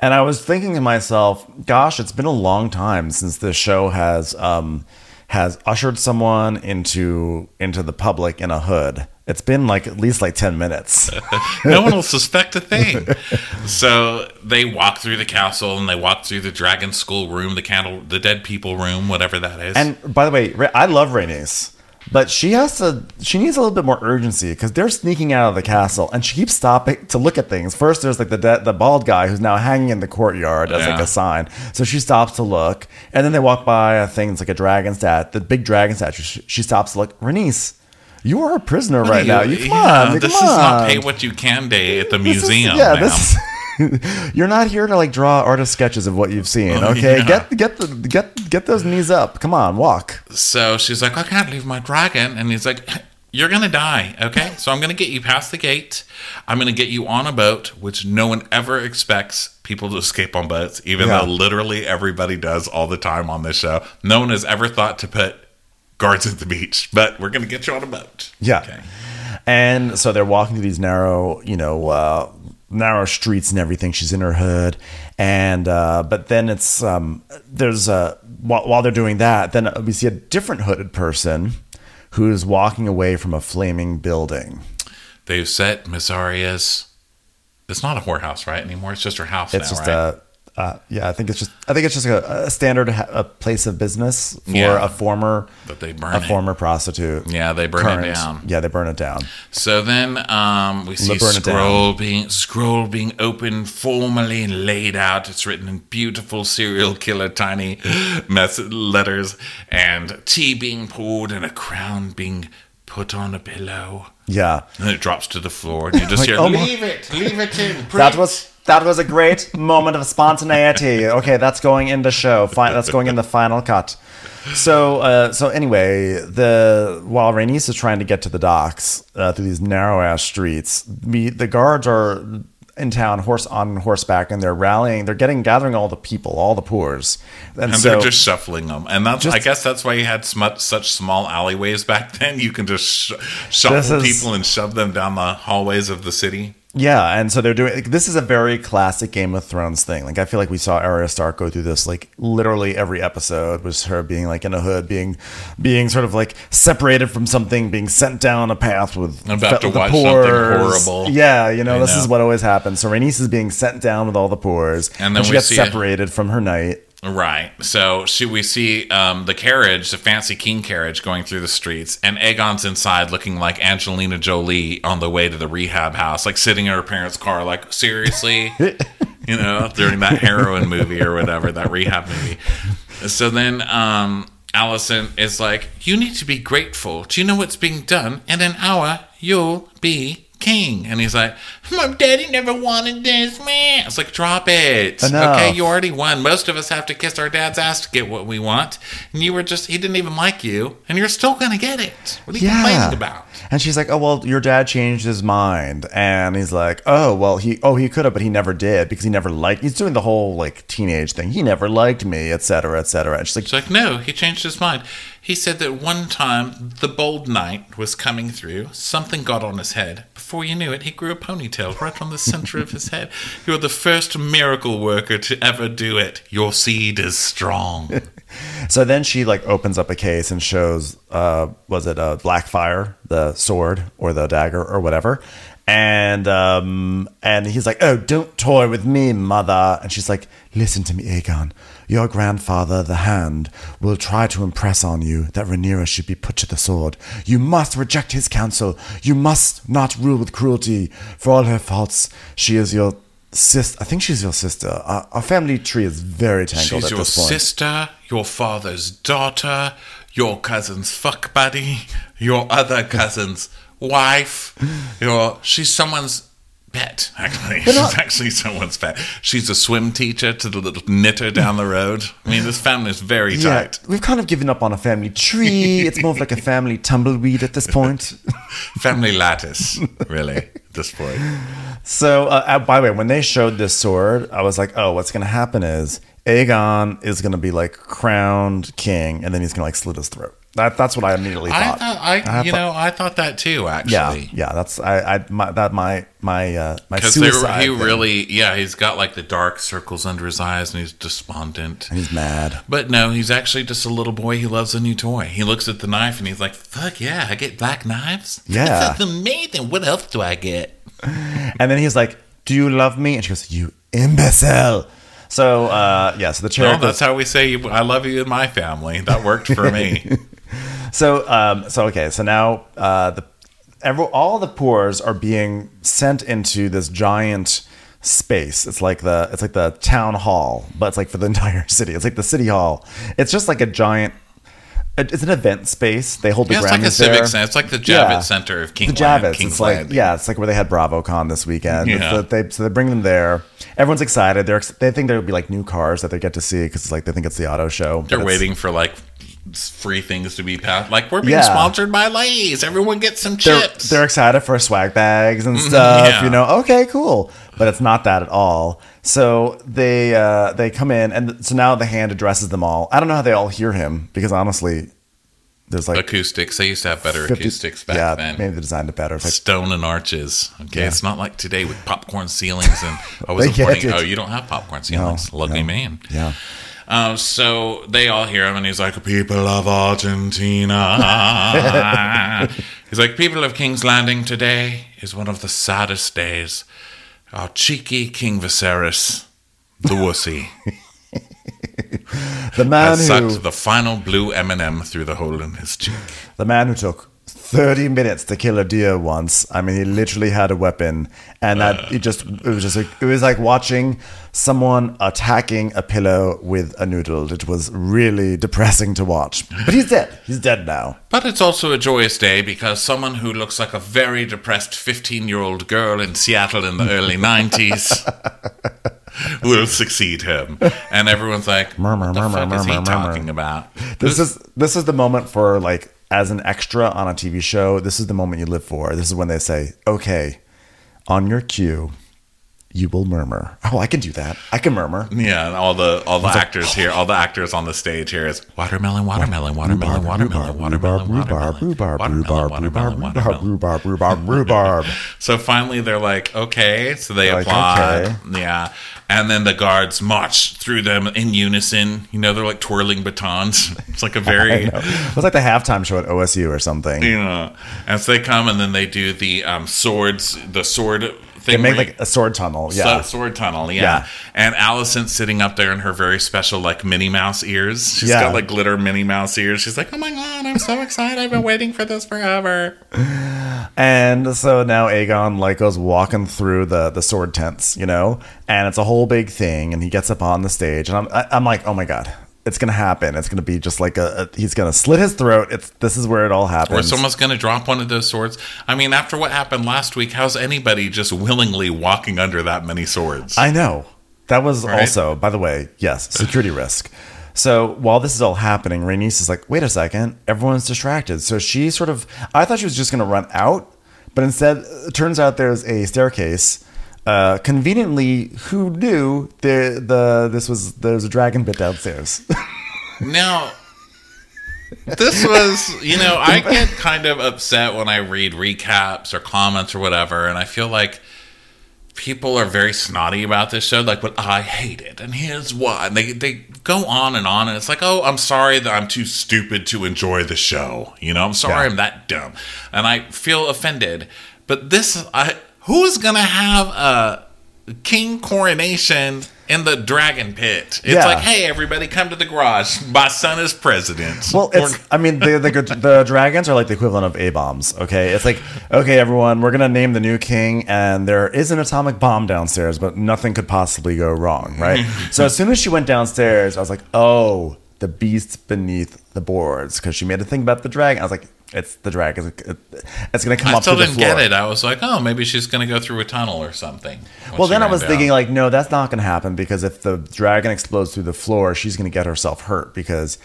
[SPEAKER 1] And I was thinking to myself, gosh, it's been a long time since this show has um, has ushered someone into into the public in a hood. It's been like at least like ten minutes.
[SPEAKER 2] no one will suspect a thing. So they walk through the castle and they walk through the dragon school room, the candle, the dead people room, whatever that is.
[SPEAKER 1] and by the way, I love Rhaenys, but she has to. She needs a little bit more urgency because they're sneaking out of the castle, and she keeps stopping to look at things. First, there's like the de- the bald guy who's now hanging in the courtyard as like a sign. So she stops to look, and then they walk by a thing that's like a dragon stat, the big dragon statue. She, she stops to look. Rhaenys, you are a prisoner right now. You come
[SPEAKER 2] Yeah,
[SPEAKER 1] on,
[SPEAKER 2] this
[SPEAKER 1] come
[SPEAKER 2] is not pay what you can day at the
[SPEAKER 1] This is-
[SPEAKER 2] museum.
[SPEAKER 1] yeah,
[SPEAKER 2] ma'am.
[SPEAKER 1] this. You're not here to like draw artist sketches of what you've seen.
[SPEAKER 2] Oh,
[SPEAKER 1] Okay,
[SPEAKER 2] yeah.
[SPEAKER 1] get get the get get those knees up. Come on, walk.
[SPEAKER 2] So she's like, I can't leave my dragon. And he's like, You're going to die. Okay. So I'm going to get you past the gate. I'm going to get you on a boat, which no one ever expects people to escape on boats, even
[SPEAKER 1] Yeah.
[SPEAKER 2] though literally everybody does all the time on this show. No one has ever thought to put guards at the beach, but we're going to get you on a boat.
[SPEAKER 1] Yeah.
[SPEAKER 2] Okay.
[SPEAKER 1] And so they're walking through these narrow, you know, uh, narrow streets and everything. She's in her hood, and uh, but then it's um, there's a while, while they're doing that, then we see a different hooded person who's walking away from a flaming building.
[SPEAKER 2] They've set Mysaria's. It's not a whorehouse, right? Anymore. It's just her house
[SPEAKER 1] It's
[SPEAKER 2] now,
[SPEAKER 1] just
[SPEAKER 2] right?
[SPEAKER 1] a. Uh, yeah, I think it's just. I think it's just a, a standard ha- a place of business for
[SPEAKER 2] Yeah.
[SPEAKER 1] a former,
[SPEAKER 2] But they burn
[SPEAKER 1] a
[SPEAKER 2] it.
[SPEAKER 1] former prostitute.
[SPEAKER 2] Yeah, they burn it down.
[SPEAKER 1] Yeah, they burn it down.
[SPEAKER 2] So then um, we see
[SPEAKER 1] burn it down.
[SPEAKER 2] scroll being scroll being opened, formally and laid out. It's written in beautiful serial killer tiny mess letters, and tea being poured and a crown being put on a pillow.
[SPEAKER 1] Yeah,
[SPEAKER 2] And it drops to the floor, and you just
[SPEAKER 1] Like,
[SPEAKER 2] hear,
[SPEAKER 1] oh
[SPEAKER 2] "Leave it, leave it in."
[SPEAKER 1] that was that was a great moment of spontaneity. Okay, that's going in the show. Fine, that's going in the final cut. So, uh, so anyway, the while Rhaenys is trying to get to the docks uh, through these narrow ass streets, we, the guards are in town, horse on horseback, and they're rallying. They're getting gathering all the people, all the poors, and,
[SPEAKER 2] And
[SPEAKER 1] so
[SPEAKER 2] they're just shuffling them, and that's
[SPEAKER 1] just, I
[SPEAKER 2] guess that's why you had smu- such small alleyways back then. You can just sh- shuffle
[SPEAKER 1] is-
[SPEAKER 2] people and shove them down the hallways of the city.
[SPEAKER 1] Yeah, and so they're doing. Like, this is a very classic Game of Thrones thing. Like I feel like we saw Arya Stark go through this like literally every episode was her being like in a hood, being being sort of like separated from something, being sent down a path with
[SPEAKER 2] About to
[SPEAKER 1] with the
[SPEAKER 2] watch something horrible.
[SPEAKER 1] Yeah, you know
[SPEAKER 2] I
[SPEAKER 1] this is what always happens. So Rhaenys is being sent down with all the pores,
[SPEAKER 2] And then
[SPEAKER 1] she
[SPEAKER 2] we
[SPEAKER 1] gets
[SPEAKER 2] see it.
[SPEAKER 1] separated from her knight.
[SPEAKER 2] Right. So she, we see um, the carriage, the fancy king carriage, going through the streets, and Aegon's inside, looking like Angelina Jolie on the way to the rehab house, like sitting in her parents' car. Like seriously, you know, during that heroin movie or whatever, that rehab movie. So then um, Alicent is like, "You need to be grateful. Do you know what's being done? In an hour, you'll be." King and he's like, My daddy never wanted this, man. It's like, drop it.
[SPEAKER 1] Enough.
[SPEAKER 2] Okay, you already won. Most of us have to kiss our dad's ass to get what we want. And you were just, he didn't even like you, and you're still going to get it. What are you complaining about?
[SPEAKER 1] And she's like, "Oh well, your dad changed his mind." And he's like, "Oh well, he oh he could have, but he never did because he never liked." He's doing the whole like teenage thing. He never liked me, etc., etc. And she's like,
[SPEAKER 2] She's like, No, he changed his mind. He said that one time the bold knight was coming through, something got on his head. Before you knew it, he grew a ponytail right on the center of his head. You're the first miracle worker to ever do it. Your seed is strong.
[SPEAKER 1] So then she like opens up a case and shows, uh, was it a Blackfyre, the sword or the dagger or whatever, and um, and he's like, oh, don't toy with me, mother. And she's like, listen to me, Aegon. Your grandfather, the Hand, will try to impress on you that Rhaenyra should be put to the sword. You must reject his counsel. You must not rule with cruelty. For all her faults, she is your sister. I think she's your sister. Our, our family tree is very tangled
[SPEAKER 2] She's
[SPEAKER 1] at
[SPEAKER 2] your
[SPEAKER 1] this point.
[SPEAKER 2] sister, your father's daughter, your cousin's fuck buddy, your other cousin's wife. Your she's someone's pet. Actually, she's
[SPEAKER 1] not-
[SPEAKER 2] actually someone's pet. She's a swim teacher to the little knitter down the road. I mean, this family is very
[SPEAKER 1] Yeah,
[SPEAKER 2] tight.
[SPEAKER 1] we've kind of given up on a family tree. It's more of like a family tumbleweed at this point.
[SPEAKER 2] Family lattice, really. This point,
[SPEAKER 1] So, uh, uh, by the way, when they showed this sword, I was like, oh, what's going to happen is Aegon is going to be like crowned king, and then he's going to like slit his throat. That, that's what I immediately
[SPEAKER 2] I
[SPEAKER 1] thought.
[SPEAKER 2] thought I, you
[SPEAKER 1] thought-
[SPEAKER 2] know I thought that too. Actually,
[SPEAKER 1] yeah, yeah. That's I, I my, that my my uh, my
[SPEAKER 2] Because
[SPEAKER 1] suicide.
[SPEAKER 2] he
[SPEAKER 1] thing.
[SPEAKER 2] really, yeah, he's got like the dark circles under his eyes and he's despondent.
[SPEAKER 1] he's mad.
[SPEAKER 2] But no, he's actually just a little boy He loves a new toy. He looks at the knife and he's like, fuck yeah, I get black knives?
[SPEAKER 1] Yeah.
[SPEAKER 2] That's amazing. What else do I get?
[SPEAKER 1] And then he's like, "Do you love me?" And she goes, "You imbecile." So, uh, yeah. So the chair.
[SPEAKER 2] Well, that's how we say, I love you in my family. That worked for me.
[SPEAKER 1] So, um, so okay, so now uh, the every, all the pores are being sent into this giant space. It's like the it's like the town hall, but it's like for the entire city. It's like the city hall. It's just like a giant. It's an event space. They hold the
[SPEAKER 2] Yeah, it's like a civic center. It's like the Javits
[SPEAKER 1] Yeah.
[SPEAKER 2] Center of King
[SPEAKER 1] the Javits.
[SPEAKER 2] Land, King's
[SPEAKER 1] it's like yeah, it's like where they had BravoCon this weekend.
[SPEAKER 2] Yeah.
[SPEAKER 1] the- they, so they bring them there. Everyone's excited. They're they think there would be like new cars that they get to see because it's like they think it's the auto show.
[SPEAKER 2] They're waiting for like free things to be passed. Like, we're being
[SPEAKER 1] Yeah.
[SPEAKER 2] sponsored by Lay's. Everyone gets some
[SPEAKER 1] they're,
[SPEAKER 2] chips.
[SPEAKER 1] they're excited for swag bags and stuff,
[SPEAKER 2] Yeah.
[SPEAKER 1] you know. Okay, cool, but it's not that at all. So they uh, they come in, and so now the hand addresses them all. I don't know how they all hear him because honestly, there's like
[SPEAKER 2] acoustics. They used to have better
[SPEAKER 1] 50
[SPEAKER 2] acoustics back
[SPEAKER 1] yeah,
[SPEAKER 2] then.
[SPEAKER 1] maybe they designed it better. Like,
[SPEAKER 2] Stone and arches. Okay,
[SPEAKER 1] Yeah.
[SPEAKER 2] it's not like today with popcorn ceilings and I was
[SPEAKER 1] They get
[SPEAKER 2] reporting.
[SPEAKER 1] it.
[SPEAKER 2] Oh, you don't have popcorn ceilings. Lucky
[SPEAKER 1] no.
[SPEAKER 2] man.
[SPEAKER 1] yeah,
[SPEAKER 2] Um, so they all hear him, and he's like, "People of Argentina." he's like, "People of King's Landing, today is one of the saddest days. Our cheeky King Viserys, the wussy,
[SPEAKER 1] the man
[SPEAKER 2] has
[SPEAKER 1] who
[SPEAKER 2] sucked the final blue M and M through the hole in his cheek."
[SPEAKER 1] the man who took 30 minutes to kill a deer once. I mean, he literally had a weapon, and that it just it was just like, it was like watching someone attacking a pillow with a noodle. It was really depressing to watch. But he's dead. He's dead now.
[SPEAKER 2] But it's also a joyous day because someone who looks like a very depressed 15 year old girl in Seattle in the early 90s will succeed him. And everyone's like,
[SPEAKER 1] Murmur,
[SPEAKER 2] what the
[SPEAKER 1] murmur,
[SPEAKER 2] fuck is he
[SPEAKER 1] murmur,
[SPEAKER 2] talking
[SPEAKER 1] murmur.
[SPEAKER 2] about?
[SPEAKER 1] This is this is the moment for like as an extra on a TV show. This is the moment you live for. This is when they say, "Okay, on your cue, you will murmur." Oh, I can do that. I can murmur.
[SPEAKER 2] Yeah, and all the all the actors here, all the actors on the stage here is watermelon, watermelon, watermelon, watermelon, watermelon,
[SPEAKER 1] rhubarb,
[SPEAKER 2] watermelon,
[SPEAKER 1] rhubarb, rhubarb, rhubarb, rhubarb, rhubarb, rhubarb.
[SPEAKER 2] So finally, they're like, okay. So they
[SPEAKER 1] Like,
[SPEAKER 2] applaud. Yeah. And then the guards march through them in unison. You know, they're like twirling batons. It's like a very,
[SPEAKER 1] know. It was like the halftime show at OSU or something.
[SPEAKER 2] And so they come and then they do the um, swords, the sword
[SPEAKER 1] They
[SPEAKER 2] thing
[SPEAKER 1] make like a sword tunnel. Yeah.
[SPEAKER 2] sword tunnel, yeah.
[SPEAKER 1] Yeah.
[SPEAKER 2] And Alicent's sitting up there in her very special like Minnie Mouse ears. She's
[SPEAKER 1] Yeah.
[SPEAKER 2] got like glitter Minnie Mouse ears. She's like, "Oh my god, I'm so excited! I've been waiting for this forever."
[SPEAKER 1] And so now Aegon like goes walking through the the sword tents, you know, and it's a whole big thing. And he gets up on the stage, and I'm I, I'm like, oh my god, it's gonna happen. It's gonna be just like a, a he's gonna slit his throat. It's this is where it all happens.
[SPEAKER 2] Or someone's going to drop one of those swords. I mean, after what happened last week, how's anybody just willingly walking under that many swords?
[SPEAKER 1] I know. That was
[SPEAKER 2] Right?
[SPEAKER 1] also, by the way, yes, security risk. So while this is all happening, Rhaenys is like, wait a second, everyone's distracted. So she sort of, I thought she was just going to run out, but instead, it turns out there's a staircase. Uh, conveniently, who knew the the this was there's a dragon bit downstairs.
[SPEAKER 2] Now, this was, you know, I get kind of upset when I read recaps or comments or whatever, and I feel like people are very snotty about this show. Like, but I hate it, and here's why. And they they go on and on, and it's like, oh, I'm sorry that I'm too stupid to enjoy the show. You know, I'm sorry
[SPEAKER 1] Yeah.
[SPEAKER 2] I'm that dumb, and I feel offended. But this, I who's gonna have a king coronation in the dragon pit? It's
[SPEAKER 1] Yeah.
[SPEAKER 2] like, hey, everybody, come to the garage. My son is president.
[SPEAKER 1] Well, it's. I mean, the, the the dragons are like the equivalent of a bombs. Okay, it's like, okay, everyone, we're gonna name the new king, and there is an atomic bomb downstairs, but nothing could possibly go wrong, right? so as soon as she went downstairs, I was like, oh, the beast beneath the boards, because she made a thing about the dragon. I was like, it's the dragon. It's, it's gonna come up.
[SPEAKER 2] I
[SPEAKER 1] up
[SPEAKER 2] still
[SPEAKER 1] to the
[SPEAKER 2] didn't get it. I was like, oh, maybe she's going to go through a tunnel or something.
[SPEAKER 1] Well, then I was
[SPEAKER 2] down.
[SPEAKER 1] thinking, like, no, that's not going to happen because if the dragon explodes through the floor, she's going to get herself hurt because,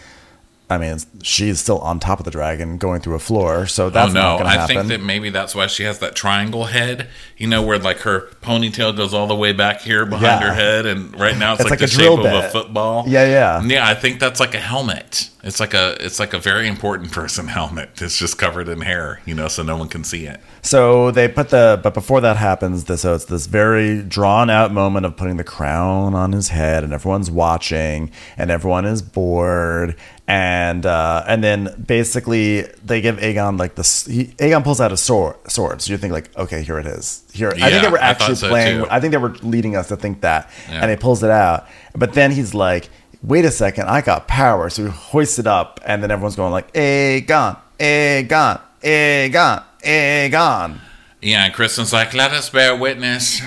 [SPEAKER 1] I mean, she's still on top of the dragon going through a floor. So
[SPEAKER 2] oh
[SPEAKER 1] that's
[SPEAKER 2] no,
[SPEAKER 1] not going to
[SPEAKER 2] I
[SPEAKER 1] happen.
[SPEAKER 2] think that maybe that's why she has that triangle head. You know, where like her ponytail goes all the way back here behind
[SPEAKER 1] Yeah.
[SPEAKER 2] her head, and right now it's,
[SPEAKER 1] It's
[SPEAKER 2] like,
[SPEAKER 1] like
[SPEAKER 2] the shape of a football.
[SPEAKER 1] Yeah, yeah.
[SPEAKER 2] yeah. I think that's like a helmet. It's like a it's like a very important person helmet. It's just covered in hair, you know, so no one can see it.
[SPEAKER 1] So they put the, but before that happens, this, so it's this very drawn out moment of putting the crown on his head, and everyone's watching, and everyone is bored, and uh, and then basically they give Aegon like this. He, Aegon pulls out a sword, sword. So you think like, okay, here it is. Here, I think they were
[SPEAKER 2] I
[SPEAKER 1] actually
[SPEAKER 2] so,
[SPEAKER 1] playing.
[SPEAKER 2] too.
[SPEAKER 1] I think they were leading us to think that,
[SPEAKER 2] Yeah.
[SPEAKER 1] and he pulls it out, but then he's like. Wait a second, I got power. So he hoists it up, and then everyone's going like, Aegon, Aegon, Aegon, Aegon.
[SPEAKER 2] Yeah, and Criston's like, let us bear witness.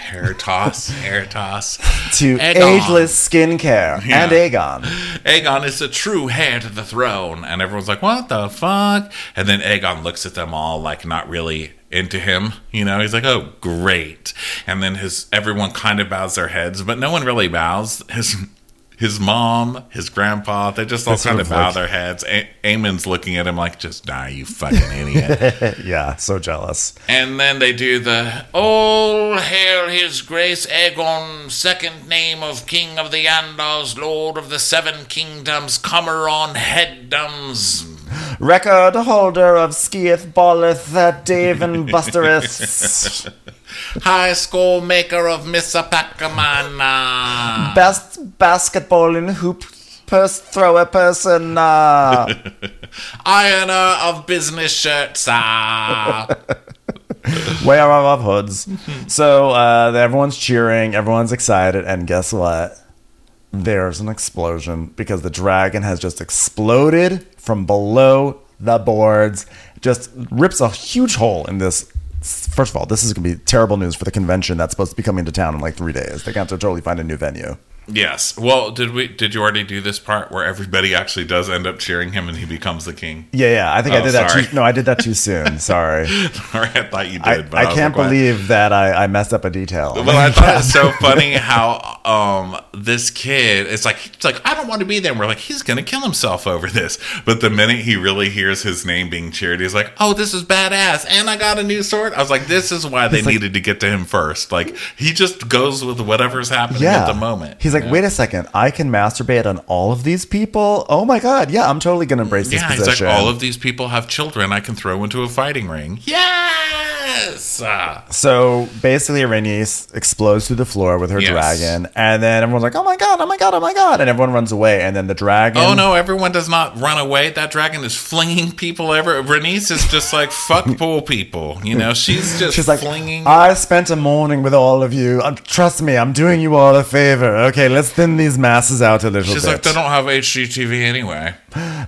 [SPEAKER 2] Hair toss, hair toss.
[SPEAKER 1] to
[SPEAKER 2] Aegon.
[SPEAKER 1] ageless skincare
[SPEAKER 2] Yeah.
[SPEAKER 1] and Aegon.
[SPEAKER 2] Aegon is the true heir to the throne. And everyone's like, what the fuck? And then Aegon looks at them all like not really into him. You know, he's like, oh, great. And then his everyone kind of bows their heads, but no one really bows. His his mom, his grandpa, they just all
[SPEAKER 1] They
[SPEAKER 2] kind of
[SPEAKER 1] of
[SPEAKER 2] bow
[SPEAKER 1] like-
[SPEAKER 2] their heads. A- Aemond's looking at him like, just die, you fucking idiot.
[SPEAKER 1] yeah, so jealous.
[SPEAKER 2] And then they do the All hail His Grace Aegon, second name of King of the Andals, Lord of the Seven Kingdoms, comer on headdums.
[SPEAKER 1] Record holder of Skieth, Balleth, uh, Dave, and Busterus.
[SPEAKER 2] High score maker of Missapacamana.
[SPEAKER 1] Best basketball in hoop purse thrower person. Uh,
[SPEAKER 2] Ironer of business shirts. Ah.
[SPEAKER 1] wearer of hoods. so uh, everyone's cheering, everyone's excited, and guess what? There's an explosion because the dragon has just exploded from below the boards. Just rips a huge hole in this. First of all, this is going to be terrible news for the convention that's supposed to be coming to town in like three days. Going to have to totally find a new venue.
[SPEAKER 2] Yes. Well, did we? Did you already do this part where everybody actually does end up cheering him and he becomes the king?
[SPEAKER 1] Yeah, yeah. I think I
[SPEAKER 2] Oh,
[SPEAKER 1] did that too. No, I did that too soon. Sorry.
[SPEAKER 2] Or I thought you did.
[SPEAKER 1] I,
[SPEAKER 2] but
[SPEAKER 1] I
[SPEAKER 2] was
[SPEAKER 1] can't
[SPEAKER 2] like,
[SPEAKER 1] believe that I, I messed up a detail.
[SPEAKER 2] Well, I thought it was so funny how um this kid it's like it's like I don't want to be there. And we're like he's gonna kill himself over this, but the minute he really hears his name being cheered, he's like, "Oh, this is badass!" And I got a new sword. I was like, "This is why they
[SPEAKER 1] like-
[SPEAKER 2] needed to get to him first. Like he just goes with whatever's happening
[SPEAKER 1] yeah.
[SPEAKER 2] at the moment.
[SPEAKER 1] He's like, wait a second, I can masturbate on all of these people. Oh my god, yeah, I'm totally gonna embrace this
[SPEAKER 2] Yeah, he's
[SPEAKER 1] position.
[SPEAKER 2] like, all of these people have children I can throw into a fighting ring. Yes.
[SPEAKER 1] So basically, Rhaenys explodes through the floor with her
[SPEAKER 2] Yes.
[SPEAKER 1] dragon, and then everyone's like, "Oh my god! Oh my god! Oh my god!" and everyone runs away, and then the dragon.
[SPEAKER 2] oh no, everyone does not run away. That dragon is flinging people ever. Bernice is just like fuck poor people. You know, she's just
[SPEAKER 1] She's like,
[SPEAKER 2] flinging.
[SPEAKER 1] I spent a morning with all of you. Um, trust me, I'm doing you all a favor. Okay, let's thin these masses out a little bit.
[SPEAKER 2] She's
[SPEAKER 1] bit.
[SPEAKER 2] like, they don't have HGTV anyway.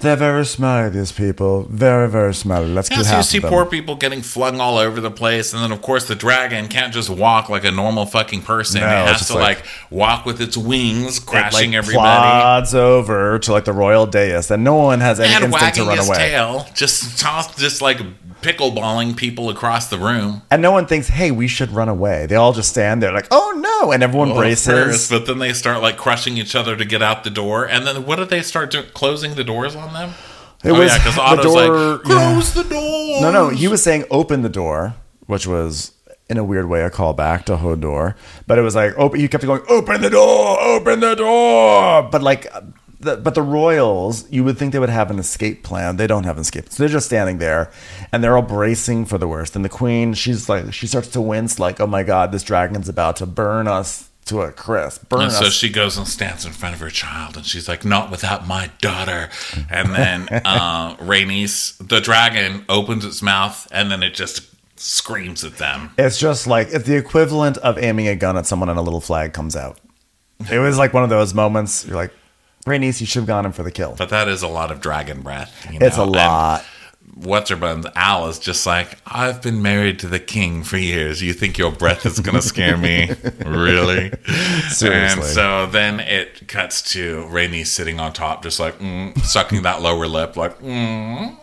[SPEAKER 1] They're very smelly, these people. Very, very smelly. Let's
[SPEAKER 2] Yeah,
[SPEAKER 1] get
[SPEAKER 2] so you see poor people getting flung all over the place, and then of course the dragon can't just walk like a normal fucking person.
[SPEAKER 1] No,
[SPEAKER 2] it has to
[SPEAKER 1] like-
[SPEAKER 2] like, walk with its wings,
[SPEAKER 1] It,
[SPEAKER 2] crashing
[SPEAKER 1] like,
[SPEAKER 2] everybody.
[SPEAKER 1] plods over to like the royal dais, and no one has any
[SPEAKER 2] and
[SPEAKER 1] instinct to run away.
[SPEAKER 2] tail, just toss, just like pickleballing people across the room.
[SPEAKER 1] And no one thinks, "Hey, we should run away." They all just stand there, like, "Oh no!" And everyone
[SPEAKER 2] Well,
[SPEAKER 1] braces.
[SPEAKER 2] course, but then they start like crushing each other to get out the door, and then what do they start doing? Closing the doors on them?
[SPEAKER 1] It
[SPEAKER 2] oh
[SPEAKER 1] was
[SPEAKER 2] yeah, because
[SPEAKER 1] the
[SPEAKER 2] Otto's
[SPEAKER 1] door-
[SPEAKER 2] like, close the door.
[SPEAKER 1] No, no, he was saying open the door, which was in a weird way a callback to Hodor. But it was like open. He kept going, open the door, open the door. But like, the, but the royals, you would think they would have an escape plan. They don't have an escape. So they're just standing there, and they're all bracing for the worst. And the queen, she's like, she starts to wince, like, oh my god, this dragon's about to burn us to a crisp. Burn
[SPEAKER 2] And
[SPEAKER 1] us.
[SPEAKER 2] so she goes and stands in front of her child, and she's like, "Not without my daughter." And then uh, Rhaenys, the dragon, opens its mouth, and then it just screams at them.
[SPEAKER 1] It's just like it's the equivalent of aiming a gun at someone and a little flag comes out. It was like one of those moments. You're like, Rhaenys, you should have gone in for the kill.
[SPEAKER 2] But that is a lot of dragon breath. You
[SPEAKER 1] It's
[SPEAKER 2] know?
[SPEAKER 1] a
[SPEAKER 2] And
[SPEAKER 1] lot.
[SPEAKER 2] What's her buns? Al is just like, I've been married to the king for years. You think your breath is going to scare me? really?
[SPEAKER 1] Seriously.
[SPEAKER 2] And so then it cuts to Rainey sitting on top, just like mm, sucking that lower lip, like, mm.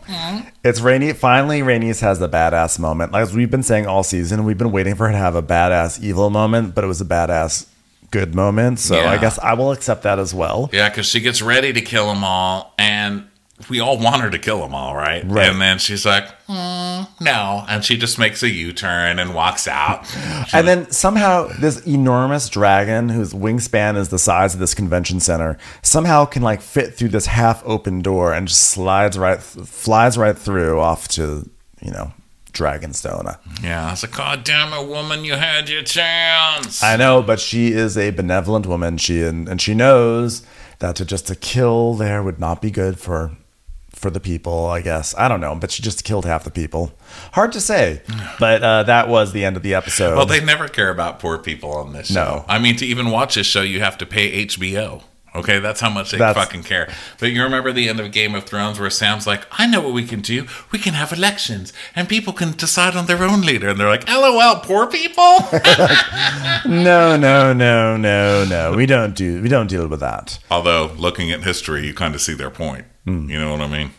[SPEAKER 1] It's Rainy. Finally, Rhaenys has the badass moment. Like we've been saying all season, we've been waiting for her to have a badass evil moment, but it was a badass good moment. So
[SPEAKER 2] Yeah.
[SPEAKER 1] I guess I will accept that as well.
[SPEAKER 2] Yeah, because she gets ready to kill them all, and we all want her to kill them all, right?
[SPEAKER 1] Right.
[SPEAKER 2] And then she's like, mm, no. And she just makes a U turn and walks out.
[SPEAKER 1] And then somehow this enormous dragon, whose wingspan is the size of this convention center, somehow can like fit through this half-open door and just slides right, flies right through off to you know Dragonstone.
[SPEAKER 2] Yeah, it's like, God damn it, woman, you had your chance.
[SPEAKER 1] I know, but she is a benevolent woman. She and, and she knows that to just to kill there would not be good for for the people. I guess I don't know, but she just killed half the people. Hard to say, but uh, that was the end of the episode.
[SPEAKER 2] well, they never care about poor people on this show.
[SPEAKER 1] No.
[SPEAKER 2] I mean, to even watch this show, you have to pay HBO. Okay, that's how much they
[SPEAKER 1] That's-
[SPEAKER 2] fucking care. But you remember the end of Game of Thrones where Sam's like, I know what we can do. We can have elections and people can decide on their own leader. And they're like, LOL, poor people?
[SPEAKER 1] no, no, no, no, no. We don't do we don't deal with that.
[SPEAKER 2] Although, looking at history, you kind of see their point.
[SPEAKER 1] Hmm.
[SPEAKER 2] You know what I mean?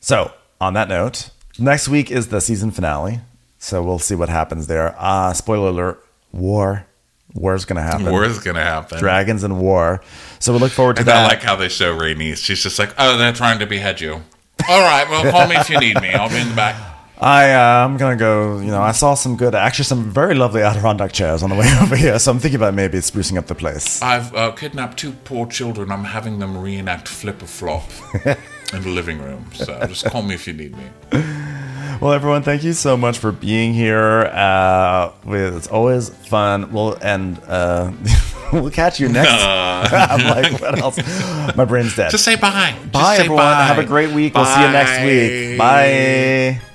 [SPEAKER 1] So on that note, next week is the season finale. So we'll see what happens there. Uh, spoiler alert: war, war's gonna happen.
[SPEAKER 2] War is going to happen.
[SPEAKER 1] Dragons and war. So we look forward to
[SPEAKER 2] and
[SPEAKER 1] that.
[SPEAKER 2] I like how they show Rhaenys. She's just like, oh, they're trying to behead you. All right, well, call me if you need me. I'll be in the back.
[SPEAKER 1] I uh, I'm gonna go. You know, I saw some good, actually, some very lovely Adirondack chairs on the way over here. So I'm thinking about maybe sprucing up the place.
[SPEAKER 2] I've uh, kidnapped two poor children. I'm having them reenact Flip a Flop in the living room. So just call me if you need me.
[SPEAKER 1] Well, everyone, thank you so much for being here. Uh, it's always fun. We'll and uh, we'll catch you next. I'm like, what else? My brain's dead.
[SPEAKER 2] Just say bye. Just
[SPEAKER 1] bye,
[SPEAKER 2] say
[SPEAKER 1] everyone. Have a great week. We'll see you next week.
[SPEAKER 2] Bye.
[SPEAKER 1] Bye.